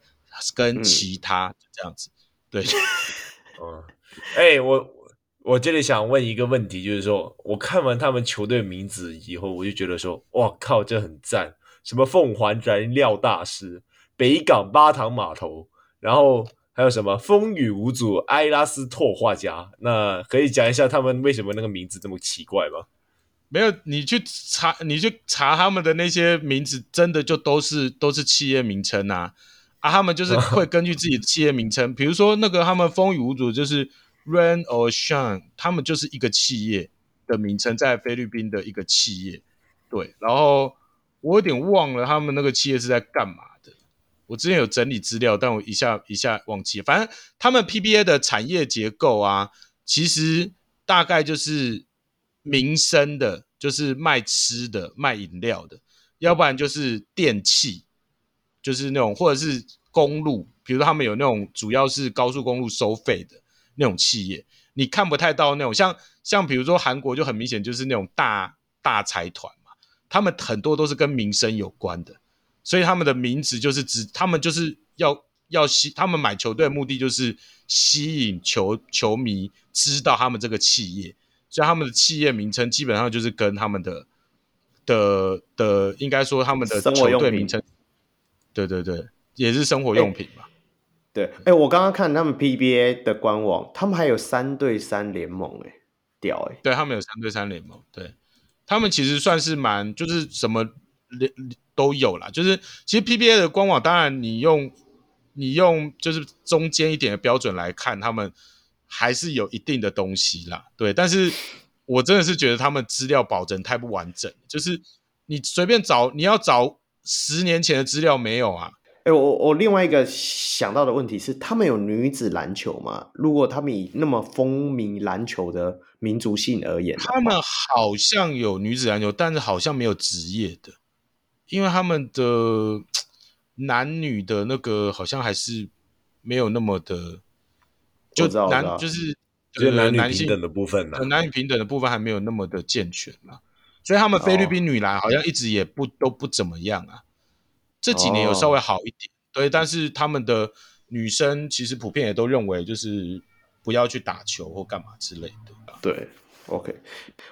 跟其他这样子。嗯、对，嗯，哎、欸，我我这里想问一个问题，就是说我看完他们球队名字以后，我就觉得说，哇靠，这很赞，什么凤凰燃料大师。北港八塘码头，然后还有什么风雨无阻埃拉斯拓画家？那可以讲一下他们为什么那个名字这么奇怪吗？没有，你去查，你去查他们的那些名字，真的就都是都是企业名称啊！啊，他们就是会根据自己的企业名称，比如说那个他们风雨无阻就是 Rain or Shine，他们就是一个企业的名称，在菲律宾的一个企业。对，然后我有点忘了他们那个企业是在干嘛。我之前有整理资料，但我一下一下忘记了。反正他们 PBA 的产业结构啊，其实大概就是民生的，就是卖吃的、卖饮料的，要不然就是电器，就是那种或者是公路，比如说他们有那种主要是高速公路收费的那种企业，你看不太到那种像像比如说韩国就很明显就是那种大大财团嘛，他们很多都是跟民生有关的。所以他们的名字就是指，他们就是要要吸，他们买球队的目的就是吸引球球迷知道他们这个企业，所以他们的企业名称基本上就是跟他们的的的，应该说他们的球队名称，对对对，也是生活用品嘛。欸、对，哎、欸，我刚刚看他们 PBA 的官网，他们还有三对三联盟、欸，哎，屌哎、欸，对他们有三对三联盟，对他们其实算是蛮就是什么联。都有啦，就是其实 PBA 的官网，当然你用你用就是中间一点的标准来看，他们还是有一定的东西啦，对。但是我真的是觉得他们资料保证太不完整，就是你随便找，你要找十年前的资料没有啊？哎、欸，我我另外一个想到的问题是，他们有女子篮球吗？如果他们以那么风靡篮球的民族性而言，他们好像有女子篮球，但是好像没有职业的。因为他们的男女的那个好像还是没有那么的，就男就是就是男女平等的部分呢，男女平等的部分还没有那么的健全嘛，所以他们菲律宾女篮好像一直也不都不怎么样啊，这几年有稍微好一点，对，但是他们的女生其实普遍也都认为就是不要去打球或干嘛之类的，对，OK，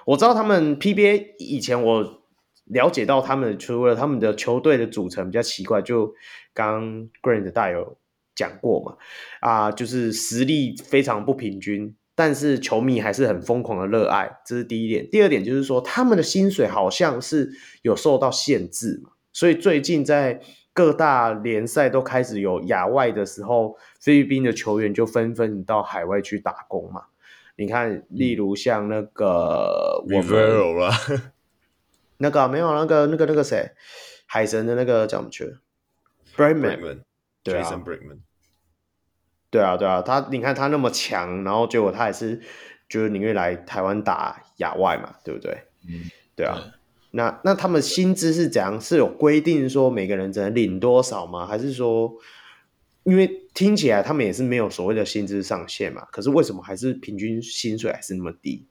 我知道他们 PBA 以前我。了解到他们除了他们的球队的组成比较奇怪，就刚 Grant 大有讲过嘛，啊，就是实力非常不平均，但是球迷还是很疯狂的热爱，这是第一点。第二点就是说他们的薪水好像是有受到限制嘛，所以最近在各大联赛都开始有亚外的时候，菲律宾的球员就纷纷到海外去打工嘛。你看，例如像那个 Rivero 啊。那个、啊、没有那个那个那个谁，海神的那个叫什么去？Braman，对啊，对啊，对啊，他你看他那么强，然后结果他还是就是宁愿来台湾打亚外嘛，对不对？嗯，对啊。那那他们薪资是怎样？是有规定说每个人只能领多少吗？还是说，因为听起来他们也是没有所谓的薪资上限嘛？可是为什么还是平均薪水还是那么低？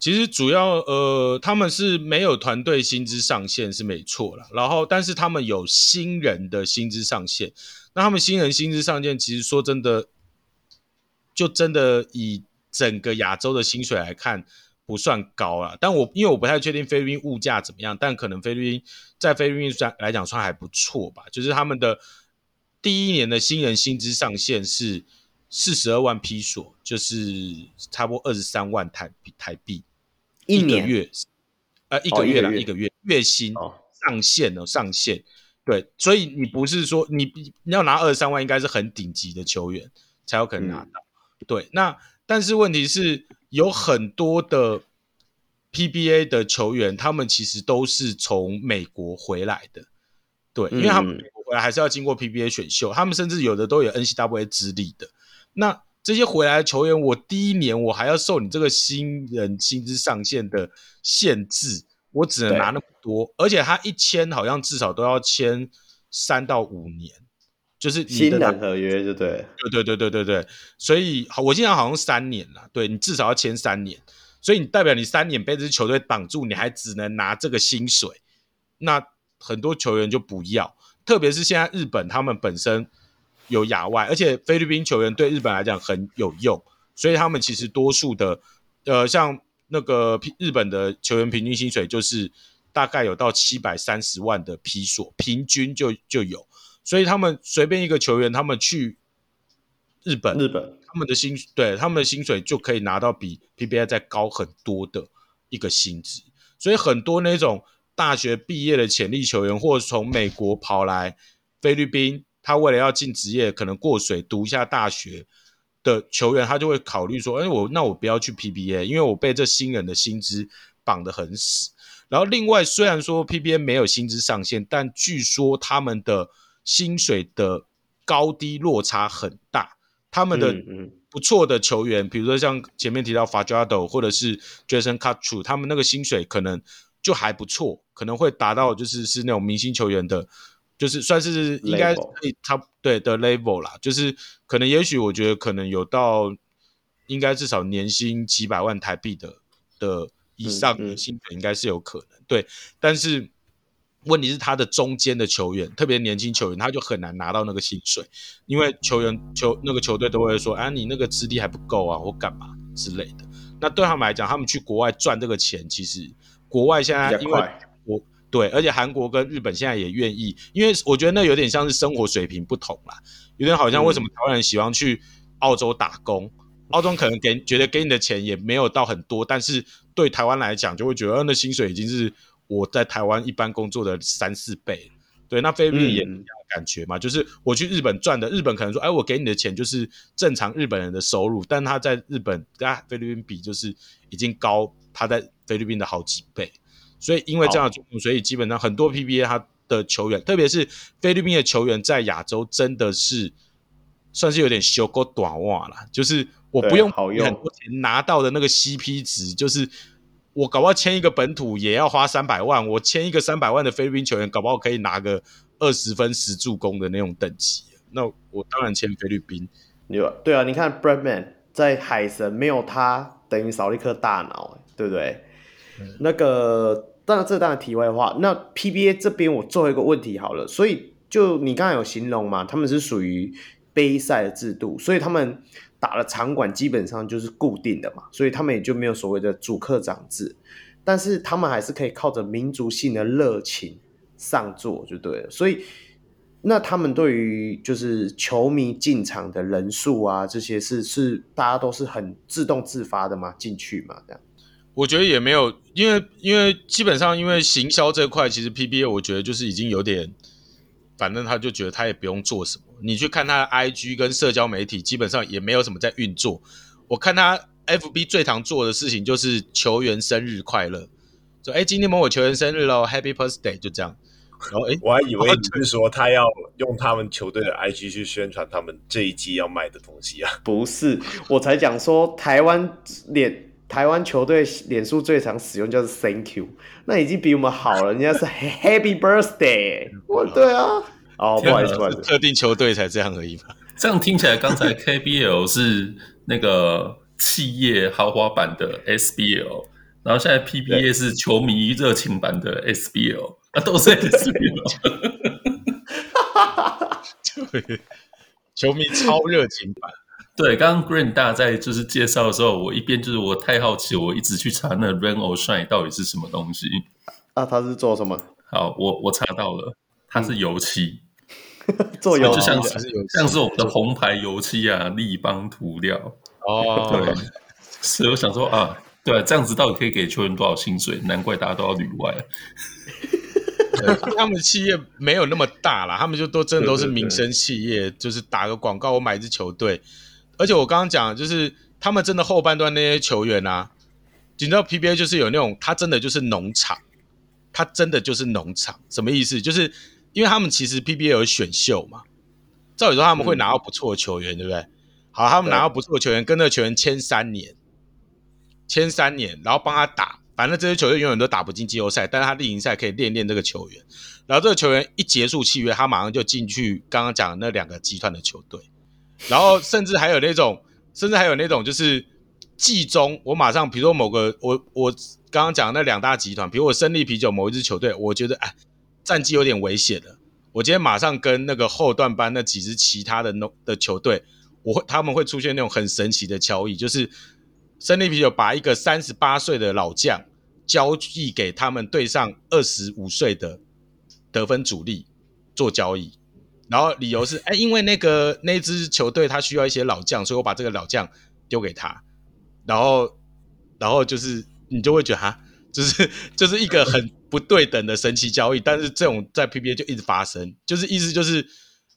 其实主要呃，他们是没有团队薪资上限是没错啦，然后但是他们有新人的薪资上限。那他们新人薪资上限，其实说真的，就真的以整个亚洲的薪水来看不算高啊。但我因为我不太确定菲律宾物价怎么样，但可能菲律宾在菲律宾算来讲算还不错吧。就是他们的第一年的新人薪资上限是四十二万披索，就是差不多二十三万台台币。一个月，呃，一个月啦，一个月月薪上限哦，上限，对，所以你不是说你你要拿二十三万，应该是很顶级的球员才有可能拿到。嗯、对，那但是问题是有很多的 PBA 的球员，他们其实都是从美国回来的。对，因为他们回来还是要经过 PBA 选秀，他们甚至有的都有 NCAA 资历的。那这些回来的球员，我第一年我还要受你这个新人薪资上限的限制，我只能拿那么多，而且他一签好像至少都要签三到五年，就是新人合约，就对，对对对对对对，所以我经常好像三年了，对，你至少要签三年，所以你代表你三年被这支球队绑住，你还只能拿这个薪水，那很多球员就不要，特别是现在日本他们本身。有亚外，而且菲律宾球员对日本来讲很有用，所以他们其实多数的，呃，像那个日本的球员平均薪水就是大概有到七百三十万的批索，平均就就有，所以他们随便一个球员，他们去日本，日本他们的薪对他们的薪水就可以拿到比 PBI 再高很多的一个薪资，所以很多那种大学毕业的潜力球员，或者从美国跑来菲律宾。他为了要进职业，可能过水读一下大学的球员，他就会考虑说：“哎，我那我不要去 PBA，因为我被这新人的薪资绑得很死。”然后另外，虽然说 PBA 没有薪资上限，但据说他们的薪水的高低落差很大。他们的不错的球员，比如说像前面提到 Fajardo 或者是 Jason Catchou，他们那个薪水可能就还不错，可能会达到就是是那种明星球员的。就是算是应该可以差对的 level 啦，就是可能也许我觉得可能有到应该至少年薪几百万台币的的以上的薪水应该是有可能，对。但是问题是他的中间的球员，特别年轻球员，他就很难拿到那个薪水，因为球员球那个球队都会说，啊，你那个资历还不够啊，或干嘛之类的。那对他们来讲，他们去国外赚这个钱，其实国外现在因为我。对，而且韩国跟日本现在也愿意，因为我觉得那有点像是生活水平不同啦，有点好像为什么台湾人喜欢去澳洲打工，嗯、澳洲可能给觉得给你的钱也没有到很多，但是对台湾来讲就会觉得那薪水已经是我在台湾一般工作的三四倍。对，那菲律宾也一样感觉嘛，嗯、就是我去日本赚的，日本可能说，哎，我给你的钱就是正常日本人的收入，但他在日本跟菲律宾比就是已经高他在菲律宾的好几倍。所以因为这样的状况，所以基本上很多 PBA 他的球员，特别是菲律宾的球员，在亚洲真的是算是有点修够短袜了。就是我不用很多钱拿到的那个 CP 值，就是我搞不好签一个本土也要花三百万，我签一个三百万的菲律宾球员，搞不好可以拿个二十分十助攻的那种等级。那我当然签菲律宾。对啊，对啊，你看 Bradman 在海神没有他，等于少了一颗大脑，对不对？嗯、那个。当然，这当然题外话。那 PBA 这边我最后一个问题好了，所以就你刚才有形容嘛，他们是属于杯赛的制度，所以他们打的场馆基本上就是固定的嘛，所以他们也就没有所谓的主客场制，但是他们还是可以靠着民族性的热情上座就对了。所以那他们对于就是球迷进场的人数啊，这些是是大家都是很自动自发的嘛，进去嘛这样。我觉得也没有，因为因为基本上因为行销这块，其实 PBA 我觉得就是已经有点，反正他就觉得他也不用做什么。你去看他的 IG 跟社交媒体，基本上也没有什么在运作。我看他 FB 最常做的事情就是球员生日快乐，说哎今天某某球员生日喽，Happy Birthday 就这样。然后哎，我还以为你是说他要用他们球队的 IG 去宣传他们这一季要卖的东西啊？不是，我才讲说台湾脸。台湾球队脸书最常使用就是 Thank you，那已经比我们好了。人家是 Happy Birthday，我对啊，哦，不好意思，不好意思，特定球队才这样而已吧。这样听起来，刚才 KBL 是那个企业豪华版的 SBL，然后现在 PBA 是球迷热情版的 SBL，啊，都是 SBL，对，球迷超热情版。对，刚刚 Green 大在就是介绍的时候，我一边就是我太好奇，我一直去查那 Rain or Shine 到底是什么东西啊？他是做什么？好，我我查到了，他是油漆，嗯、做油漆就像是像是我们的红牌油漆啊，立邦涂料哦。对，所以我想说啊，对，这样子到底可以给球员多少薪水？难怪大家都要旅外。他们企业没有那么大啦，他们就都真的都是民生企业，就是打个广告，我买一支球队。而且我刚刚讲，就是他们真的后半段那些球员啊，你知道 PBA 就是有那种，他真的就是农场，他真的就是农场，什么意思？就是因为他们其实 PBA 有选秀嘛，照理说他们会拿到不错的球员，对不对？好，他们拿到不错的球员，跟那个球员签三年，签三年，然后帮他打，反正这些球队永远都打不进季后赛，但是他例行赛可以练练这个球员，然后这个球员一结束契约，他马上就进去刚刚讲的那两个集团的球队。然后甚至还有那种，甚至还有那种，就是季中我马上，比如说某个我我刚刚讲的那两大集团，比如我胜利啤酒某一支球队，我觉得哎战绩有点危险了，我今天马上跟那个后段班那几支其他的那的球队，我会他们会出现那种很神奇的交易，就是胜利啤酒把一个三十八岁的老将交易给他们队上二十五岁的得分主力做交易。然后理由是，哎，因为那个那支球队他需要一些老将，所以我把这个老将丢给他。然后，然后就是你就会觉得哈，就是就是一个很不对等的神奇交易。但是这种在 PBA 就一直发生，就是意思就是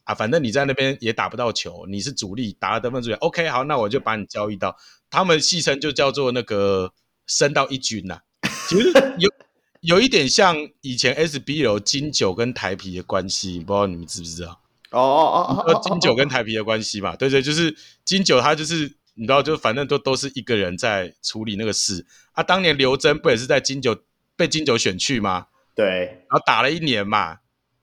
啊，反正你在那边也打不到球，你是主力打了得分主力，OK，好，那我就把你交易到。他们戏称就叫做那个升到一军呐、其实有有一点像以前 SBL 金九跟台啤的关系，不知道你们知不知道？哦哦哦，金九跟台啤的关系嘛，对对，就是金九他就是你知道，就反正都都是一个人在处理那个事啊。当年刘真不也是在金九被金九选去吗？对，然后打了一年嘛，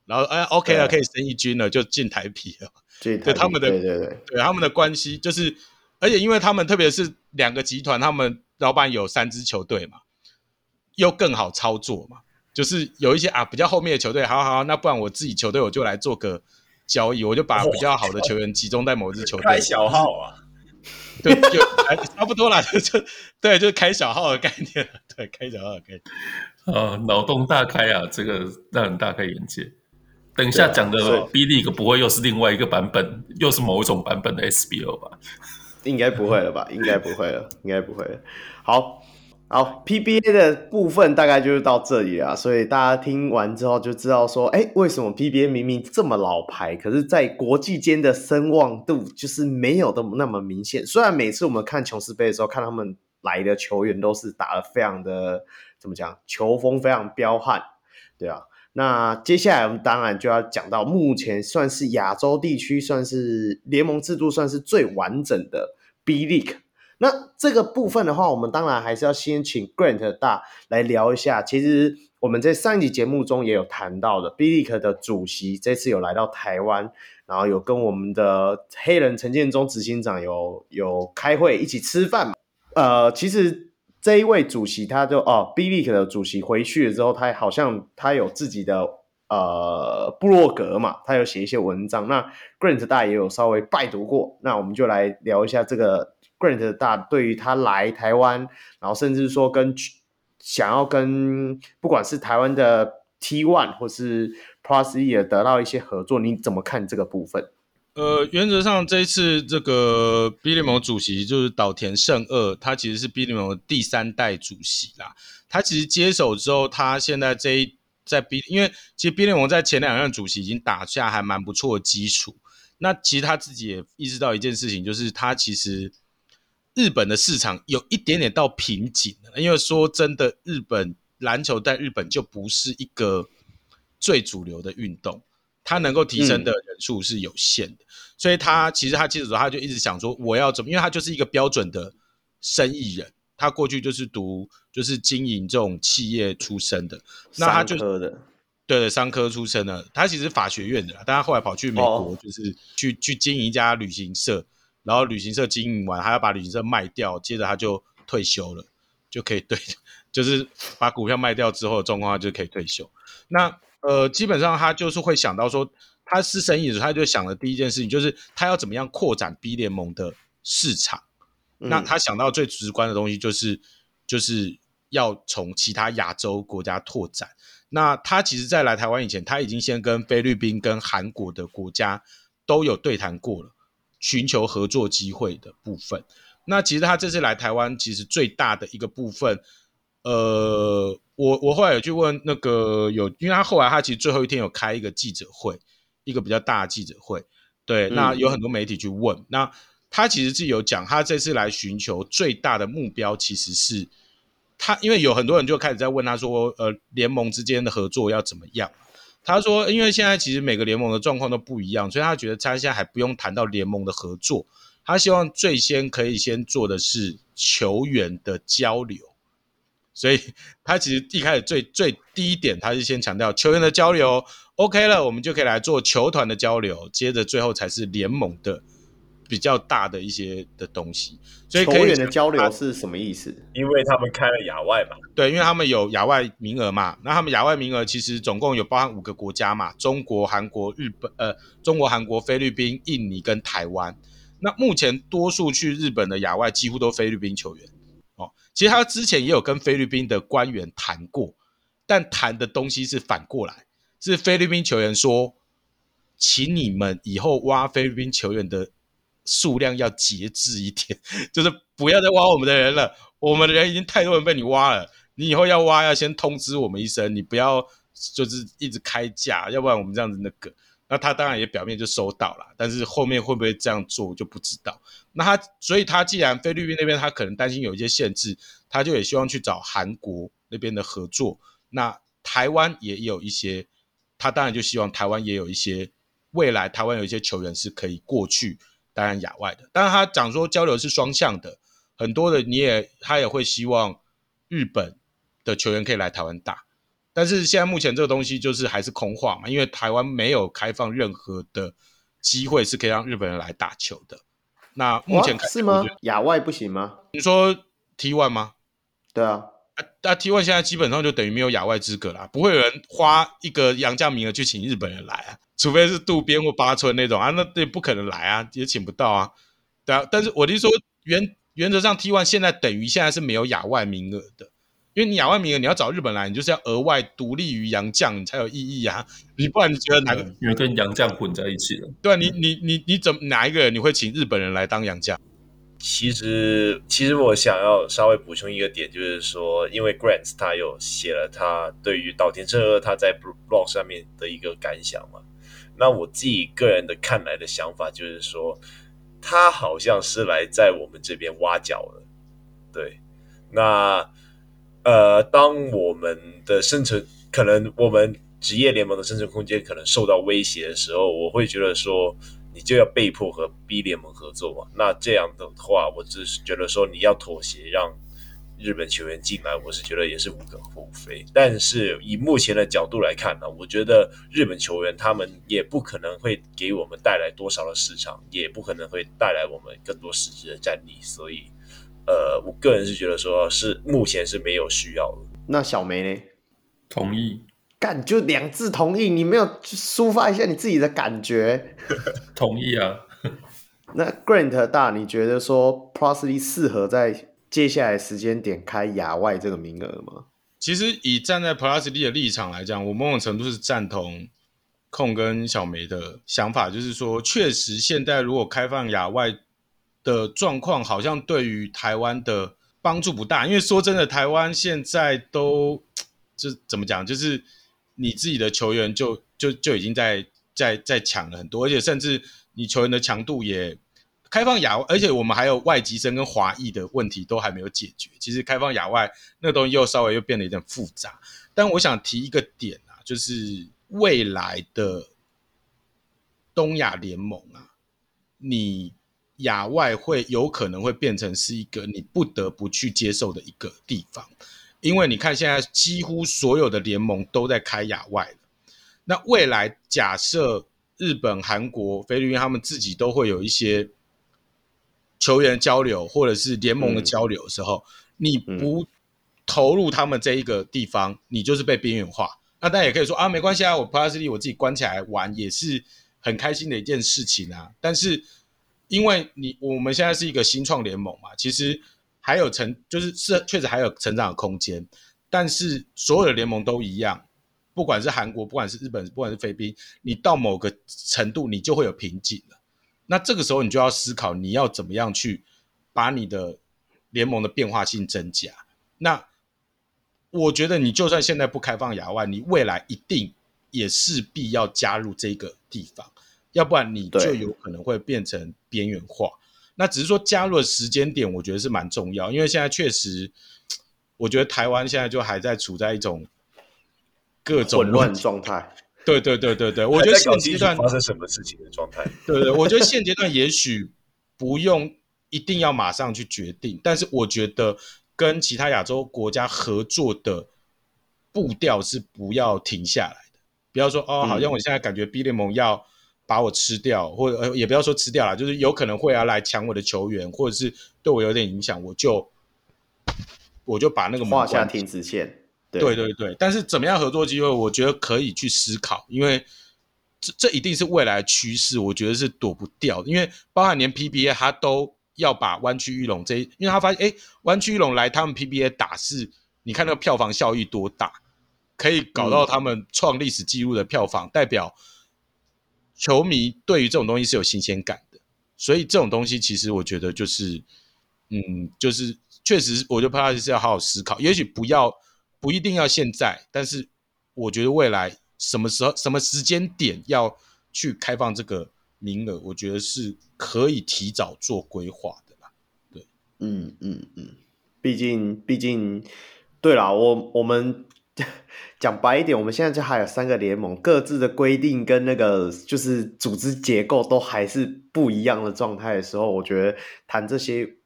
然后哎，OK 了，可以升一军了，就进台啤了。对，他们的对对对，对他们的关系就是，而且因为他们特别是两个集团，他们老板有三支球队嘛，又更好操作嘛，就是有一些啊比较后面的球队，好好好，那不然我自己球队我就来做个。交易，我就把比较好的球员集中在某支球队。开小号啊，对，就差不多啦，就就对，就开小号的概念，对，开小号的概念。啊，脑洞大开啊，这个让人大开眼界。等一下讲的 B League 不会又是另外一个版本，又是某一种版本的 SBO 吧？应该不会了吧？应该不会了，应该不会了。好。好，PBA 的部分大概就是到这里了，所以大家听完之后就知道说，哎，为什么 PBA 明明这么老牌，可是，在国际间的声望度就是没有的那么明显。虽然每次我们看琼斯杯的时候，看他们来的球员都是打得非常的怎么讲，球风非常彪悍，对啊。那接下来我们当然就要讲到目前算是亚洲地区算是联盟制度算是最完整的 B League。那这个部分的话，我们当然还是要先请 Grant 大来聊一下。其实我们在上一集节目中也有谈到的，Bilic 的主席这次有来到台湾，然后有跟我们的黑人陈建中执行长有有开会一起吃饭。呃，其实这一位主席他就哦，Bilic 的主席回去了之后，他好像他有自己的呃部落格嘛，他有写一些文章。那 Grant 大也有稍微拜读过，那我们就来聊一下这个。Grant 大对于他来台湾，然后甚至说跟想要跟不管是台湾的 T1 或是 Plus E 也得到一些合作，你怎么看这个部分？呃，原则上这一次这个 B 联盟主席就是岛田胜二，他其实是 B 联盟的第三代主席啦。他其实接手之后，他现在这一在 B，因为其实 B 联盟在前两任主席已经打下还蛮不错的基础。那其实他自己也意识到一件事情，就是他其实。日本的市场有一点点到瓶颈了，因为说真的，日本篮球在日本就不是一个最主流的运动，它能够提升的人数是有限的，嗯、所以他其实他记者说，他就一直想说，我要怎么？因为他就是一个标准的生意人，他过去就是读就是经营这种企业出身的，那他就对对商科出身的，他其实法学院的，但他后来跑去美国，就是去、哦、去经营一家旅行社。然后旅行社经营完，还要把旅行社卖掉，接着他就退休了，就可以对，就是把股票卖掉之后的状况，他就可以退休。那呃，基本上他就是会想到说，他是生意的时候，他就想的第一件事情就是他要怎么样扩展 B 联盟的市场。嗯、那他想到最直观的东西就是，就是要从其他亚洲国家拓展。那他其实，在来台湾以前，他已经先跟菲律宾、跟韩国的国家都有对谈过了。寻求合作机会的部分，那其实他这次来台湾，其实最大的一个部分，呃，我我后来有去问那个有，因为他后来他其实最后一天有开一个记者会，一个比较大的记者会，对，嗯、那有很多媒体去问，那他其实自己有讲，他这次来寻求最大的目标其实是他，因为有很多人就开始在问他说，呃，联盟之间的合作要怎么样？他说，因为现在其实每个联盟的状况都不一样，所以他觉得他现在还不用谈到联盟的合作。他希望最先可以先做的是球员的交流，所以他其实一开始最最低一点，他是先强调球员的交流 OK 了，我们就可以来做球团的交流，接着最后才是联盟的。比较大的一些的东西，所以球员的交流是什么意思？因为他们开了亚外嘛，对，因为他们有亚外名额嘛。那他们亚外名额其实总共有包含五个国家嘛，中国、韩国、日本，呃，中国、韩国、菲律宾、印尼跟台湾。那目前多数去日本的亚外几乎都菲律宾球员哦。其实他之前也有跟菲律宾的官员谈过，但谈的东西是反过来，是菲律宾球员说，请你们以后挖菲律宾球员的。数量要节制一点，就是不要再挖我们的人了。我们的人已经太多人被你挖了，你以后要挖要先通知我们一声，你不要就是一直开价，要不然我们这样子那个。那他当然也表面就收到了，但是后面会不会这样做就不知道。那他所以他既然菲律宾那边他可能担心有一些限制，他就也希望去找韩国那边的合作。那台湾也有一些，他当然就希望台湾也有一些未来台湾有一些球员是可以过去。当然亚外的，当然他讲说交流是双向的，很多的你也他也会希望日本的球员可以来台湾打，但是现在目前这个东西就是还是空话嘛，因为台湾没有开放任何的机会是可以让日本人来打球的。那目前是吗？亚外不行吗？你说 T one 吗？对啊，那 T one 现在基本上就等于没有亚外资格啦，不会有人花一个洋将名额去请日本人来啊。除非是渡边或八村那种啊，那也不可能来啊，也请不到啊。对啊，但是我的意思说原原则上 T one 现在等于现在是没有亚外名额的，因为你亚外名额你要找日本来，你就是要额外独立于洋将，你才有意义啊。你不然你觉得哪个？因为跟洋将混在一起了。对啊，你你你你怎么哪一个人你会请日本人来当洋将？其实其实我想要稍微补充一个点，就是说，因为 Grant 他有写了他对于岛田诚二他在 blog 上面的一个感想嘛。那我自己个人的看来的想法就是说，他好像是来在我们这边挖角的，对。那呃，当我们的生存可能我们职业联盟的生存空间可能受到威胁的时候，我会觉得说，你就要被迫和 B 联盟合作嘛。那这样的话，我只是觉得说，你要妥协让。日本球员进来，我是觉得也是无可厚非。但是以目前的角度来看呢，我觉得日本球员他们也不可能会给我们带来多少的市场，也不可能会带来我们更多实质的战力。所以，呃，我个人是觉得说是目前是没有需要的。那小梅呢？同意？干就两字同意，你没有抒发一下你自己的感觉？同意啊。那 Grant 大，你觉得说 Prossley 适合在？接下来时间点开亚外这个名额吗？其实以站在 Prossley 的立场来讲，我某种程度是赞同控跟小梅的想法，就是说，确实现在如果开放亚外的状况，好像对于台湾的帮助不大。因为说真的，台湾现在都就怎么讲，就是你自己的球员就就就已经在在在抢了很多，而且甚至你球员的强度也。开放亚，而且我们还有外籍生跟华裔的问题都还没有解决。其实开放亚外那个东西又稍微又变得有点复杂。但我想提一个点啊，就是未来的东亚联盟啊，你亚外会有可能会变成是一个你不得不去接受的一个地方，因为你看现在几乎所有的联盟都在开亚外了。那未来假设日本、韩国、菲律宾他们自己都会有一些。球员交流或者是联盟的交流的时候，嗯、你不投入他们这一个地方，嗯、你就是被边缘化。那大家也可以说啊，没关系啊，我 Prossley 我自己关起来玩也是很开心的一件事情啊。但是因为你我们现在是一个新创联盟嘛，其实还有成就是是确实还有成长的空间。但是所有的联盟都一样，不管是韩国，不管是日本，不管是菲律宾，你到某个程度你就会有瓶颈了。那这个时候，你就要思考你要怎么样去把你的联盟的变化性增加。那我觉得你就算现在不开放亚万，你未来一定也势必要加入这个地方，要不然你就有可能会变成边缘化。那只是说加入的时间点，我觉得是蛮重要，因为现在确实，我觉得台湾现在就还在处在一种各种混乱状态。对对对对对，我觉得现阶段发生什么事情的状态？对对，我觉得现阶段也许不用一定要马上去决定，但是我觉得。跟其他亚洲国家合作的步调是不要停下来的，不要说哦，好像我现在感觉 B 联盟要把我吃掉，嗯、或者也不要说吃掉了，就是有可能会要来抢我的球员，或者是对我有点影响，我就我就把那个画下停止线。对，对对对，但是怎么样合作机会，我觉得可以去思考，因为这这一定是未来趋势，我觉得是躲不掉的，因为包含连 PBA 他都。要把湾区玉龙这一，因为他发现，哎，湾区玉龙来他们 PBA 打是，你看那个票房效益多大，可以搞到他们创历史纪录的票房，嗯、代表球迷对于这种东西是有新鲜感的，所以这种东西其实我觉得就是，嗯，就是确实，我觉得帕拉是要好好思考，也许不要不一定要现在，但是我觉得未来什么时候、什么时间点要去开放这个。名额，我觉得是可以提早做规划的啦。对，嗯嗯嗯，毕竟毕竟，对啦，我我们讲白一点，我们现在就还有三个联盟，各自的规定跟那个就是组织结构都还是不一样的状态的时候，我觉得谈这些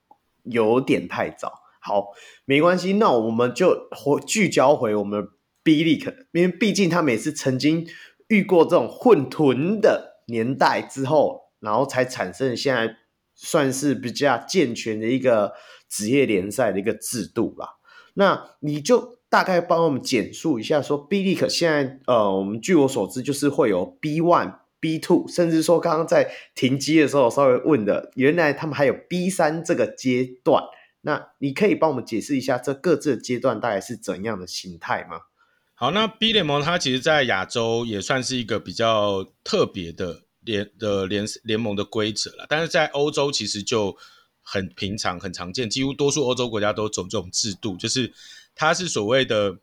有点太早。好，没关系，那我们就回聚焦回我们 B League，因为毕竟他们也是曾经遇过这种混屯的。年代之后，然后才产生现在算是比较健全的一个职业联赛的一个制度吧。那你就大概帮我们简述一下，说 B League 现在呃，我们据我所知就是会有 B One、B Two，甚至说刚刚在停机的时候稍微问的，原来他们还有 B 三这个阶段。那你可以帮我们解释一下这各自的阶段大概是怎样的形态吗？好，那 B 联盟它其实，在亚洲也算是一个比较特别的联的联联盟的规则了。但是在欧洲其实就很平常、很常见，几乎多数欧洲国家都走这种制度，就是它是所谓的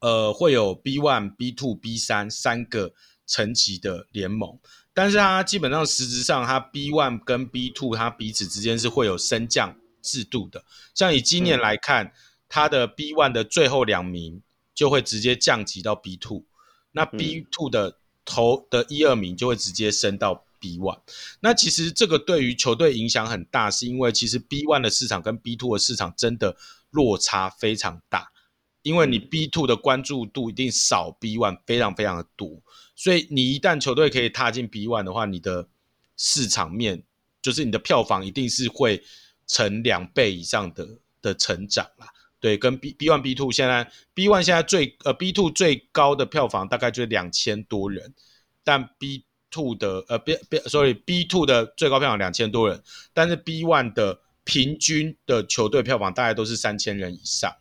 呃，会有 B one、B two、B 三三个层级的联盟。但是它基本上实质上，它 B one 跟 B two 它彼此之间是会有升降制度的。像以今年来看，嗯、它的 B one 的最后两名。就会直接降级到 B two，那 B two 的头的一二名就会直接升到 B one。那其实这个对于球队影响很大，是因为其实 B one 的市场跟 B two 的市场真的落差非常大，因为你 B two 的关注度一定少 B one 非常非常的多，所以你一旦球队可以踏进 B one 的话，你的市场面就是你的票房一定是会成两倍以上的的成长啦。对，跟 B B one B two 现在 B one 现在最呃 B two 最高的票房大概就是两千多人，但 B two 的呃 B B sorry B two 的最高票房两千多人，但是 B one 的平均的球队票房大概都是三千人以上，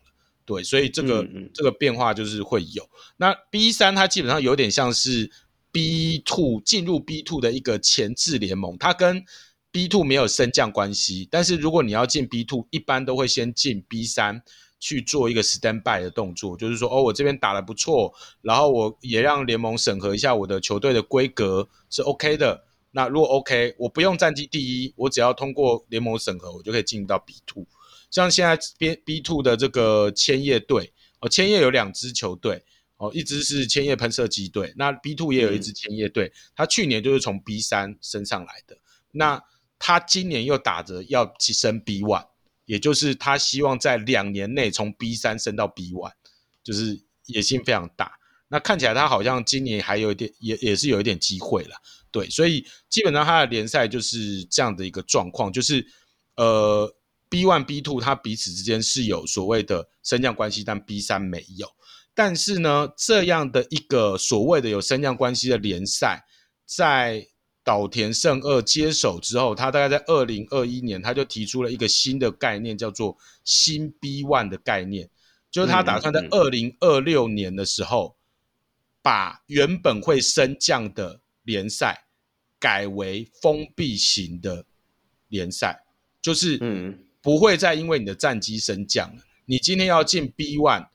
对，所以这个嗯嗯这个变化就是会有。那 B 三它基本上有点像是 B two 进入 B two 的一个前置联盟，它跟 B two 没有升降关系，但是如果你要进 B two，一般都会先进 B 三。去做一个 stand by 的动作，就是说，哦，我这边打得不错，然后我也让联盟审核一下我的球队的规格是 OK 的。那如果 OK，我不用战绩第一，我只要通过联盟审核，我就可以进入到 B two。像现在 B B two 的这个千叶队，哦，千叶有两支球队，哦，一支是千叶喷射机队，那 B two 也有一支千叶队，他、嗯、去年就是从 B 三升上来的，那他今年又打着要提升 B one。也就是他希望在两年内从 B 三升到 B one，就是野心非常大。那看起来他好像今年还有一点，也也是有一点机会了。对，所以基本上他的联赛就是这样的一个状况，就是呃 B one B two 它彼此之间是有所谓的升降关系，但 B 三没有。但是呢，这样的一个所谓的有升降关系的联赛，在岛田胜二接手之后，他大概在二零二一年，他就提出了一个新的概念，叫做新 B One 的概念，就是他打算在二零二六年的时候，把原本会升降的联赛改为封闭型的联赛，就是嗯不会再因为你的战绩升降了，你今天要进 B One，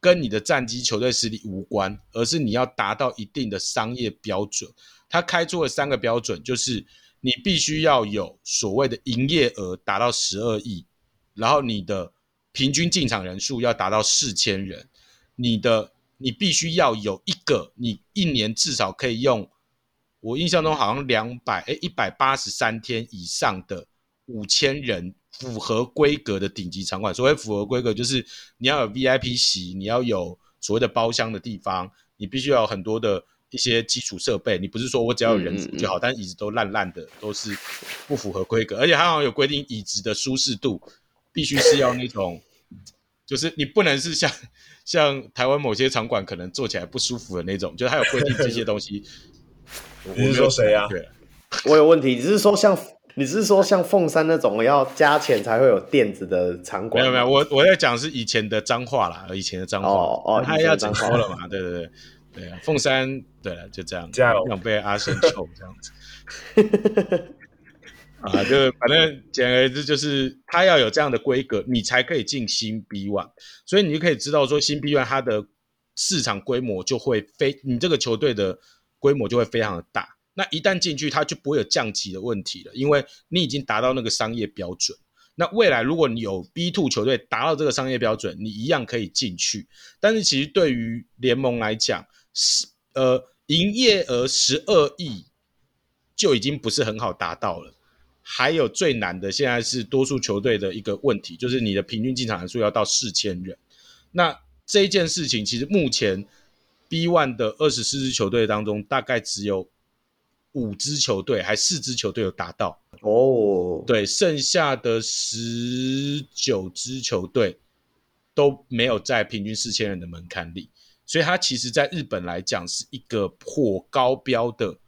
跟你的战绩、球队实力无关，而是你要达到一定的商业标准。他开出了三个标准，就是你必须要有所谓的营业额达到十二亿，然后你的平均进场人数要达到四千人，你的你必须要有一个你一年至少可以用，我印象中好像两百诶一百八十三天以上的五千人。符合规格的顶级场馆，所谓符合规格，就是你要有 VIP 席，你要有所谓的包厢的地方，你必须要有很多的一些基础设备。你不是说我只要有人数就好，嗯但椅子都烂烂的，都是不符合规格。而且它好像有规定，椅子的舒适度必须是要那种，就是你不能是像像台湾某些场馆可能坐起来不舒服的那种，就是它有规定这些东西。你是说谁啊？对，我有问题，只是说像。你是说像凤山那种要加钱才会有垫子的场馆？没有没有，我我在讲是以前的脏话啦，以前的脏话哦哦，他要整修了嘛？对对对对啊，凤山对了，就这样，加油，想被阿生臭这样子。啊，就反正简而言之，就是他要有这样的规格，你才可以进新 B One，所以你就可以知道说新 B One 它的市场规模就会非你这个球队的规模就会非常的大。那一旦进去，它就不会有降级的问题了，因为你已经达到那个商业标准。那未来如果你有 B two 球队达到这个商业标准，你一样可以进去。但是其实对于联盟来讲，是呃营业额十二亿就已经不是很好达到了。还有最难的，现在是多数球队的一个问题，就是你的平均进场人数要到四千人。那这一件事情，其实目前 B One 的二十四支球队当中，大概只有。五支球队还四支球队有达到哦，oh. 对，剩下的十九支球队都没有在平均四千人的门槛里，所以它其实在日本来讲是一个颇高标的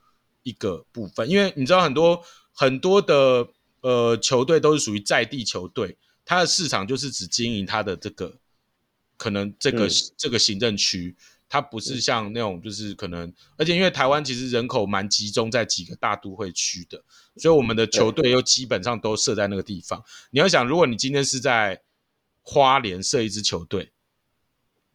一个部分，因为你知道很多很多的呃球队都是属于在地球队，它的市场就是只经营它的这个可能这个、嗯、这个行政区。它不是像那种，就是可能，而且因为台湾其实人口蛮集中在几个大都会区的，所以我们的球队又基本上都设在那个地方。你要想，如果你今天是在花莲设一支球队，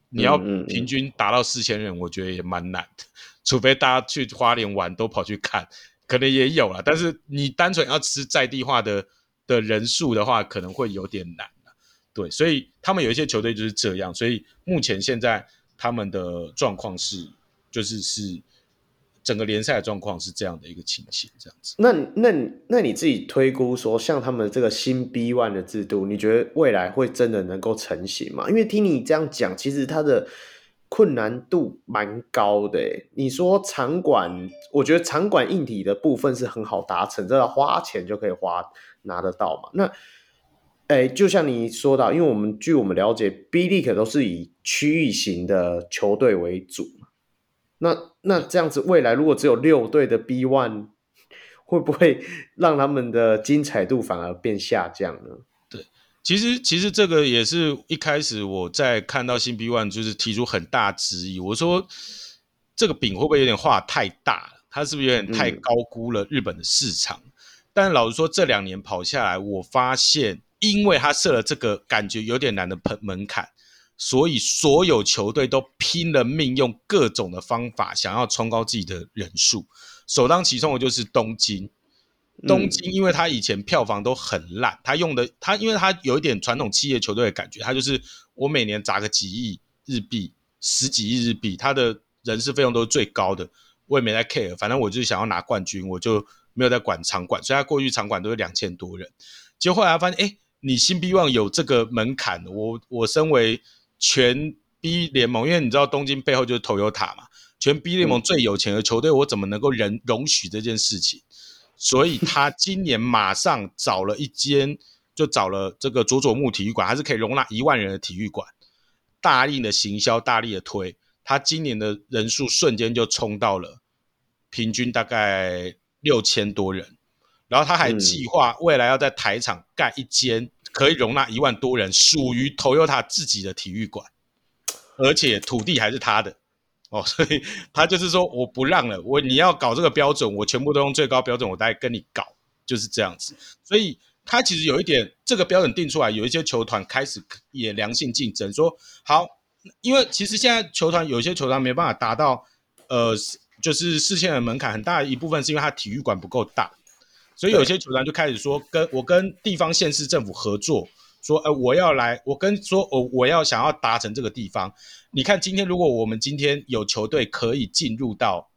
你要平均达到四千人，我觉得也蛮难的。除非大家去花莲玩都跑去看，可能也有了。但是你单纯要吃在地化的的人数的话，可能会有点难。对，所以他们有一些球队就是这样。所以目前现在。他们的状况是，就是是整个联赛的状况是这样的一个情形，这样子。那那那你自己推估说，像他们这个新 B One 的制度，你觉得未来会真的能够成型吗？因为听你这样讲，其实它的困难度蛮高的。你说场馆，我觉得场馆硬体的部分是很好达成，只要花钱就可以花拿得到嘛。那哎，就像你说到，因为我们据我们了解，B League 都是以区域型的球队为主嘛。那那这样子，未来如果只有六队的 B One，会不会让他们的精彩度反而变下降呢？对，其实其实这个也是一开始我在看到新 B One 就是提出很大质疑，我说这个饼会不会有点画太大了？它是不是有点太高估了日本的市场？嗯、但老实说，这两年跑下来，我发现。因为他设了这个感觉有点难的门槛，所以所有球队都拼了命用各种的方法想要冲高自己的人数。首当其冲的就是东京，东京因为他以前票房都很烂，他用的他因为他有一点传统企业球队的感觉，他就是我每年砸个几亿日币、十几亿日币，他的人事费用都是最高的，我也没在 care，反正我就是想要拿冠军，我就没有在管场馆，所以他过去场馆都是两千多人，结果后来他发现，哎。你新 B1 有这个门槛，我我身为全 B 联盟，因为你知道东京背后就是 Toyota 嘛，全 B 联盟最有钱的球队，我怎么能够容容许这件事情？所以他 今年马上找了一间，就找了这个佐佐木体育馆，还是可以容纳一万人的体育馆，大力的行销，大力的推，他今年的人数瞬间就冲到了平均大概六千多人。然后他还计划未来要在台场盖一间可以容纳一万多人，属于 Toyota 自己的体育馆，而且土地还是他的。哦，所以他就是说我不让了，我你要搞这个标准，我全部都用最高标准，我大概跟你搞，就是这样子。所以他其实有一点这个标准定出来，有一些球团开始也良性竞争，说好，因为其实现在球团有些球团没办法达到，呃，就是四千人门槛，很大一部分是因为他体育馆不够大，所以有些球团就开始说，跟我跟地方县市政府合作，说，呃，我要来，我跟说，我我要想要达成这个地方。你看今天如果我们今天有球队可以进入到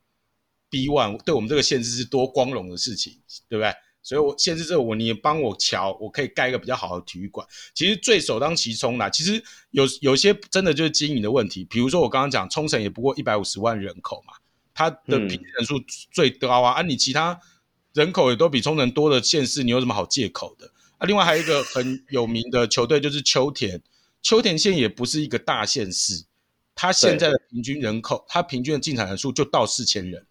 B One，对我们这个县市是多光荣的事情，对不对？所以我限制这个，我你也帮我瞧，我可以盖一个比较好的体育馆。其实最首当其冲啦，其实有有些真的就是经营的问题。比如说我刚刚讲冲绳也不过一百五十万人口嘛，它的平均人数最高啊，嗯、啊你其他人口也都比冲绳多的县市，你有什么好借口的？啊，另外还有一个 很有名的球队就是秋田，秋田县也不是一个大县市，它现在的平均人口，它平均的进场人数就到四千人，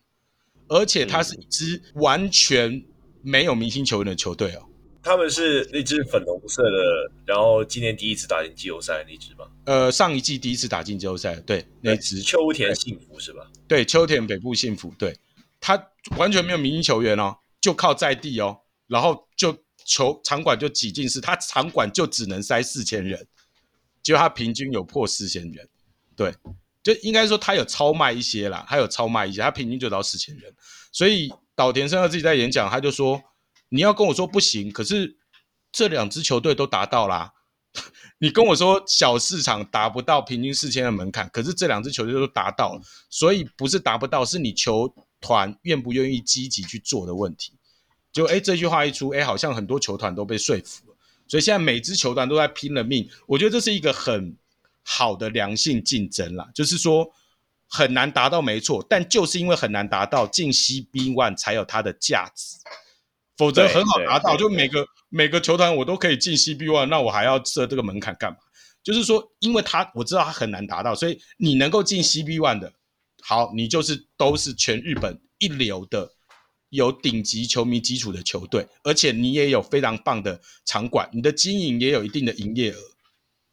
而且它是一支完全。没有明星球员的球队哦，他们是那支粉红色的，然后今年第一次打进季后赛的那支吗？呃，上一季第一次打进季后赛，对，那支秋田幸福是吧？对，秋田北部幸福，对，他完全没有明星球员哦，就靠在地哦，然后就球场馆就挤进是，他场馆就只能塞四千人，结果他平均有破四千人，对，就应该说他有超卖一些啦，他有超卖一些，他平均就到四千人，所以。岛田胜二自己在演讲，他就说：“你要跟我说不行，可是这两支球队都达到啦。你跟我说小市场达不到平均四千的门槛，可是这两支球队都达到了，所以不是达不到，是你球团愿不愿意积极去做的问题。就哎，这句话一出，哎，好像很多球团都被说服了，所以现在每支球团都在拼了命。我觉得这是一个很好的良性竞争啦，就是说。”很难达到，没错，但就是因为很难达到，进 CB One 才有它的价值，否则很好达到，就每个每个球团我都可以进 CB One，那我还要设这个门槛干嘛？就是说，因为他我知道他很难达到，所以你能够进 CB One 的，好，你就是都是全日本一流的有顶级球迷基础的球队，而且你也有非常棒的场馆，你的经营也有一定的营业额，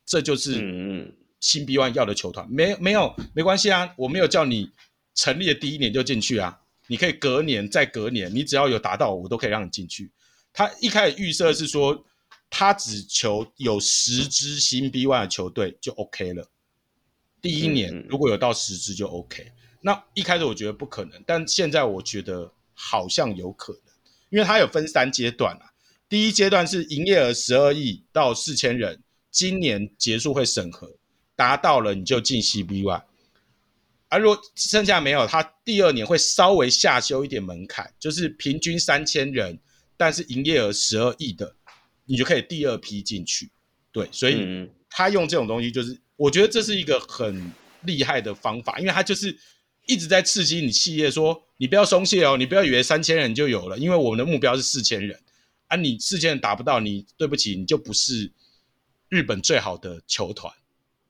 这就是。新 B1 要的球团没没有没关系啊，我没有叫你成立的第一年就进去啊，你可以隔年再隔年，你只要有达到，我都可以让你进去。他一开始预设是说，他只求有十支新 B1 的球队就 OK 了，第一年如果有到十支就 OK。那一开始我觉得不可能，但现在我觉得好像有可能，因为它有分三阶段啊，第一阶段是营业额十二亿到四千人，今年结束会审核。达到了你就进 CBY 而如果剩下没有，它第二年会稍微下修一点门槛，就是平均三千人，但是营业额十二亿的，你就可以第二批进去。对，所以他用这种东西，就是我觉得这是一个很厉害的方法，因为它就是一直在刺激你企业说，你不要松懈哦，你不要以为三千人就有了，因为我们的目标是四千人，啊，你四千人达不到，你对不起，你就不是日本最好的球团。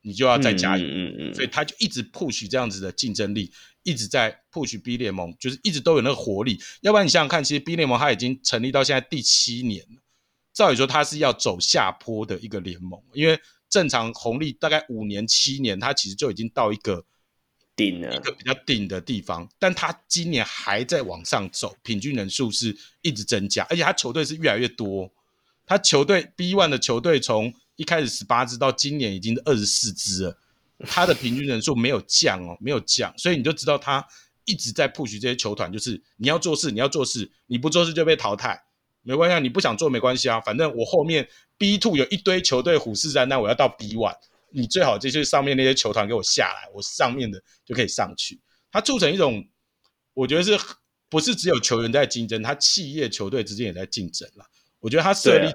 你就要再加油，嗯嗯嗯，所以他就一直 push 这样子的竞争力，一直在 push B 联盟，就是一直都有那个活力。要不然你想想看，其实 B 联盟它已经成立到现在第七年了，照理说它是要走下坡的一个联盟，因为正常红利大概五年七年，它其实就已经到一个顶了，一个比较顶的地方。但它今年还在往上走，平均人数是一直增加，而且它球队是越来越多，它球队 B one 的球队从一开始十八支到今年已经二十四支了，他的平均人数没有降哦，没有降，所以你就知道他一直在 push 这些球团，就是你要做事，你要做事，你不做事就被淘汰，没关系啊，你不想做没关系啊，反正我后面 B two 有一堆球队虎视眈眈，我要到 B one，你最好就是上面那些球团给我下来，我上面的就可以上去。它促成一种，我觉得是不是只有球员在竞争，他企业球队之间也在竞争了。我觉得他设立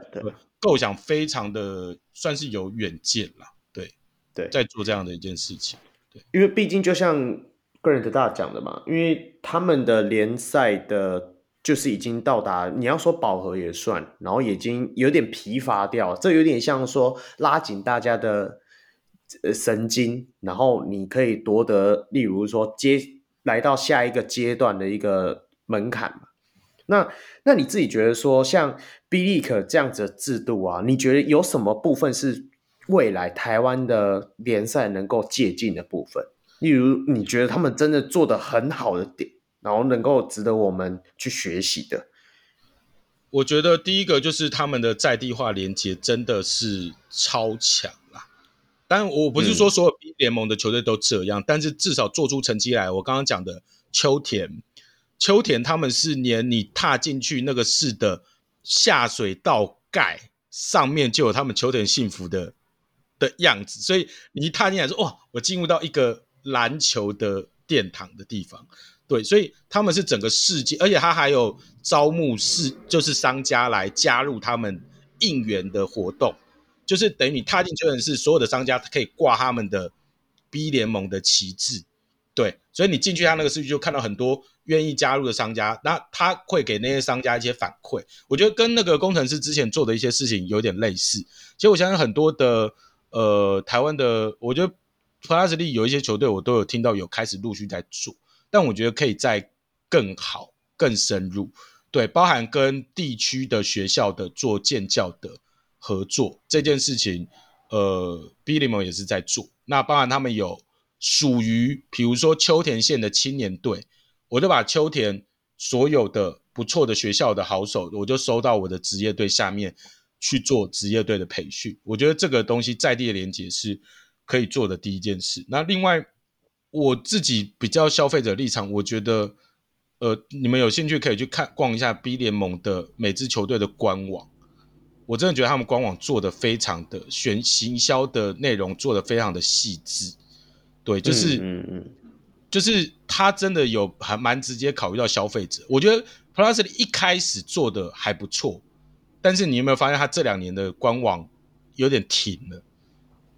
构想非常的算是有远见了，对对，在做这样的一件事情，对，因为毕竟就像 Grant 大讲的嘛，因为他们的联赛的，就是已经到达你要说饱和也算，然后已经有点疲乏掉，这有点像说拉紧大家的呃神经，然后你可以夺得，例如说接来到下一个阶段的一个门槛嘛。那那你自己觉得说，像 B League 这样子的制度啊，你觉得有什么部分是未来台湾的联赛能够借鉴的部分？例如，你觉得他们真的做得很好的点，然后能够值得我们去学习的？我觉得第一个就是他们的在地化连接真的是超强啦。但我不是说所有 B 联盟的球队都这样，嗯、但是至少做出成绩来。我刚刚讲的秋田，秋田他们是连你踏进去那个市的下水道盖上面就有他们秋田幸福的的样子，所以你一踏进来说哇，我进入到一个篮球的殿堂的地方。对，所以他们是整个世界，而且他还有招募是就是商家来加入他们应援的活动，就是等于你踏进球员是所有的商家可以挂他们的 B 联盟的旗帜，对，所以你进去他那个数据就看到很多愿意加入的商家，那他会给那些商家一些反馈，我觉得跟那个工程师之前做的一些事情有点类似。其实我相信很多的呃台湾的，我觉得 Plus 里有一些球队我都有听到有开始陆续在做。但我觉得可以再更好、更深入，对，包含跟地区的学校的做建教的合作这件事情，呃，B 联盟也是在做。那包含他们有属于，比如说秋田县的青年队，我就把秋田所有的不错的学校的好手，我就收到我的职业队下面去做职业队的培训。我觉得这个东西在地的连接是可以做的第一件事。那另外。我自己比较消费者立场，我觉得，呃，你们有兴趣可以去看逛一下 B 联盟的每支球队的官网。我真的觉得他们官网做的非常的选行销的内容做的非常的细致，对，就是，嗯嗯，嗯就是他真的有还蛮直接考虑到消费者。我觉得 Plus 一开始做的还不错，但是你有没有发现他这两年的官网有点停了？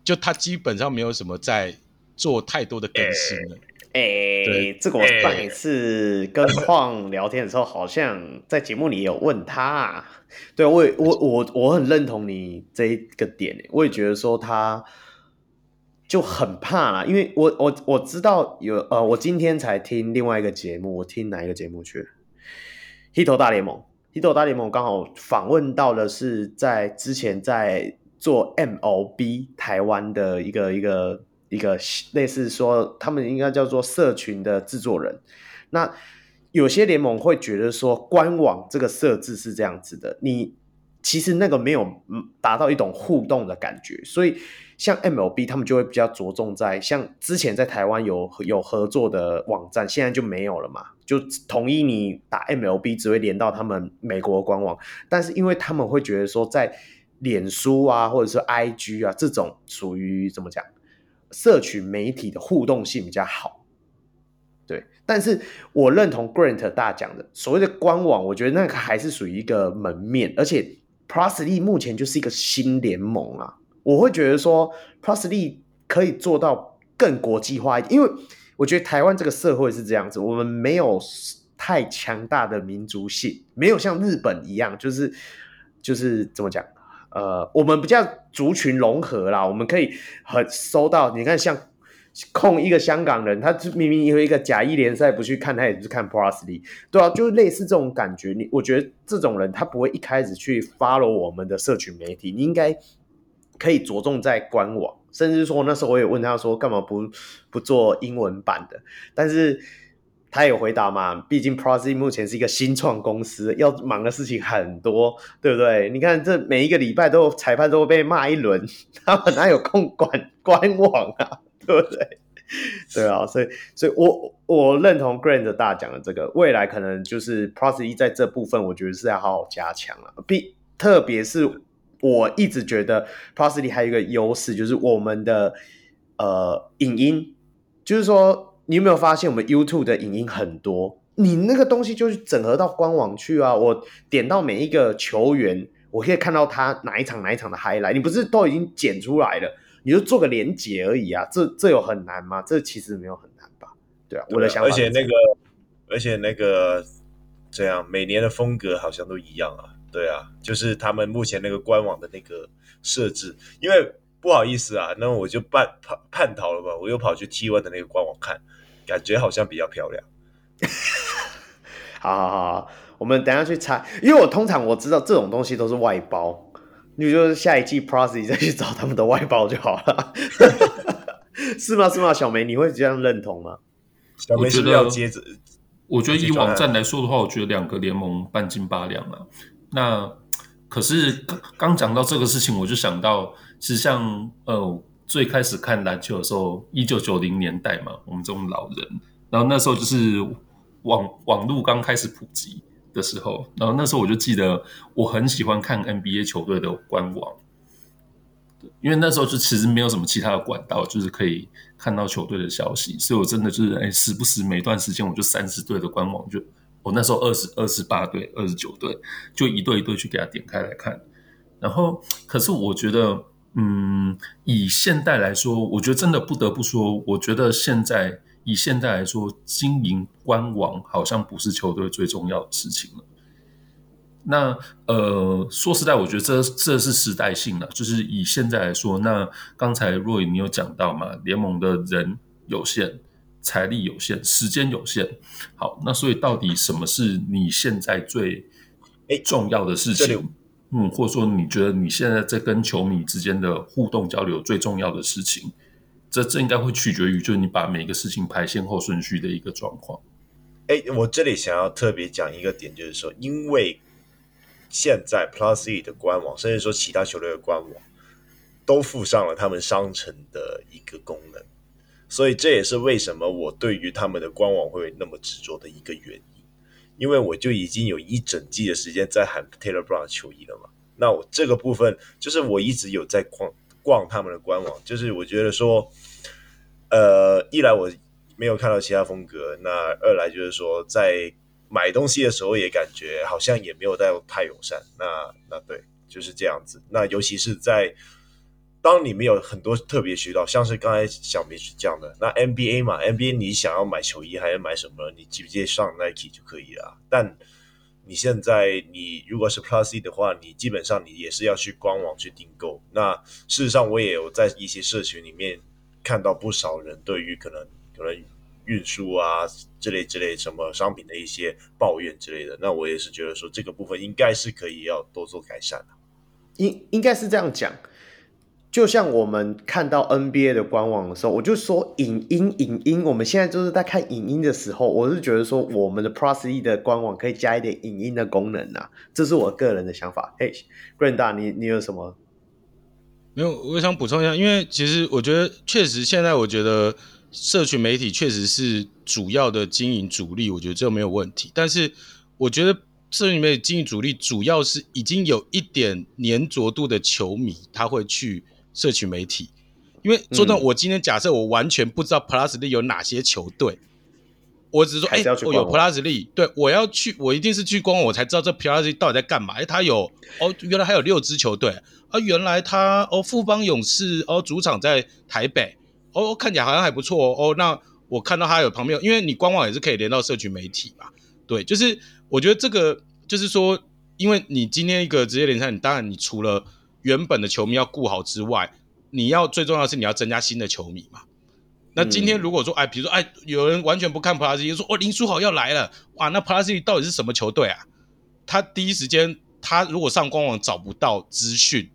就他基本上没有什么在。做太多的更新了，哎、欸，欸、这个我上一次跟 矿聊天的时候，好像在节目里有问他、啊，对我我我我很认同你这一个点，我也觉得说他就很怕啦，因为我我我知道有呃，我今天才听另外一个节目，我听哪一个节目去了？Hito 大联盟，Hito 大联盟刚好访问到的是在之前在做 MOB 台湾的一个一个。一个类似说，他们应该叫做社群的制作人。那有些联盟会觉得说，官网这个设置是这样子的，你其实那个没有达到一种互动的感觉。所以像 MLB 他们就会比较着重在，像之前在台湾有有合作的网站，现在就没有了嘛，就统一你打 MLB 只会连到他们美国官网。但是因为他们会觉得说，在脸书啊，或者是 IG 啊这种属于怎么讲？社群媒体的互动性比较好，对，但是我认同 Grant 大讲的所谓的官网，我觉得那个还是属于一个门面，而且 Plus League 目前就是一个新联盟啊，我会觉得说 Plus League 可以做到更国际化一点，因为我觉得台湾这个社会是这样子，我们没有太强大的民族性，没有像日本一样，就是就是怎么讲？呃，我们比较族群融合啦，我们可以很收到。你看，像控一个香港人，他明明有一个甲一联赛不去看，他也是看 Plusly，对啊，就是类似这种感觉。你我觉得这种人他不会一开始去 follow 我们的社群媒体，你应该可以着重在官网，甚至说那时候我也问他说，干嘛不不做英文版的？但是。他有回答嘛？毕竟 Plus 目前是一个新创公司，要忙的事情很多，对不对？你看这每一个礼拜都裁判都会被骂一轮，他们哪有空管官网啊？对不对？对啊，所以，所以我我认同 Grant 大讲的这个，未来可能就是 Plus 在这部分，我觉得是要好好加强了。比特别是我一直觉得 Plus 还有一个优势，就是我们的呃影音，就是说。你有没有发现我们 YouTube 的影音很多？你那个东西就是整合到官网去啊！我点到每一个球员，我可以看到他哪一场哪一场的 highlight。你不是都已经剪出来了？你就做个连结而已啊！这这有很难吗？这其实没有很难吧？对啊，对啊，我的想法。而且那个，而且那个，这样每年的风格好像都一样啊。对啊，就是他们目前那个官网的那个设置，因为。不好意思啊，那我就叛叛叛逃了吧，我又跑去 T one 的那个官网看，感觉好像比较漂亮。好好好，我们等下去查，因为我通常我知道这种东西都是外包，你就是下一季 p r o s y 再去找他们的外包就好了。是吗？是吗？小梅，你会这样认同吗？小梅是不是要接着？我觉得以网站来说的话，我觉得两个联盟半斤八两啊。那可是刚刚讲到这个事情，我就想到。是像呃，最开始看篮球的时候，一九九零年代嘛，我们这种老人，然后那时候就是网网络刚开始普及的时候，然后那时候我就记得我很喜欢看 NBA 球队的官网，因为那时候就其实没有什么其他的管道，就是可以看到球队的消息，所以我真的就是哎，时不时每段时间我就三十队的官网，就我那时候二十二十八队、二十九队，就一队一队去给他点开来看，然后可是我觉得。嗯，以现代来说，我觉得真的不得不说，我觉得现在以现代来说，经营官网好像不是球队最重要的事情了。那呃，说实在，我觉得这这是时代性了，就是以现在来说，那刚才 Roy 你有讲到嘛，联盟的人有限，财力有限，时间有限。好，那所以到底什么是你现在最重要的事情？嗯，或者说你觉得你现在在跟球迷之间的互动交流最重要的事情，这这应该会取决于就是你把每个事情排先后顺序的一个状况。哎，我这里想要特别讲一个点，就是说，因为现在 Plus E 的官网，甚至说其他球队的官网，都附上了他们商城的一个功能，所以这也是为什么我对于他们的官网会那么执着的一个原因。因为我就已经有一整季的时间在喊 Taylor Brown 球衣了嘛，那我这个部分就是我一直有在逛逛他们的官网，就是我觉得说，呃，一来我没有看到其他风格，那二来就是说在买东西的时候也感觉好像也没有太太友善，那那对，就是这样子，那尤其是在。当你没有很多特别渠道，像是刚才小明是讲的，那 NBA 嘛，NBA 你想要买球衣还是买什么，你直接上 Nike 就可以了。但你现在你如果是 Plus E 的话，你基本上你也是要去官网去订购。那事实上我也有在一些社群里面看到不少人对于可能可能运输啊之类之类什么商品的一些抱怨之类的。那我也是觉得说这个部分应该是可以要多做改善的。应应该是这样讲。就像我们看到 NBA 的官网的时候，我就说影音影音，我们现在就是在看影音的时候，我是觉得说我们的 Plus E 的官网可以加一点影音的功能啊，这是我个人的想法。嘿，Granda，你你有什么？没有，我想补充一下，因为其实我觉得确实现在我觉得社群媒体确实是主要的经营主力，我觉得这没有问题。但是我觉得社群媒体经营主力主要是已经有一点黏着度的球迷，他会去。社群媒体，因为说真的，我今天假设我完全不知道 Plus League 有哪些球队，我只是说，哎、欸，我有 Plus League，对，我要去，我一定是去官网，我才知道这 Plus League 到底在干嘛。哎、欸，他有哦，原来还有六支球队啊，原来他哦，富邦勇士哦，主场在台北哦，看起来好像还不错哦，哦。那我看到他有旁边，因为你官网也是可以连到社群媒体嘛，对，就是我觉得这个就是说，因为你今天一个职业联赛，你当然你除了原本的球迷要顾好之外，你要最重要的是你要增加新的球迷嘛。那今天如果说，哎，比如说，哎，有人完全不看 Plus League，说哦，林书豪要来了，哇，那 Plus League 到底是什么球队啊？他第一时间，他如果上官网找不到资讯，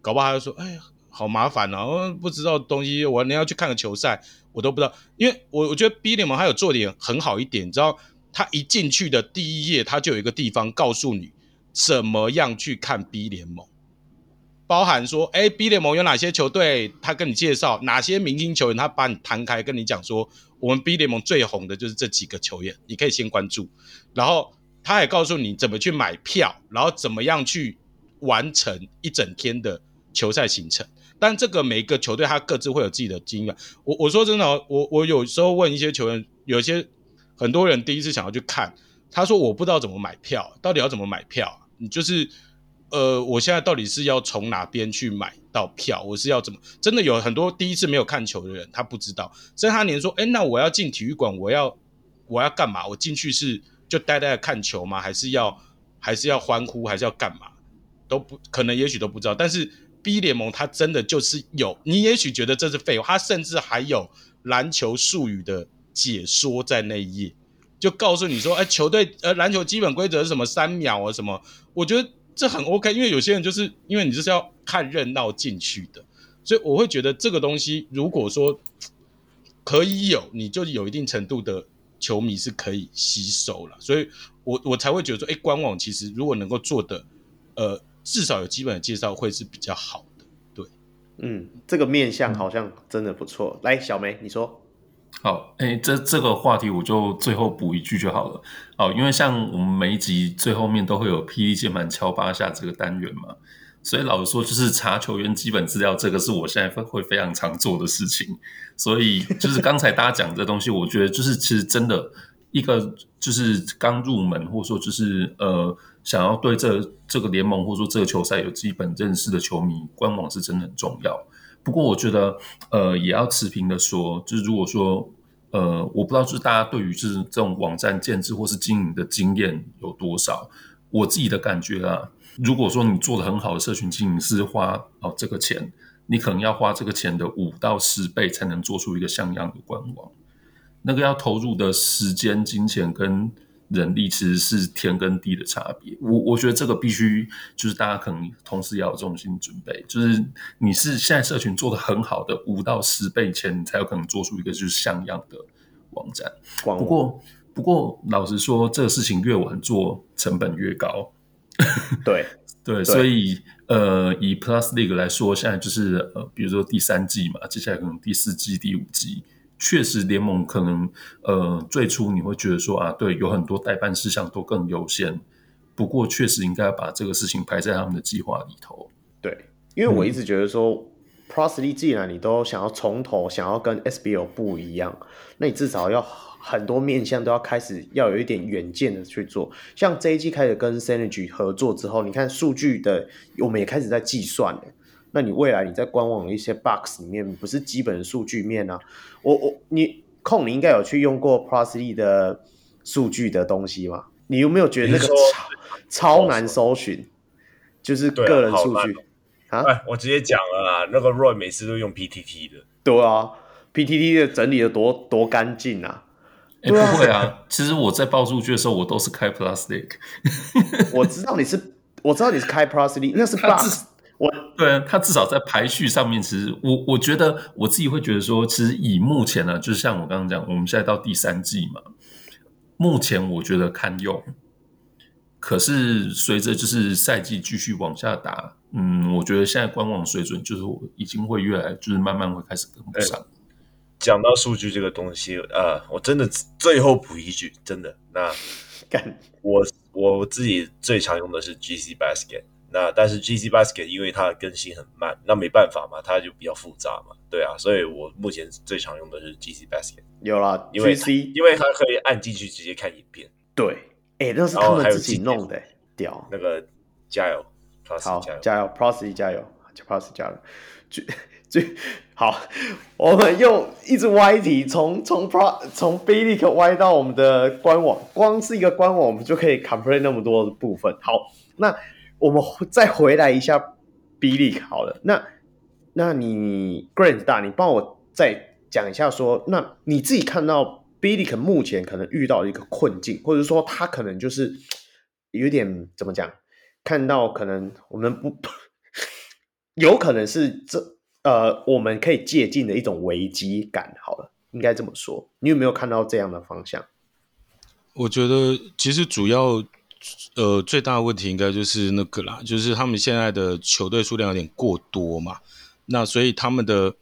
搞不好他就说，哎呀，好麻烦啊，我不知道东西，我你要去看个球赛，我都不知道。因为我我觉得 B 联盟还有做点很好一点，你知道，他一进去的第一页，他就有一个地方告诉你怎么样去看 B 联盟。包含说，哎，B 联盟有哪些球队？他跟你介绍哪些明星球员，他把你摊开，跟你讲说，我们 B 联盟最红的就是这几个球员，你可以先关注。然后他也告诉你怎么去买票，然后怎么样去完成一整天的球赛行程。但这个每一个球队他各自会有自己的经验。我我说真的，我我有时候问一些球员，有些很多人第一次想要去看，他说我不知道怎么买票，到底要怎么买票？你就是。呃，我现在到底是要从哪边去买到票？我是要怎么？真的有很多第一次没有看球的人，他不知道。所以他连说，哎，那我要进体育馆，我要我要干嘛？我进去是就呆呆的看球吗？还是要还是要欢呼？还是要干嘛？都不可能，也许都不知道。但是 B 联盟它真的就是有，你也许觉得这是废话，它甚至还有篮球术语的解说在那一页，就告诉你说，哎，球队呃篮球基本规则是什么？三秒啊什么？我觉得。这很 OK，因为有些人就是因为你就是要看热闹进去的，所以我会觉得这个东西如果说可以有，你就有一定程度的球迷是可以吸收了，所以我我才会觉得说，哎，官网其实如果能够做的，呃，至少有基本的介绍会是比较好的，对，嗯，这个面向好像真的不错。来，小梅，你说。好，哎，这这个话题我就最后补一句就好了。好，因为像我们每一集最后面都会有霹雳键盘敲八下这个单元嘛，所以老实说，就是查球员基本资料，这个是我现在会非常常做的事情。所以，就是刚才大家讲这东西，我觉得就是其实真的一个就是刚入门，或者说就是呃想要对这这个联盟或者说这个球赛有基本认识的球迷，官网是真的很重要。不过我觉得，呃，也要持平的说，就是如果说，呃，我不知道就是大家对于就是这种网站建置或是经营的经验有多少。我自己的感觉啊，如果说你做的很好的社群经营是花哦这个钱，你可能要花这个钱的五到十倍才能做出一个像样的官网，那个要投入的时间、金钱跟。人力其实是天跟地的差别，我我觉得这个必须就是大家可能同时要有这种心理准备，就是你是现在社群做的很好的五到十倍前，你才有可能做出一个就是像样的网站。不过不过老实说，这个事情越晚做成本越高。对对，对，所以呃，以 Plus League 来说，现在就是呃，比如说第三季嘛，接下来可能第四季、第五季。确实，联盟可能呃，最初你会觉得说啊，对，有很多待办事项都更优先。不过，确实应该要把这个事情排在他们的计划里头。对，因为我一直觉得说、嗯、Plus League 既然你都想要从头想要跟 SBO 不一样，那你至少要很多面向都要开始要有一点远见的去做。像这一季开始跟 Synergy 合作之后，你看数据的，我们也开始在计算了。那你未来你在官网的一些 box 里面，不是基本的数据面啊？我我你控你应该有去用过 Plus League 的数据的东西吗？你有没有觉得那个超超难搜寻？就是个人数据啊，哎？我直接讲了啊，那个 Roy 每次都用 PTT 的。对啊，PTT 的整理的多多干净啊！哎、欸，不会啊，其实我在报数据的时候，我都是开 League。我知道你是，我知道你是开 Plus League，那是 box。我对他至少在排序上面，其实我我觉得我自己会觉得说，其实以目前呢，就是像我刚刚讲，我们现在到第三季嘛，目前我觉得堪用。可是随着就是赛季继续往下打，嗯，我觉得现在官网水准就是已经会越来，就是慢慢会开始跟不上。讲到数据这个东西，呃，我真的最后补一句，真的，那干我我自己最常用的是 GC Basket。那但是 GC Basket 因为它的更新很慢，那没办法嘛，它就比较复杂嘛，对啊，所以我目前最常用的是 GC Basket。有啦，因为 GC 因为它可以按进去直接看影片。对，哎、欸，那是他们自己弄的，屌。那个加油，Plus 好加油，加油，Plus 加油，Plus 加油，最最好，我们又一直歪题，从从 Pro 从 B-League 歪到我们的官网，光是一个官网我们就可以 complain 那么多的部分。好，那。我们再回来一下 b i l 好了，那那你 Grant 大，你帮我再讲一下说，那你自己看到 b i l 目前可能遇到一个困境，或者说他可能就是有点怎么讲？看到可能我们不 有可能是这呃，我们可以借鉴的一种危机感。好了，应该这么说，你有没有看到这样的方向？我觉得其实主要。呃，最大的问题应该就是那个啦，就是他们现在的球队数量有点过多嘛，那所以他们的，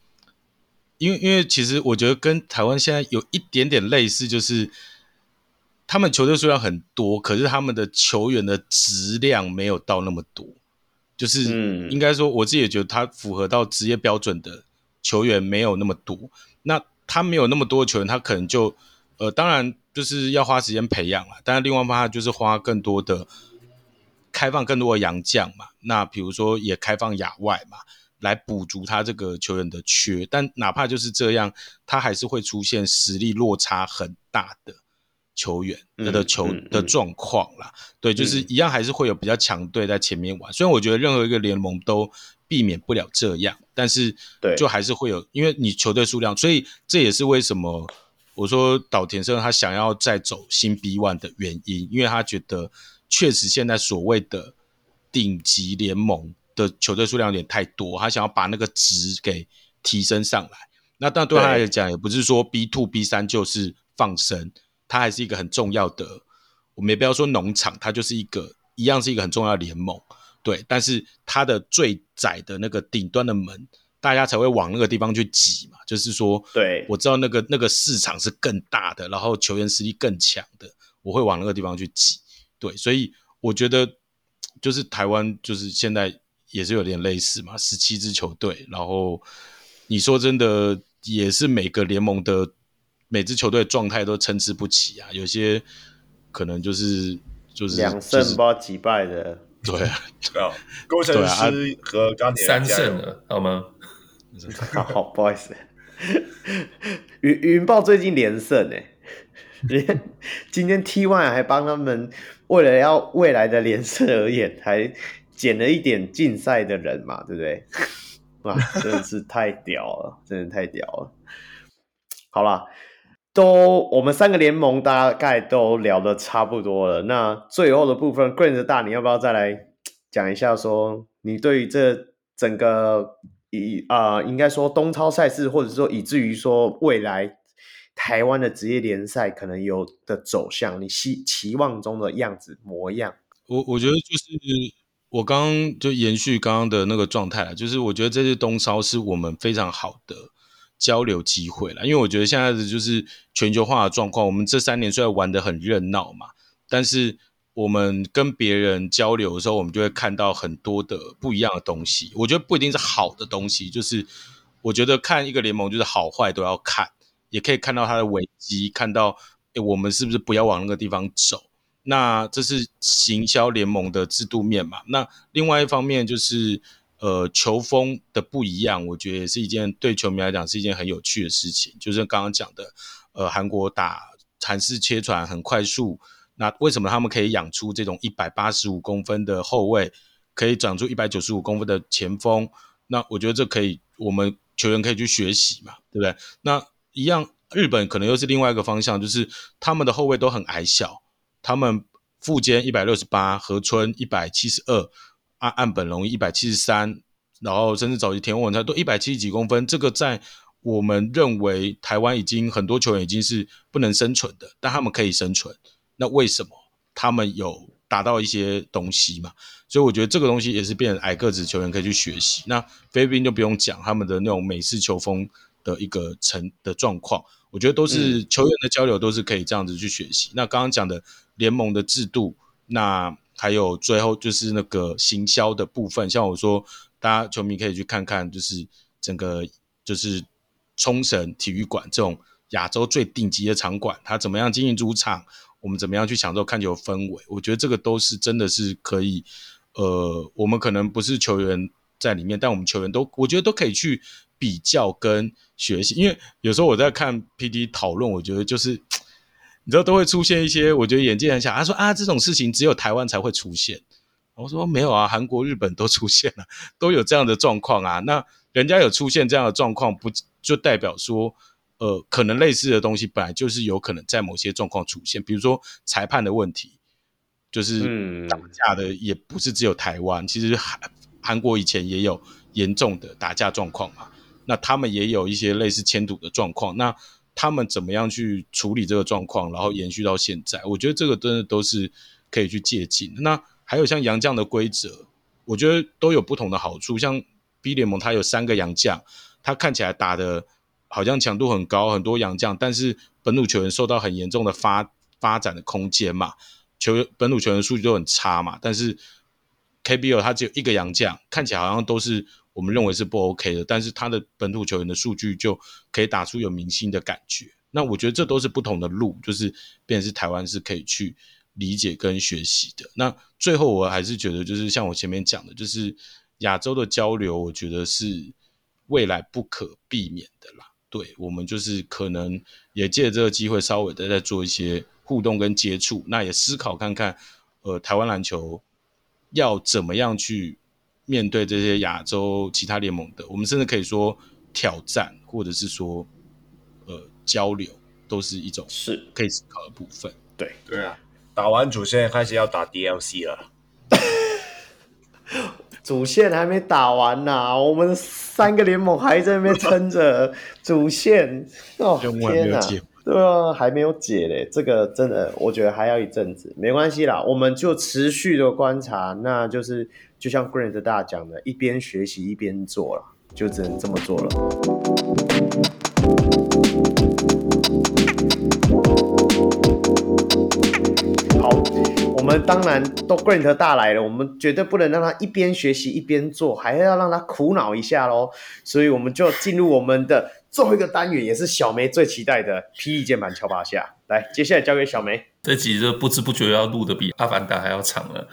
因为因为其实我觉得跟台湾现在有一点点类似，就是他们球队数量很多，可是他们的球员的质量没有到那么多，就是应该说我自己也觉得他符合到职业标准的球员没有那么多，那他没有那么多球员，他可能就呃，当然。就是要花时间培养了，但是另外一方面就是花更多的开放更多的洋将嘛，那比如说也开放亚外嘛，来补足他这个球员的缺。但哪怕就是这样，他还是会出现实力落差很大的球员的球的状况啦。对，就是一样还是会有比较强队在前面玩。虽然我觉得任何一个联盟都避免不了这样，但是就还是会有，因为你球队数量，所以这也是为什么。我说岛田胜他想要再走新 B One 的原因，因为他觉得确实现在所谓的顶级联盟的球队数量有点太多，他想要把那个值给提升上来。那但对他来讲，也不是说 B two、B 三就是放生，他还是一个很重要的。我们也不要说农场，它就是一个一样是一个很重要的联盟。对，但是它的最窄的那个顶端的门大家才会往那个地方去挤嘛。就是说，对，我知道那个那个市场是更大的，然后球员实力更强的，我会往那个地方去挤。对，所以我觉得就是台湾就是现在也是有点类似嘛，十七支球队，然后你说真的也是每个联盟的每支球队状态都参差不齐啊，有些可能就是就是两胜不知道几败的，对啊，工程师和钢铁三胜了，好吗？好，不好意思。云云豹最近连胜呢，连今天 T One 还帮他们为了要未来的连胜而言，还减了一点禁赛的人嘛，对不对？哇，真的是太屌了，真的太屌了。好啦，都我们三个联盟大概都聊得差不多了，那最后的部分，Grant 大，你要不要再来讲一下说，说你对于这整个？以啊、呃，应该说东超赛事，或者说以至于说未来台湾的职业联赛可能有的走向，你希期望中的样子模样。我我觉得就是我刚刚就延续刚刚的那个状态，就是我觉得这次东超是我们非常好的交流机会了，因为我觉得现在的就是全球化的状况，我们这三年虽然玩得很热闹嘛，但是。我们跟别人交流的时候，我们就会看到很多的不一样的东西。我觉得不一定是好的东西，就是我觉得看一个联盟，就是好坏都要看，也可以看到它的危机，看到诶我们是不是不要往那个地方走。那这是行销联盟的制度面嘛？那另外一方面就是呃球风的不一样，我觉得也是一件对球迷来讲是一件很有趣的事情。就是刚刚讲的，呃，韩国打韩式切传很快速。那为什么他们可以养出这种一百八十五公分的后卫，可以长出一百九十五公分的前锋？那我觉得这可以，我们球员可以去学习嘛，对不对？那一样，日本可能又是另外一个方向，就是他们的后卫都很矮小，他们富坚一百六十八，河村一百七十二，岸岸本隆一百七十三，然后甚至早期田文他都一百七十几公分，这个在我们认为台湾已经很多球员已经是不能生存的，但他们可以生存。那为什么他们有达到一些东西嘛？所以我觉得这个东西也是变成矮个子球员可以去学习。那菲律宾就不用讲，他们的那种美式球风的一个成的状况，我觉得都是球员的交流都是可以这样子去学习。嗯、那刚刚讲的联盟的制度，那还有最后就是那个行销的部分，像我说，大家球迷可以去看看，就是整个就是冲绳体育馆这种亚洲最顶级的场馆，它怎么样经营主场。我们怎么样去享受看球氛围？我觉得这个都是真的是可以，呃，我们可能不是球员在里面，但我们球员都我觉得都可以去比较跟学习。因为有时候我在看 PD 讨论，我觉得就是你知道都会出现一些我觉得眼界很小。他说啊，这种事情只有台湾才会出现。我说没有啊，韩国、日本都出现了，都有这样的状况啊。那人家有出现这样的状况，不就代表说？呃，可能类似的东西本来就是有可能在某些状况出现，比如说裁判的问题，就是打架的也不是只有台湾，嗯、其实韩韩国以前也有严重的打架状况嘛，那他们也有一些类似迁赌的状况，那他们怎么样去处理这个状况，然后延续到现在，我觉得这个真的都是可以去借鉴。那还有像杨将的规则，我觉得都有不同的好处，像 B 联盟它有三个杨将，它看起来打的。好像强度很高，很多洋将，但是本土球员受到很严重的发发展的空间嘛，球本土球员数据都很差嘛，但是 KBL 他只有一个洋将，看起来好像都是我们认为是不 OK 的，但是他的本土球员的数据就可以打出有明星的感觉。那我觉得这都是不同的路，就是变是台湾是可以去理解跟学习的。那最后我还是觉得，就是像我前面讲的，就是亚洲的交流，我觉得是未来不可避免的啦。对，我们就是可能也借着这个机会，稍微的再做一些互动跟接触，那也思考看看，呃，台湾篮球要怎么样去面对这些亚洲其他联盟的，我们甚至可以说挑战，或者是说呃交流，都是一种是可以思考的部分。对对啊，打完主线开始要打 DLC 了。主线还没打完呢、啊，我们三个联盟还在那边撑着 主线。哦，天哪，对啊，还没有解嘞，这个真的，我觉得还要一阵子，没关系啦，我们就持续的观察，那就是就像 Grant 大讲的，一边学习一边做了。就只能这么做了。我们当然都 Grant 大来了，我们绝对不能让他一边学习一边做，还要让他苦恼一下喽。所以我们就进入我们的最后一个单元，也是小梅最期待的霹雳键盘敲八下。来，接下来交给小梅。这集就不知不觉要录的比《阿凡达》还要长了，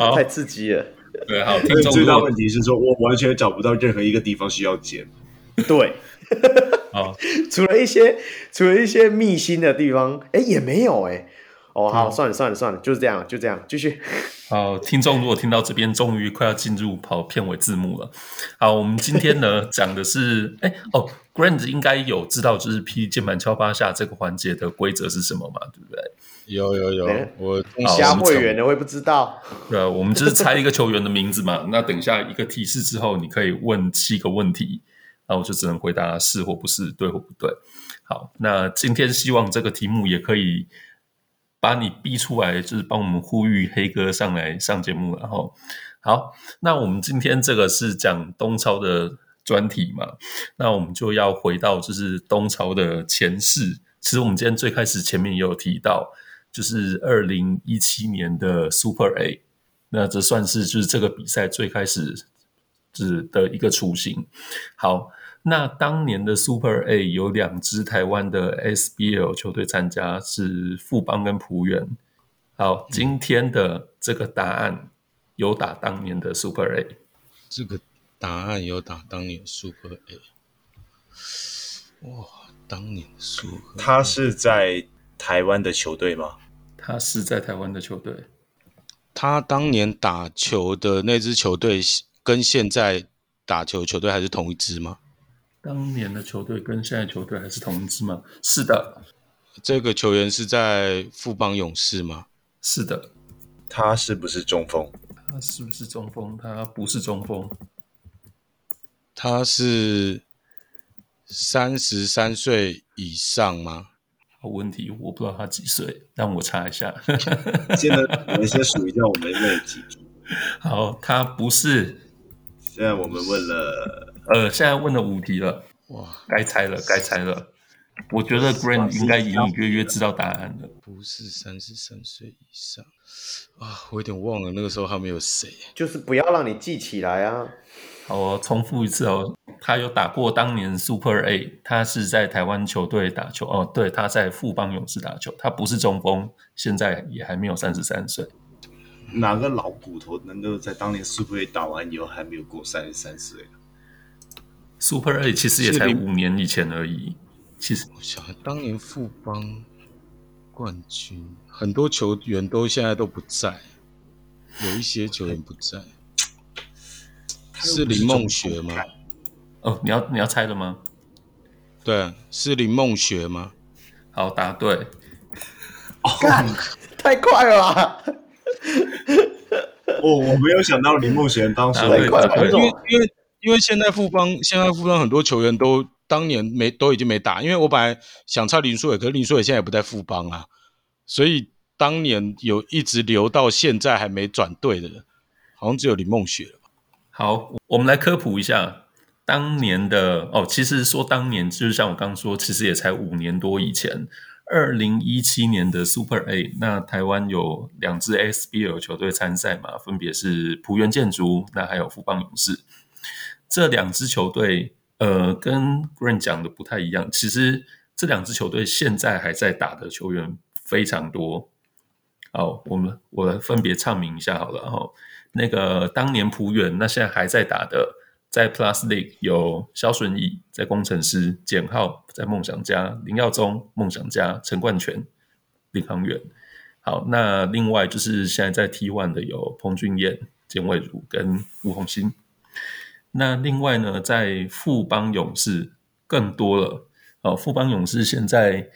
太刺激了。对，好，听众最大问题是说，我完全找不到任何一个地方需要剪。对，好，除了一些除了一些秘辛的地方，哎，也没有哎。哦，好，算了算了算了，就是这样，就这样，继续。好，听众如果听到这边，终于快要进入跑片尾字幕了。好，我们今天呢讲的是，哎，哦，Grant 应该有知道，就是霹雳键盘敲八下这个环节的规则是什么嘛？对不对？有有有，我瞎会员的会不知道。对啊，我们就是猜一个球员的名字嘛。那等一下一个提示之后，你可以问七个问题，那我就只能回答是或不是，对或不对。好，那今天希望这个题目也可以。把你逼出来，就是帮我们呼吁黑哥上来上节目。然后，好，那我们今天这个是讲东超的专题嘛？那我们就要回到就是东超的前世。其实我们今天最开始前面也有提到，就是二零一七年的 Super A，那这算是就是这个比赛最开始是的一个雏形。好。那当年的 Super A 有两支台湾的 SBL 球队参加，是富邦跟璞园。好，今天的这个答案有打当年的 Super A。这个答案有打当年 Super A。哇，当年 Super A。他是在台湾的球队吗？他是在台湾的球队。他当年打球的那支球队跟现在打球球队还是同一支吗？当年的球队跟现在球队还是同一支吗？是的。这个球员是在富邦勇士吗？是的。他是不是中锋？他是不是中锋？他不是中锋。他是三十三岁以上吗？好问题，我不知道他几岁，让我查一下。现在有一些属于叫我们的记住。好，他不是。现在我们问了。呃，现在问了五题了，哇，该猜了，该猜了。我觉得 Grant 应该隐隐约约知道答案了。不是三十三岁以上啊，我有点忘了那个时候他们有谁。就是不要让你记起来啊。好，我重复一次哦，他有打过当年 Super A，他是在台湾球队打球哦，对，他在富邦勇士打球，他不是中锋，现在也还没有三十三岁。哪个老骨头能够在当年 Super A 打完以后还没有过三十三岁？Super A 其实也才五年以前而已。其实我想，当年富邦冠军，很多球员都现在都不在，有一些球员不在。是林梦雪吗？哦，你要你要猜了吗？对，是林梦雪吗？好，答对。干，太快了吧！哦，我没有想到林梦雪当时会快，因为因为。因为现在富邦，现在富邦很多球员都当年没都已经没打，因为我本来想猜林书纬，可是林书纬现在也不在富邦啊，所以当年有一直留到现在还没转队的人，好像只有林梦雪。好，我们来科普一下当年的哦，其实说当年就是像我刚刚说，其实也才五年多以前，二零一七年的 Super A，那台湾有两支 SBL 球队参赛嘛，分别是璞园建筑，那还有富邦勇士。这两支球队，呃，跟 Grant 讲的不太一样。其实这两支球队现在还在打的球员非常多。好，我们我来分别唱名一下好了哈。那个当年浦远，那现在还在打的，在 Plus League 有萧顺义在工程师，简浩在梦想家，林耀宗梦想家，陈冠全领航员。好，那另外就是现在在 T One 的有彭俊彦、简伟儒跟吴鸿兴。那另外呢，在富邦勇士更多了哦。富邦勇士现在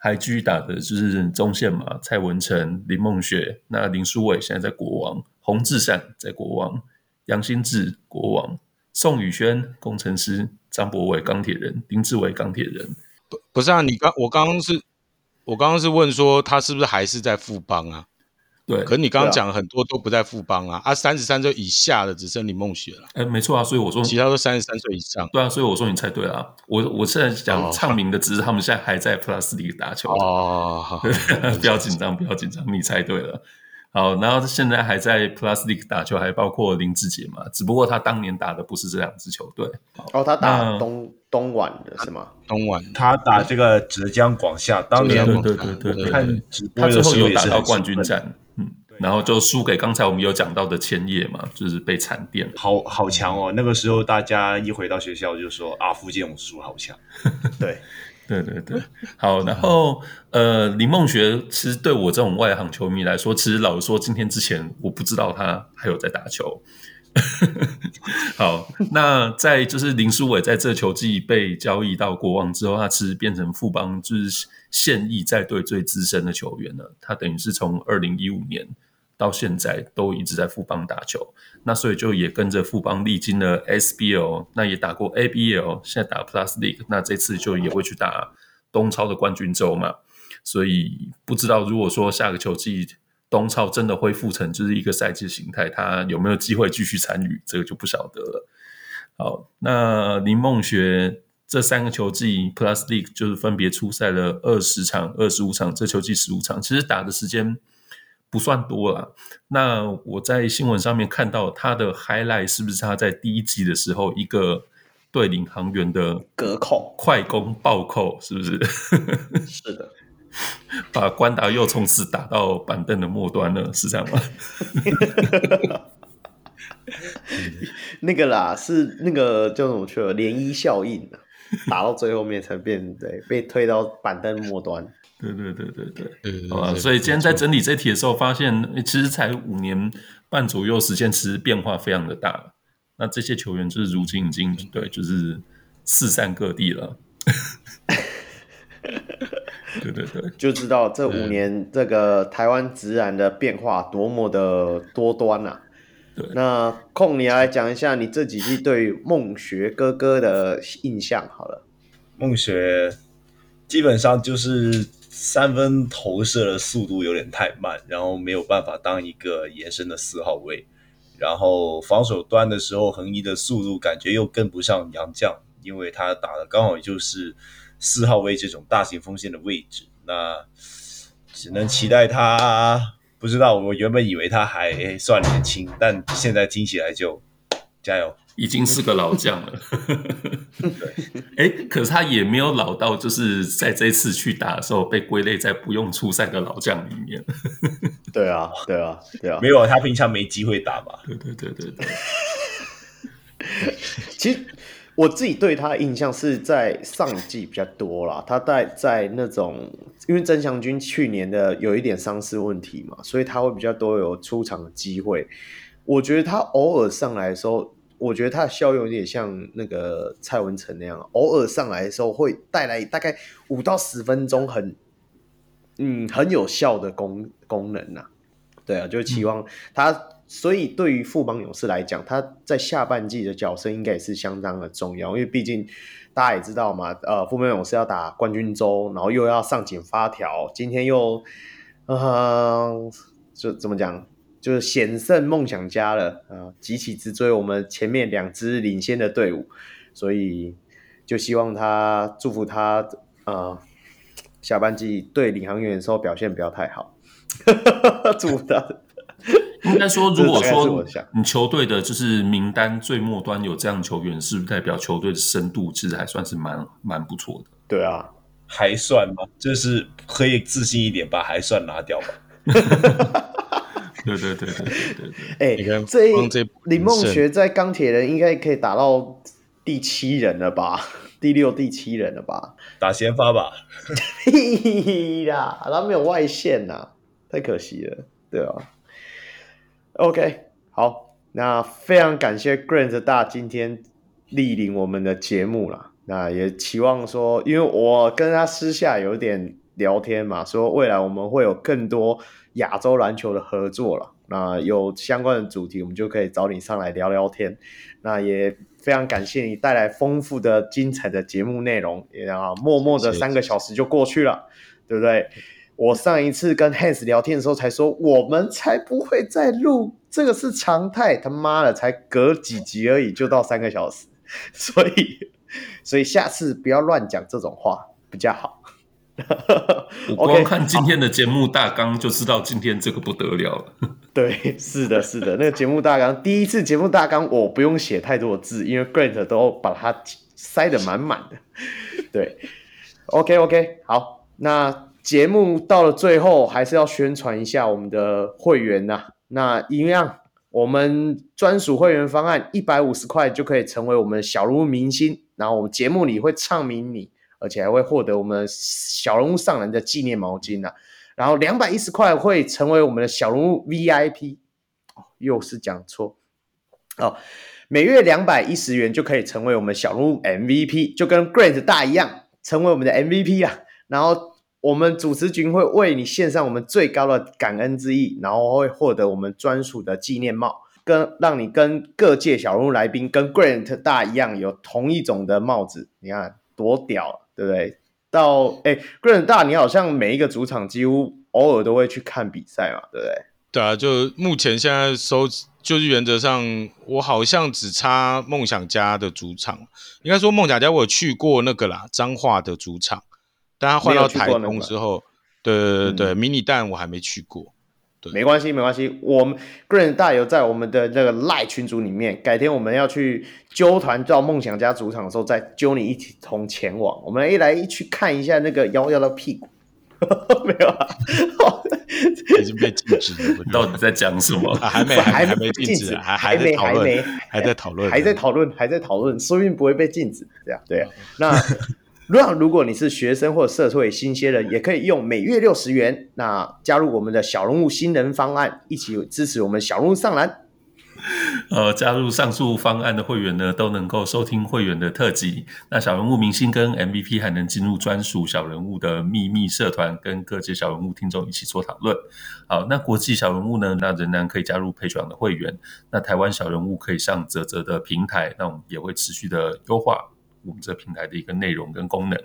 还继续打的就是中线嘛，蔡文诚、林梦雪，那林书伟现在在国王，洪志善在国王，杨新志国王，宋宇轩工程师，张博伟钢铁人，丁志伟钢铁人。不不是啊，你刚我刚刚是，我刚刚是问说他是不是还是在富邦啊？对，可是你刚刚讲很多都不在富邦啊，啊，三十三岁以下的只剩林梦雪了。哎，没错啊，所以我说其他都三十三岁以上。对啊，所以我说你猜对了啊。我我现在讲唱名的，只是他们现在还在 Plus League 打球。哦，不要紧张，不要紧张，你猜对了。好，然后现在还在 Plus League 打球，还包括林志杰嘛？只不过他当年打的不是这两支球队。哦，他打东东莞的是吗？东莞，他打这个浙江广厦，当年对对对对对，看他最后有打到冠军战。然后就输给刚才我们有讲到的千叶嘛，就是被惨电，好好强哦！那个时候大家一回到学校就说啊，福建武术好强。对，对对对，好。然后呃，林梦学其实对我这种外行球迷来说，其实老实说，今天之前我不知道他还有在打球。好，那在就是林书伟在这球季被交易到国王之后，他其实变成富邦就是现役在队最资深的球员了。他等于是从二零一五年到现在都一直在富邦打球，那所以就也跟着富邦历经了 SBL，那也打过 ABL，现在打 Plus League，那这次就也会去打东超的冠军周嘛。所以不知道如果说下个球季。东超真的恢复成就是一个赛季的形态，他有没有机会继续参与？这个就不晓得了。好，那林梦学这三个球季 Plus League 就是分别出赛了二十场、二十五场，这球季十五场，其实打的时间不算多啦。那我在新闻上面看到他的 highlight 是不是他在第一季的时候一个对领航员的隔扣快攻暴扣，是不是？是的。把关达又从此打到板凳的末端了，是这样吗？那个啦，是那个叫什么去了？涟漪效应打到最后面才变对，被推到板凳末端。对对对对对，好吧。所以今天在整理这题的时候，发现其实才五年半左右时间，其实变化非常的大。那这些球员就是如今已经对，就是四散各地了。对对对，就知道这五年这个台湾职篮的变化多么的多端啊！对，那空你来讲一下你这几季对梦学哥哥的印象好了。梦学基本上就是三分投射的速度有点太慢，然后没有办法当一个延伸的四号位，然后防守端的时候横移的速度感觉又跟不上洋将，因为他打的刚好就是。四号位这种大型锋线的位置，那只能期待他。不知道，我原本以为他还算年轻，但现在听起来就加油，已经是个老将了。哎，可是他也没有老到，就是在这次去打的时候被归类在不用出赛的老将里面。对啊，对啊，对啊，没有，他平常没机会打吧。对对对对对。其实。我自己对他的印象是在上季比较多啦，他在在那种，因为曾祥军去年的有一点伤势问题嘛，所以他会比较多有出场的机会。我觉得他偶尔上来的时候，我觉得他的效用有点像那个蔡文成那样，偶尔上来的时候会带来大概五到十分钟很，嗯，很有效的功功能呐。对啊，就期望他。嗯所以，对于富邦勇士来讲，他在下半季的角色应该也是相当的重要，因为毕竟大家也知道嘛，呃，富邦勇士要打冠军周，然后又要上紧发条，今天又，呃，就怎么讲，就是险胜梦想家了啊，急起直追我们前面两支领先的队伍，所以就希望他祝福他，呃，下半季对领航员的时候表现不要太好，祝福他。应该说，如果 说你球队的就是名单最末端有这样球员，是不是代表球队的深度其实还算是蛮蛮不错的？对啊，还算吗？就是可以自信一点把还算拿掉吧。对对对对对对。哎、欸，这林梦学在钢铁人应该可以打到第七人了吧？第六、第七人了吧？打先发吧？屁啦，他没有外线呐，太可惜了。对啊。OK，好，那非常感谢 Grant 大今天莅临我们的节目啦。那也期望说，因为我跟他私下有点聊天嘛，说未来我们会有更多亚洲篮球的合作了。那有相关的主题，我们就可以找你上来聊聊天。那也非常感谢你带来丰富的、精彩的节目内容。然后默默的三个小时就过去了，对不对？我上一次跟 Hans 聊天的时候才说，我们才不会再录，这个是常态。他妈的，才隔几集而已，就到三个小时，所以，所以下次不要乱讲这种话比较好。我光看今天的节目大纲就知道今天这个不得了了。对，是的，是的，那个节目大纲，第一次节目大纲我不用写太多字，因为 Grant 都把它塞得满满的。对，OK OK，好，那节目到了最后还是要宣传一下我们的会员呐、啊。那一样，我们专属会员方案一百五十块就可以成为我们小人物明星，然后我们节目里会唱名你。而且还会获得我们小人物上篮的纪念毛巾呢、啊，然后两百一十块会成为我们的小人物 VIP，哦，又是讲错哦，每月两百一十元就可以成为我们小人物 MVP，就跟 Grant 大一样，成为我们的 MVP 啊。然后我们主持群会为你献上我们最高的感恩之意，然后会获得我们专属的纪念帽，跟让你跟各界小人物来宾跟 Grant 大一样有同一种的帽子，你看多屌！对不对？到哎，Grant 大，你好像每一个主场几乎偶尔都会去看比赛嘛，对不对？对啊，就目前现在收，就是原则上，我好像只差梦想家的主场。应该说梦想家我有去过那个啦，彰化的主场，但他换到台东之后，对对对对，嗯、迷你蛋我还没去过。没关系，没关系。我们 Grant 大有在我们的这个赖群组里面，改天我们要去揪团到梦想家主场的时候，再揪你一起同前往。我们一来一去看一下那个幺幺的屁股，没有啊？已经被禁止了。到底在讲什么？啊、还没，还没禁止，还还没，还没，还在讨论，还在讨论，还在讨论，说不定不会被禁止。这样对啊，那。那如果你是学生或社会新鲜人，也可以用每月六十元，那加入我们的小人物新人方案，一起支持我们小人物上篮。呃，加入上述方案的会员呢，都能够收听会员的特辑。那小人物明星跟 MVP 还能进入专属小人物的秘密社团，跟各界小人物听众一起做讨论。好，那国际小人物呢，那仍然可以加入佩卓的会员。那台湾小人物可以上泽泽的平台，那我们也会持续的优化。我们这平台的一个内容跟功能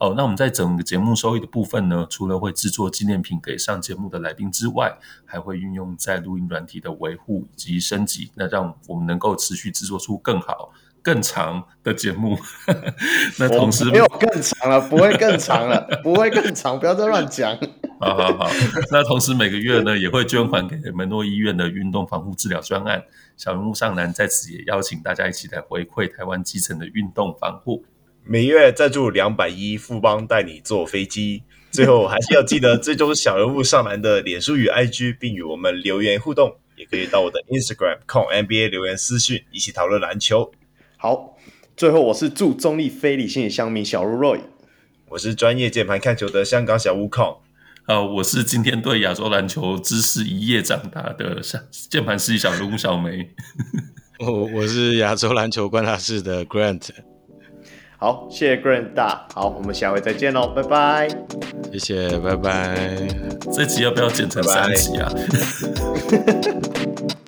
哦，那我们在整个节目收益的部分呢，除了会制作纪念品给上节目的来宾之外，还会运用在录音软体的维护以及升级，那让我们能够持续制作出更好、更长的节目。那同时没有更长了，不会更长了，不会更长，不要再乱讲。好好好，那同时每个月呢，也会捐款给门诺医院的运动防护治疗专案。小人物上篮在此也邀请大家一起来回馈台湾基层的运动防护。每月赞助两百一，富邦带你坐飞机。最后还是要记得追踪小人物上篮的脸书与 IG，并与我们留言互动。也可以到我的 Instagram 控 NBA 留言私讯，一起讨论篮球。好，最后我是祝中立非理性的乡民小鹿 Roy，我是专业键盘看球的香港小悟空。呃，我是今天对亚洲篮球知识一夜长大的键盘师小卢小梅。我我是亚洲篮球观察室的 Grant。好，谢谢 Grant 大。好，我们下回再见喽，拜拜。谢谢，拜拜。这集要不要剪成三集啊？拜 拜